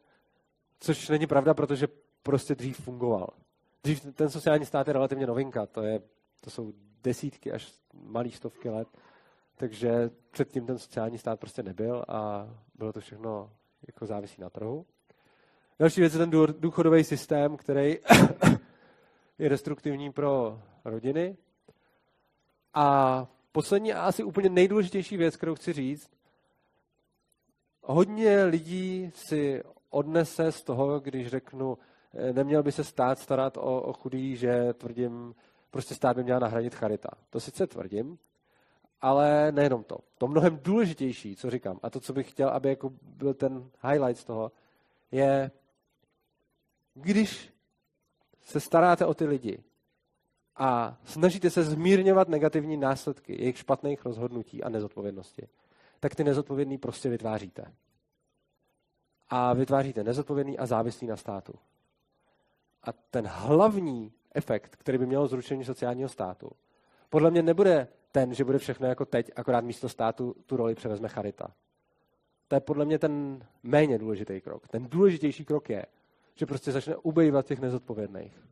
což není pravda, protože prostě dřív fungoval. Dřív ten sociální stát je relativně novinka, to, je, to jsou desítky až malý stovky let, takže předtím ten sociální stát prostě nebyl a bylo to všechno jako závisí na trhu. Další věc je ten důchodový systém, který je destruktivní pro rodiny. A poslední a asi úplně nejdůležitější věc, kterou chci říct, hodně lidí si odnese z toho, když řeknu, eh, neměl by se stát starat o, o chudý, že tvrdím, prostě stát by měl nahradit charita. To sice tvrdím, ale nejenom to. To mnohem důležitější, co říkám, a to, co bych chtěl, aby jako byl ten highlight z toho, je, když se staráte o ty lidi a snažíte se zmírňovat negativní následky jejich špatných rozhodnutí a nezodpovědnosti, tak ty nezodpovědný prostě vytváříte. A vytváříte nezodpovědný a závislý na státu. A ten hlavní efekt, který by mělo zrušení sociálního státu, podle mě nebude ten, že bude všechno jako teď, akorát místo státu tu roli převezme charita. To je podle mě ten méně důležitý krok. Ten důležitější krok je, že prostě začne ubejvat těch nezodpovědných.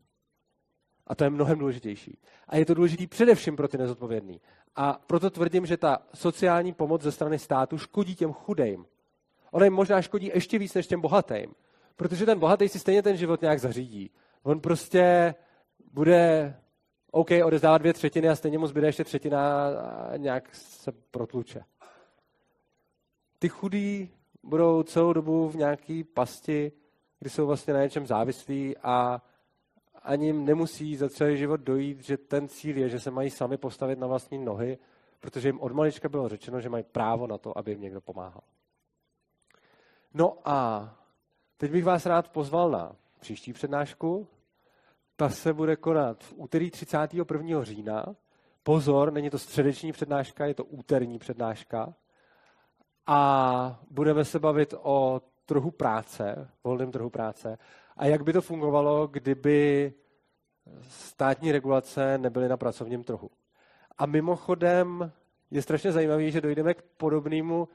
A to je mnohem důležitější. A je to důležitý především pro ty nezodpovědný. A proto tvrdím, že ta sociální pomoc ze strany státu škodí těm chudým. Ona jim možná škodí ještě víc než těm bohatým. Protože ten bohatý si stejně ten život nějak zařídí. On prostě bude OK, odezdávat dvě třetiny a stejně mu zbyde ještě třetina a nějak se protluče. Ty chudí budou celou dobu v nějaký pasti, kdy jsou vlastně na něčem závislí a ani jim nemusí za celý život dojít, že ten cíl je, že se mají sami postavit na vlastní nohy, protože jim od malička bylo řečeno, že mají právo na to, aby jim někdo pomáhal. No a teď bych vás rád pozval na příští přednášku, ta se bude konat v úterý 31. října. Pozor, není to středeční přednáška, je to úterní přednáška. A budeme se bavit o trhu práce, volném trhu práce. A jak by to fungovalo, kdyby státní regulace nebyly na pracovním trhu. A mimochodem je strašně zajímavé, že dojdeme k podobnému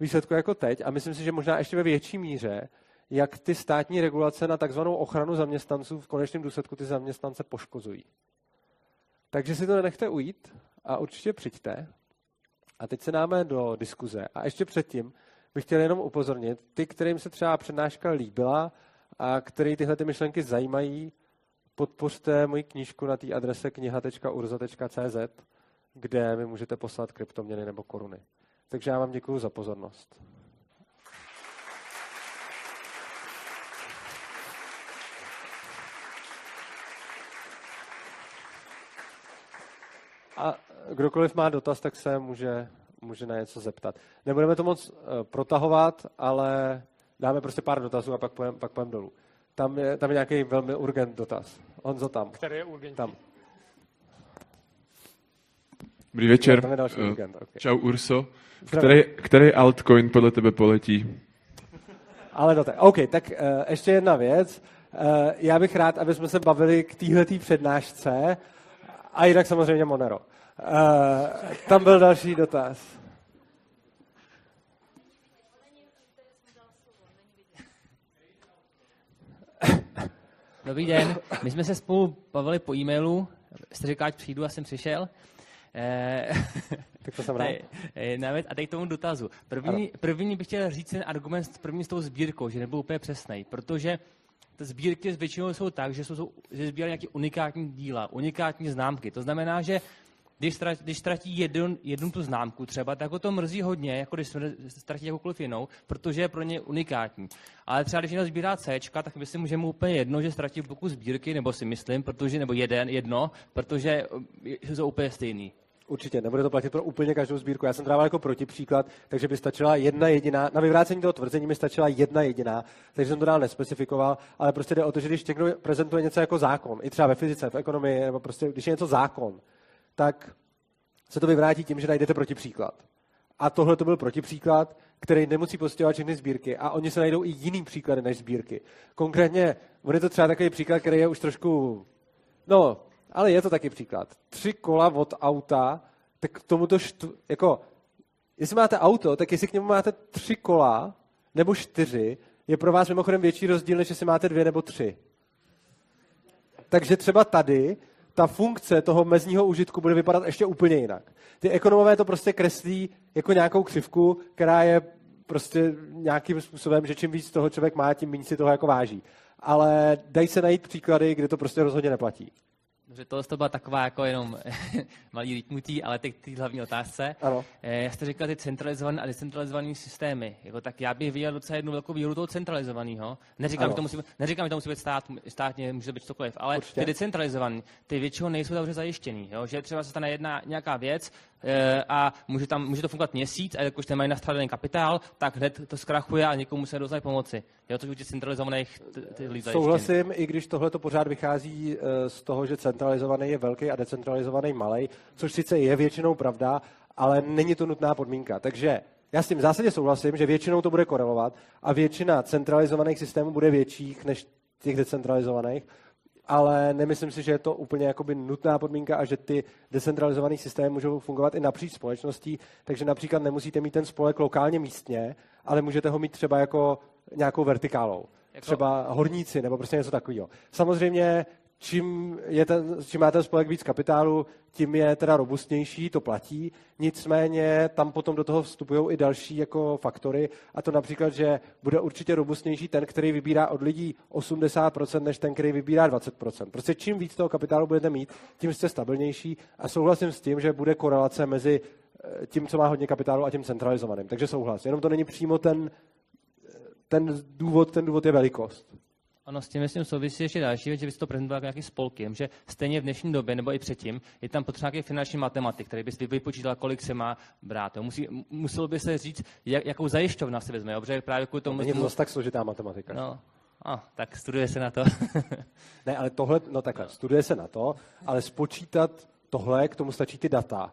výsledku jako teď a myslím si, že možná ještě ve větší míře, jak ty státní regulace na takzvanou ochranu zaměstnanců v konečném důsledku ty zaměstnance poškozují. Takže si to nenechte ujít a určitě přijďte. A teď se dáme do diskuze. A ještě předtím bych chtěl jenom upozornit, ty, kterým se třeba přednáška líbila a který tyhle ty myšlenky zajímají, podpořte moji knížku na té adrese kniha.urza.cz, kde mi můžete poslat kryptoměny nebo koruny. Takže já vám děkuji za pozornost. A kdokoliv má dotaz, tak se může, může na něco zeptat. Nebudeme to moc uh, protahovat, ale dáme prostě pár dotazů a pak půjdeme pak pojem dolů. Tam je, tam je nějaký velmi urgent dotaz. Honzo tam. Který je urgentní? Tam. Dobrý večer. Tam je další uh, urgent. Okay. Čau Urso. Který, který altcoin podle tebe poletí? Ale do té. OK, tak uh, ještě jedna věc. Uh, já bych rád, aby jsme se bavili k téhletý přednášce a jinak samozřejmě Monero. Uh, tam byl další dotaz. Dobrý den, my jsme se spolu bavili po e-mailu, jste říkal, ať přijdu a jsem přišel. Eh, tak to jsem rád. Eh, a teď k tomu dotazu. První, první bych chtěl říct ten argument první s tou sbírkou, že nebyl úplně přesný, protože ty sbírky většinou jsou tak, že, jsou, že sbírají nějaké unikátní díla, unikátní známky. To znamená, že když, ztratí, když ztratí jednu, jednu tu známku třeba, tak ho to mrzí hodně, jako když ztratí jakoukoliv jinou, protože je pro ně unikátní. Ale třeba když někdo sbírá C, tak by si můžeme úplně jedno, že ztratí buku sbírky, nebo si myslím, protože, nebo jeden, jedno, protože jsou úplně stejný. Určitě, nebude to platit pro úplně každou sbírku. Já jsem dával jako protipříklad, takže by stačila jedna jediná, na vyvrácení toho tvrzení mi stačila jedna jediná, takže jsem to dál nespecifikoval, ale prostě jde o to, že když někdo prezentuje něco jako zákon, i třeba ve fyzice, v ekonomii, nebo prostě když je něco zákon, tak se to vyvrátí tím, že najdete protipříklad. A tohle to byl protipříklad, který nemusí postihovat všechny sbírky. A oni se najdou i jiný příklady než sbírky. Konkrétně, on je to třeba takový příklad, který je už trošku, no, ale je to taky příklad. Tři kola od auta, tak k tomu to štv, jako, jestli máte auto, tak jestli k němu máte tři kola nebo čtyři, je pro vás mimochodem větší rozdíl, než jestli máte dvě nebo tři. Takže třeba tady ta funkce toho mezního užitku bude vypadat ještě úplně jinak. Ty ekonomové to prostě kreslí jako nějakou křivku, která je prostě nějakým způsobem, že čím víc toho člověk má, tím méně si toho jako váží. Ale dají se najít příklady, kde to prostě rozhodně neplatí. Dobře, tohle to byla taková jako jenom malý rytmutí, ale teď ty hlavní otázce. Ano. Eh, já jste říkal ty centralizované a decentralizované systémy. Jako, tak já bych viděl docela jednu velkou výhodu toho centralizovaného. Neříkám, že to musí, neříkám, že to musí být stát, státně, může být cokoliv, ale Určitě. ty decentralizované, ty většinou nejsou dobře zajištěný. Jo? Že třeba se stane jedna nějaká věc, a může, tam, může to fungovat měsíc a jakož nemají nastavený kapitál, tak hned to zkrachuje a někomu se dostaje pomoci. Jo, to těch centralizovaných ty Souhlasím, i když tohle to pořád vychází eh, z toho, že centralizovaný je velký a decentralizovaný malý, což sice je většinou pravda, ale není to nutná podmínka. Takže já s tím v zásadě souhlasím, že většinou to bude korelovat a většina centralizovaných systémů bude větších než těch decentralizovaných, ale nemyslím si, že je to úplně jakoby nutná podmínka a že ty decentralizované systémy můžou fungovat i napříč společností, takže například nemusíte mít ten spolek lokálně místně, ale můžete ho mít třeba jako nějakou vertikálou. Jako... Třeba horníci nebo prostě něco takového. Samozřejmě čím, je ten, čím má ten spolek víc kapitálu, tím je teda robustnější, to platí. Nicméně tam potom do toho vstupují i další jako faktory, a to například, že bude určitě robustnější ten, který vybírá od lidí 80%, než ten, který vybírá 20%. Prostě čím víc toho kapitálu budete mít, tím jste stabilnější a souhlasím s tím, že bude korelace mezi eh, tím, co má hodně kapitálu a tím centralizovaným. Takže souhlas. Jenom to není přímo ten, eh, ten důvod, ten důvod je velikost. Ono s tím, myslím, souvisí ještě další věc, že by se to prezentoval jako nějaký spolky, že stejně v dnešní době nebo i předtím je tam potřeba nějaký finanční matematik, který by vypočítal, kolik se má brát. Musí, muselo by se říct, jak, jakou zajišťovna se vezme, protože právě kvůli tomu... Není to zase tak složitá matematika. No, a, tak studuje se na to. ne, ale tohle, no takhle, studuje se na to, ale spočítat tohle, k tomu stačí ty data.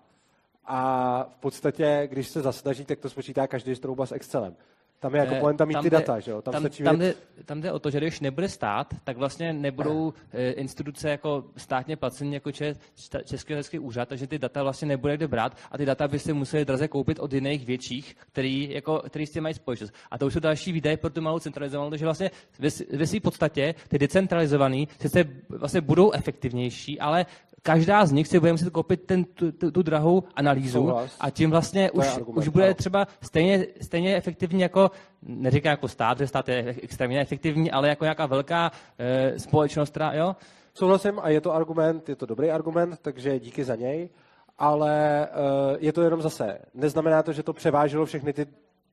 A v podstatě, když se zasnaží, tak to spočítá každý strouba s Excelem. Tam je jako pointa mít tam ty jde, data, že jo? Tam, tam, tam, jde, tam jde o to, že když nebude stát, tak vlastně nebudou e, instituce jako státně placené jako Če, Český letecký úřad, takže ty data vlastně nebude kde brát a ty data by si museli draze koupit od jiných větších, který, jako, který s tím mají společnost. A to už jsou další výdaje pro tu malou centralizovanou, takže vlastně ve, ve své podstatě ty decentralizované sice vlastně budou efektivnější, ale každá z nich si bude muset koupit ten, tu, tu, tu drahou analýzu Souhlas. a tím vlastně už, už bude třeba stejně, stejně efektivní jako, neříkám jako stát, že stát je extrémně efektivní, ale jako nějaká velká e, společnost, která, jo? Souhlasím a je to argument, je to dobrý argument, takže díky za něj, ale e, je to jenom zase, neznamená to, že to převážilo všechny ty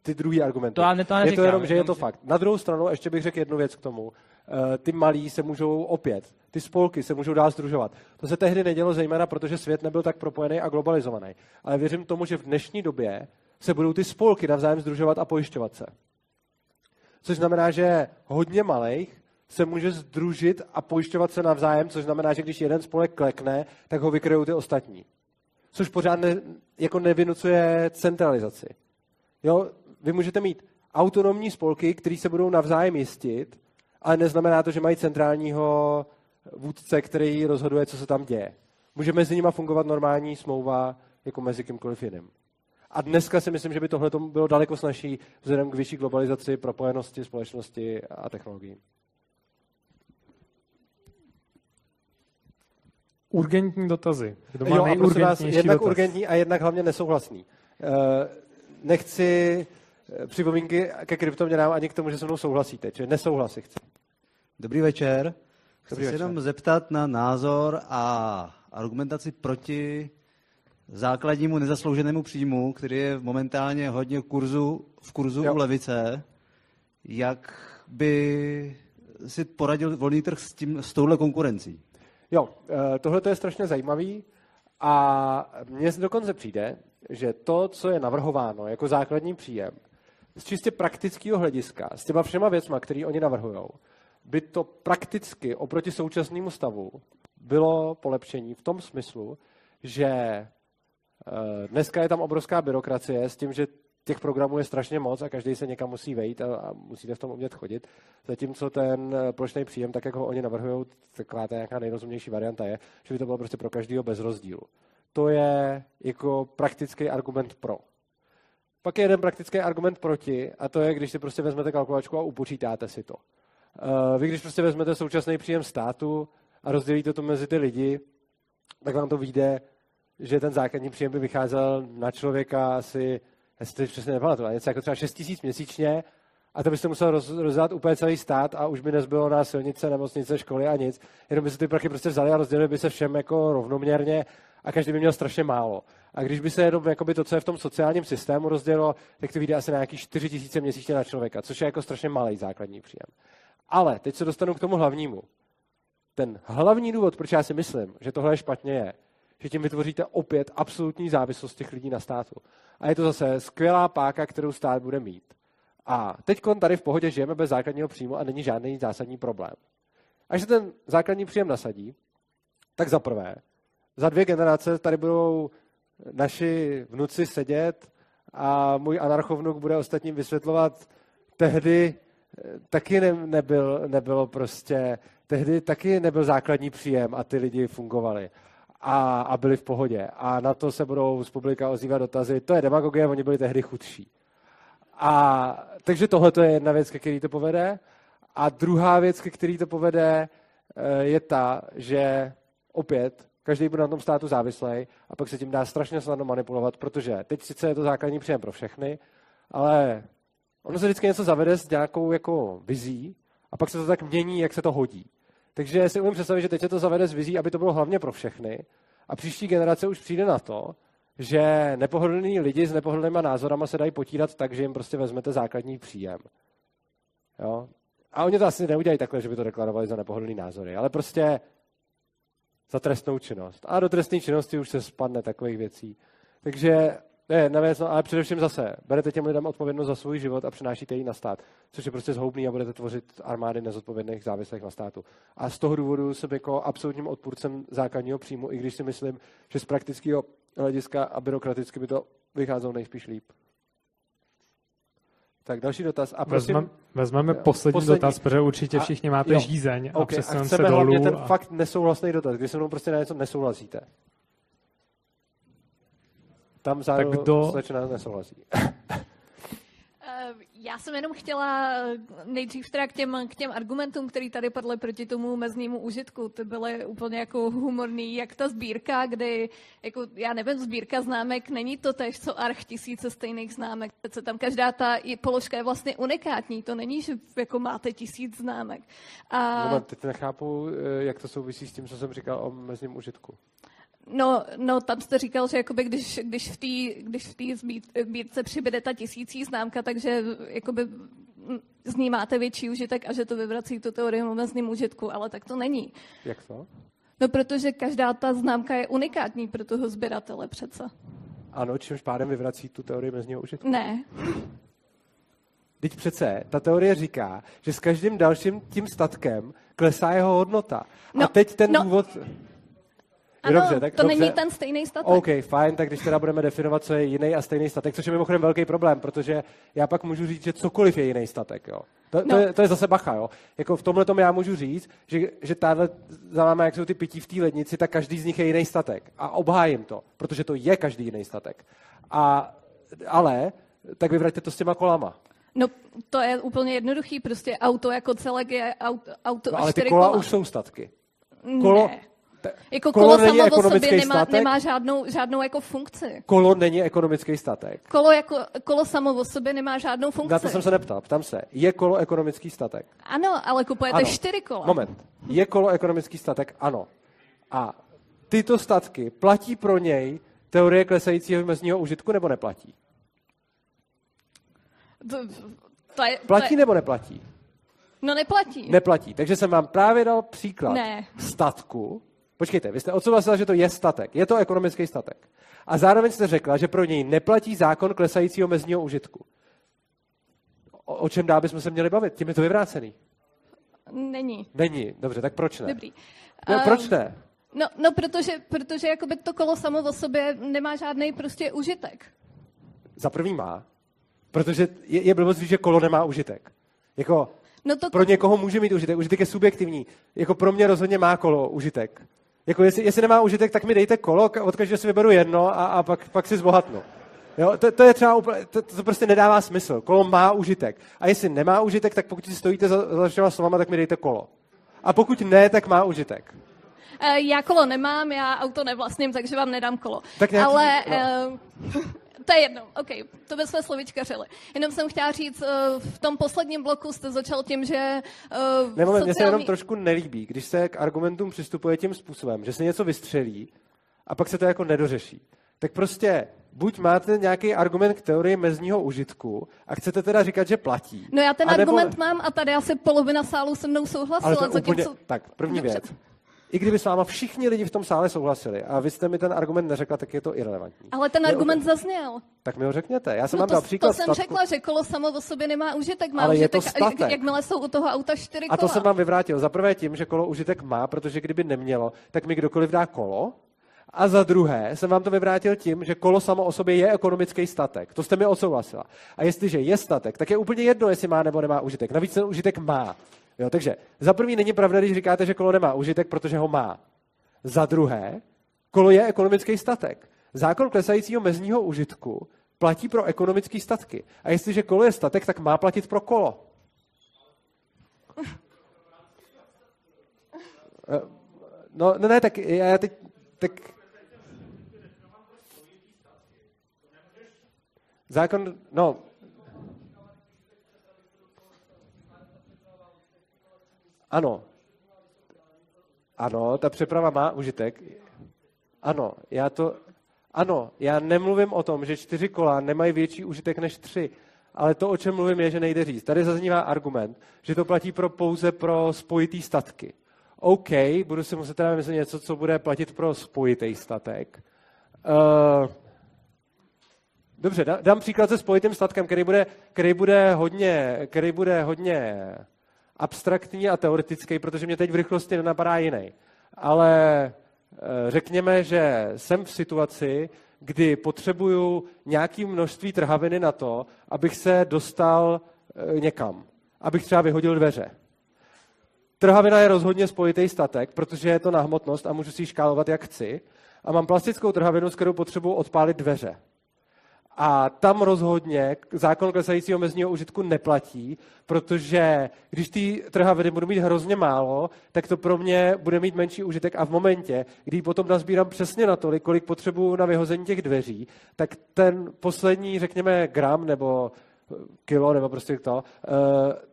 ty druhý argumenty. To ne, to je to jenom, že je to fakt. Na druhou stranu ještě bych řekl jednu věc k tomu. Eh, ty malí se můžou opět, ty spolky se můžou dál združovat. To se tehdy nedělo zejména, protože svět nebyl tak propojený a globalizovaný. Ale věřím tomu, že v dnešní době se budou ty spolky navzájem združovat a pojišťovat se. Což znamená, že hodně malých se může združit a pojišťovat se navzájem, což znamená, že když jeden spolek klekne, tak ho vykryjou ty ostatní. Což pořád ne, jako nevinucuje centralizaci. Jo, vy můžete mít autonomní spolky, které se budou navzájem jistit, ale neznamená to, že mají centrálního vůdce, který rozhoduje, co se tam děje. Může mezi nimi fungovat normální smlouva jako mezi kýmkoliv jiným. A dneska si myslím, že by tohle bylo daleko snažší vzhledem k vyšší globalizaci, propojenosti společnosti a technologií. Urgentní dotazy. Kdo má jo, a vás, jednak dotaz? urgentní a jednak hlavně nesouhlasný. Uh, nechci eh, připomínky ke kryptoměnám ani k tomu, že se mnou souhlasíte. Čili nesouhlasy chci. Dobrý večer. Chci Dobrý se večer. jenom zeptat na názor a argumentaci proti základnímu nezaslouženému příjmu, který je momentálně hodně v kurzu, v kurzu u levice. Jak by si poradil volný trh s, tím, s touhle konkurencí? Jo, eh, tohle je strašně zajímavý a mně dokonce přijde, že to, co je navrhováno jako základní příjem, z čistě praktického hlediska, s těma všema věcma, které oni navrhují, by to prakticky oproti současnému stavu bylo polepšení v tom smyslu, že eh, dneska je tam obrovská byrokracie s tím, že těch programů je strašně moc a každý se někam musí vejít a, a musíte v tom umět chodit. Zatímco ten eh, plošný příjem, tak jak ho oni navrhují, taková ta nějaká nejrozumnější varianta je, že by to bylo prostě pro každého bez rozdílu. To je jako praktický argument pro. Pak je jeden praktický argument proti a to je, když si prostě vezmete kalkulačku a upočítáte si to. Eh, vy, když prostě vezmete současný příjem státu a rozdělíte to mezi ty lidi, tak vám to vyjde, že ten základní příjem by vycházel na člověka asi já si to přesně nepamatuju, něco jako třeba 6 tisíc měsíčně a to byste musel roz, rozdat úplně celý stát a už by nezbylo na silnice, nemocnice, školy a nic. Jenom by se ty prachy prostě vzali a rozdělili by se všem jako rovnoměrně a každý by měl strašně málo. A když by se jenom jakoby to, co je v tom sociálním systému rozdělilo, tak to vyjde asi na nějaký 4 tisíce měsíčně na člověka, což je jako strašně malý základní příjem. Ale teď se dostanu k tomu hlavnímu. Ten hlavní důvod, proč já si myslím, že tohle je špatně, je, že tím vytvoříte opět absolutní závislost těch lidí na státu. A je to zase skvělá páka, kterou stát bude mít. A teď tady v pohodě žijeme bez základního příjmu a není žádný zásadní problém. Až se ten základní příjem nasadí, tak za prvé, za dvě generace tady budou naši vnuci sedět a můj anarchovnuk bude ostatním vysvětlovat, tehdy eh, taky ne, nebyl, nebylo prostě, tehdy taky nebyl základní příjem a ty lidi fungovali a, a byli v pohodě. A na to se budou z publika ozývat dotazy. To je demagogie, oni byli tehdy chudší. A, takže tohle je jedna věc, ke který to povede. A druhá věc, ke který to povede, eh, je ta, že opět každý bude na tom státu závislý a pak se tím dá strašně snadno manipulovat, protože teď sice je to základní příjem pro všechny, ale ono se vždycky něco zavede s nějakou jako vizí a pak se to tak mění, jak se to hodí. Takže si umím představit, že teď se to zavede z vizí, aby to bylo hlavně pro všechny. A příští generace už přijde na to, že nepohodlní lidi s nepohodlnýma názorama se dají potírat tak, že jim prostě vezmete základní příjem. Jo? A oni to asi neudělají takhle, že by to deklarovali za nepohodlný názory, ale prostě za trestnou činnost. A do trestné činnosti už se spadne takových věcí. Takže to je jedna věc, no, ale především zase, berete těm lidem odpovědnost za svůj život a přenášíte ji na stát, což je prostě zhoubný a budete tvořit armády nezodpovědných závislých na státu. A z toho důvodu jsem jako absolutním odpůrcem základního příjmu, i když si myslím, že z praktického hlediska a byrokraticky by to vycházelo nejspíš líp. Tak další dotaz. A prosím, Vezmem, vezmeme poslední, poslední dotaz, protože určitě všichni máte a, jo, žízeň okay, a chceme se dolů. ten a... fakt nesouhlasný dotaz, když se mnou prostě na něco nesouhlasíte. Tam zároveň kdo... slečna nesouhlasí. Já jsem jenom chtěla eh, nejdřív teda k těm, k těm argumentům, které tady padly proti tomu meznímu užitku. Ty byly úplně jako humorný, jak ta sbírka, kdy, jako, já nevím, sbírka známek není to tež, co arch tisíce stejných známek. Se tam každá ta položka je vlastně unikátní. To není, že jako máte tisíc známek. A... No, teď nechápu, eh, jak to souvisí s tím, co jsem říkal o mezním užitku. No, no, tam jste říkal, že jakoby, když, když v té když v sbírce přibyde ta tisící známka, takže jakoby z ní máte větší užitek a že to vyvrací tu teorii o mezným užitku, ale tak to není. Jak to? No, protože každá ta známka je unikátní pro toho sběratele přece. Ano, čímž pádem vyvrací tu teorii mezního užitku? Ne. Teď přece ta teorie říká, že s každým dalším tím statkem klesá jeho hodnota. No, a teď ten no, důvod... Ano, dobře, tak, to dobře. není ten stejný statek. OK, fajn, tak když teda budeme definovat, co je jiný a stejný statek, což je mimochodem velký problém, protože já pak můžu říct, že cokoliv je jiný statek, jo. To, no. to, je, to je zase bacha, jo. Jako v tomhle tomu já můžu říct, že, že tahle, za náma, jak jsou ty pití v té lednici, tak každý z nich je jiný statek. A obhájím to, protože to je každý jiný statek. A, ale, tak vyvraťte to s těma kolama. No, to je úplně jednoduchý, prostě auto jako celek je auto, auto no, ale ty kola, kola už jsou statky. Kolo, ne. Jako kolo, kolo samo o sobě nemá, nemá žádnou, žádnou jako funkci. Kolo není ekonomický statek. Kolo, jako, kolo samo o sobě nemá žádnou funkci. Na to jsem se neptal, ptám se. Je kolo ekonomický statek? Ano, ale kupujete ano. čtyři kola. Moment. Je kolo ekonomický statek? Ano. A tyto statky platí pro něj teorie klesajícího mezního užitku nebo neplatí? To, to je, platí to je... nebo neplatí? No neplatí. Neplatí. Takže jsem vám právě dal příklad ne. statku. Počkejte, vy jste odsouhlasila, že to je statek. Je to ekonomický statek. A zároveň jste řekla, že pro něj neplatí zákon klesajícího mezního užitku. O, o čem dál bychom se měli bavit? Tím je to vyvrácený. Není. Není. Dobře, tak proč ne? Dobrý. No, um, proč ne? No, no protože, protože jakoby to kolo samo o sobě nemá žádný prostě užitek. Za prvý má. Protože je, je blbost, že kolo nemá užitek. Jako, no to... pro někoho může mít užitek. Užitek je subjektivní. Jako pro mě rozhodně má kolo užitek. Jako jestli, jestli nemá užitek, tak mi dejte kolo, od každého si vyberu jedno a, a pak, pak si zbohatnu. Jo, to, to, je třeba úplně, to, to prostě nedává smysl. Kolo má užitek. A jestli nemá užitek, tak pokud si stojíte za, za slovama, tak mi dejte kolo. A pokud ne, tak má užitek. Uh, já kolo nemám, já auto nevlastním, takže vám nedám kolo. Tak nějaký, Ale no. uh, to je jedno, OK, to bychom slovičkařili. Jenom jsem chtěla říct, uh, v tom posledním bloku jste začal tím, že... Uh, ne, moment, sociální... mě se jenom trošku nelíbí, když se k argumentům přistupuje tím způsobem, že se něco vystřelí a pak se to jako nedořeší. Tak prostě buď máte nějaký argument k teorii mezního užitku a chcete teda říkat, že platí. No já ten anebo... argument mám a tady asi polovina sálu se mnou souhlasila. Ale to úplně... co... Tak, první Dobře. věc i kdyby s váma všichni lidi v tom sále souhlasili a vy jste mi ten argument neřekla, tak je to irrelevantní. Ale ten argument zazněl. Tak mi ho řekněte. Já jsem no vám dal příklad To jsem statku. řekla, že kolo samo o sobě nemá užitek, má Ale užitek, je to statek. jakmile jsou u toho auta čtyři kola. A to jsem vám vyvrátil. Za prvé tím, že kolo užitek má, protože kdyby nemělo, tak mi kdokoliv dá kolo. A za druhé jsem vám to vyvrátil tím, že kolo samo o sobě je ekonomický statek. To jste mi odsouhlasila. A jestliže je statek, tak je úplně jedno, jestli má nebo nemá užitek. Navíc ten užitek má. Jo, takže za první není pravda, když říkáte, že kolo nemá užitek, protože ho má. Za druhé, kolo je ekonomický statek. Zákon klesajícího mezního užitku platí pro ekonomické statky. A jestliže kolo je statek, tak má platit pro kolo. Eh, no, no ne, tak já teď, tak... Zákon, no, ano, ano, ta přeprava má užitek. Ano, já to, ano, já nemluvím o tom, že čtyři kola nemají větší užitek než tři, ale to, o čem mluvím, je, že nejde říct. Tady zaznívá argument, že to platí pro pouze pro spojitý statky. OK, budu si muset teda myslet něco, co bude platit pro spojitý statek. Uh, dobře, dám příklad se spojitým statkem, který bude, který bude hodně, který bude hodně abstraktní a teoretický, protože mě teď v rychlosti nenapadá jiný. Ale eh, řekněme, že jsem v situaci, kdy potřebuju nějaké množství trhaviny na to, abych se dostal eh, někam. Abych třeba vyhodil dveře. Trhavina je rozhodně spojitý statek, protože je to na hmotnost a můžu si ji škálovat, jak chci. A mám plastickou trhavinu, s kterou potřebuji odpálit dveře. A tam rozhodně zákon klesajícího mezního užitku neplatí, protože když ty trhaviny budu mít hrozně málo, tak to pro mě bude mít menší užitek. A v momentě, kdy potom nazbírám přesně na tolik, kolik potřebuju na vyhození těch dveří, tak ten poslední, řekněme, gram nebo kilo nebo prostě to, uh,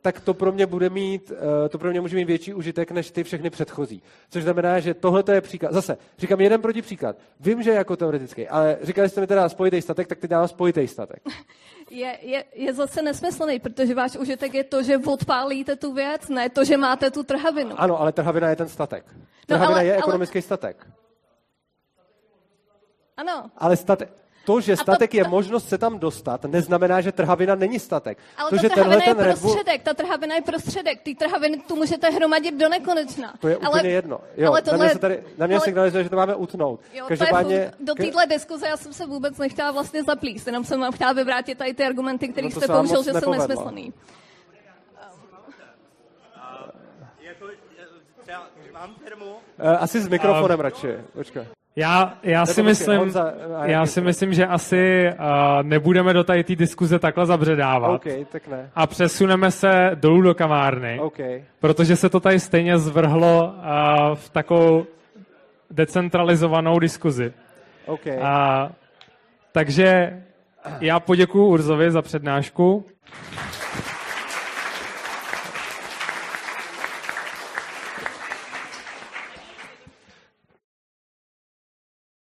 tak to pro mě bude mít, uh, to pro mě může mít větší užitek než ty všechny předchozí. Což znamená, že tohle je příklad. Zase, říkám jeden proti příklad. Vím, že je jako teoretický, ale říkali jste mi teda spojitý statek, tak teď dávám spojitý statek. Je, je, je zase nesmyslný, protože váš užitek je to, že odpálíte tu věc, ne to, že máte tu trhavinu. Ano, ale trhavina je ten statek. No, trhavina no, ale, je ekonomický ale... statek. Ano. Ale statek, to, že statek to, je možnost se tam dostat, neznamená, že trhavina není statek. Ale to, ta že trhavina je ten prostředek, Bull... ta trhavina je prostředek, ty trhaviny tu můžete hromadit do nekonečna. To je ale, úplně jedno. Jo, ale tohle, na mě, se tady, na mě ale, signalizuje, že to máme utnout. Jo, Každopádně... do téhle diskuze já jsem se vůbec nechtěla vlastně zaplíst, jenom jsem vám chtěla vyvrátit tady ty argumenty, které no jste použil, že jsou nesmyslný. Asi s mikrofonem um, radši. Počkej. Já, já, si myslím, Honza, já si myslím, že asi uh, nebudeme do tady té diskuze takhle zabředávat. Okay, tak ne. A přesuneme se dolů do kavárny. Okay. Protože se to tady stejně zvrhlo uh, v takovou decentralizovanou diskuzi. Okay. Uh, takže já poděkuji Urzovi za přednášku.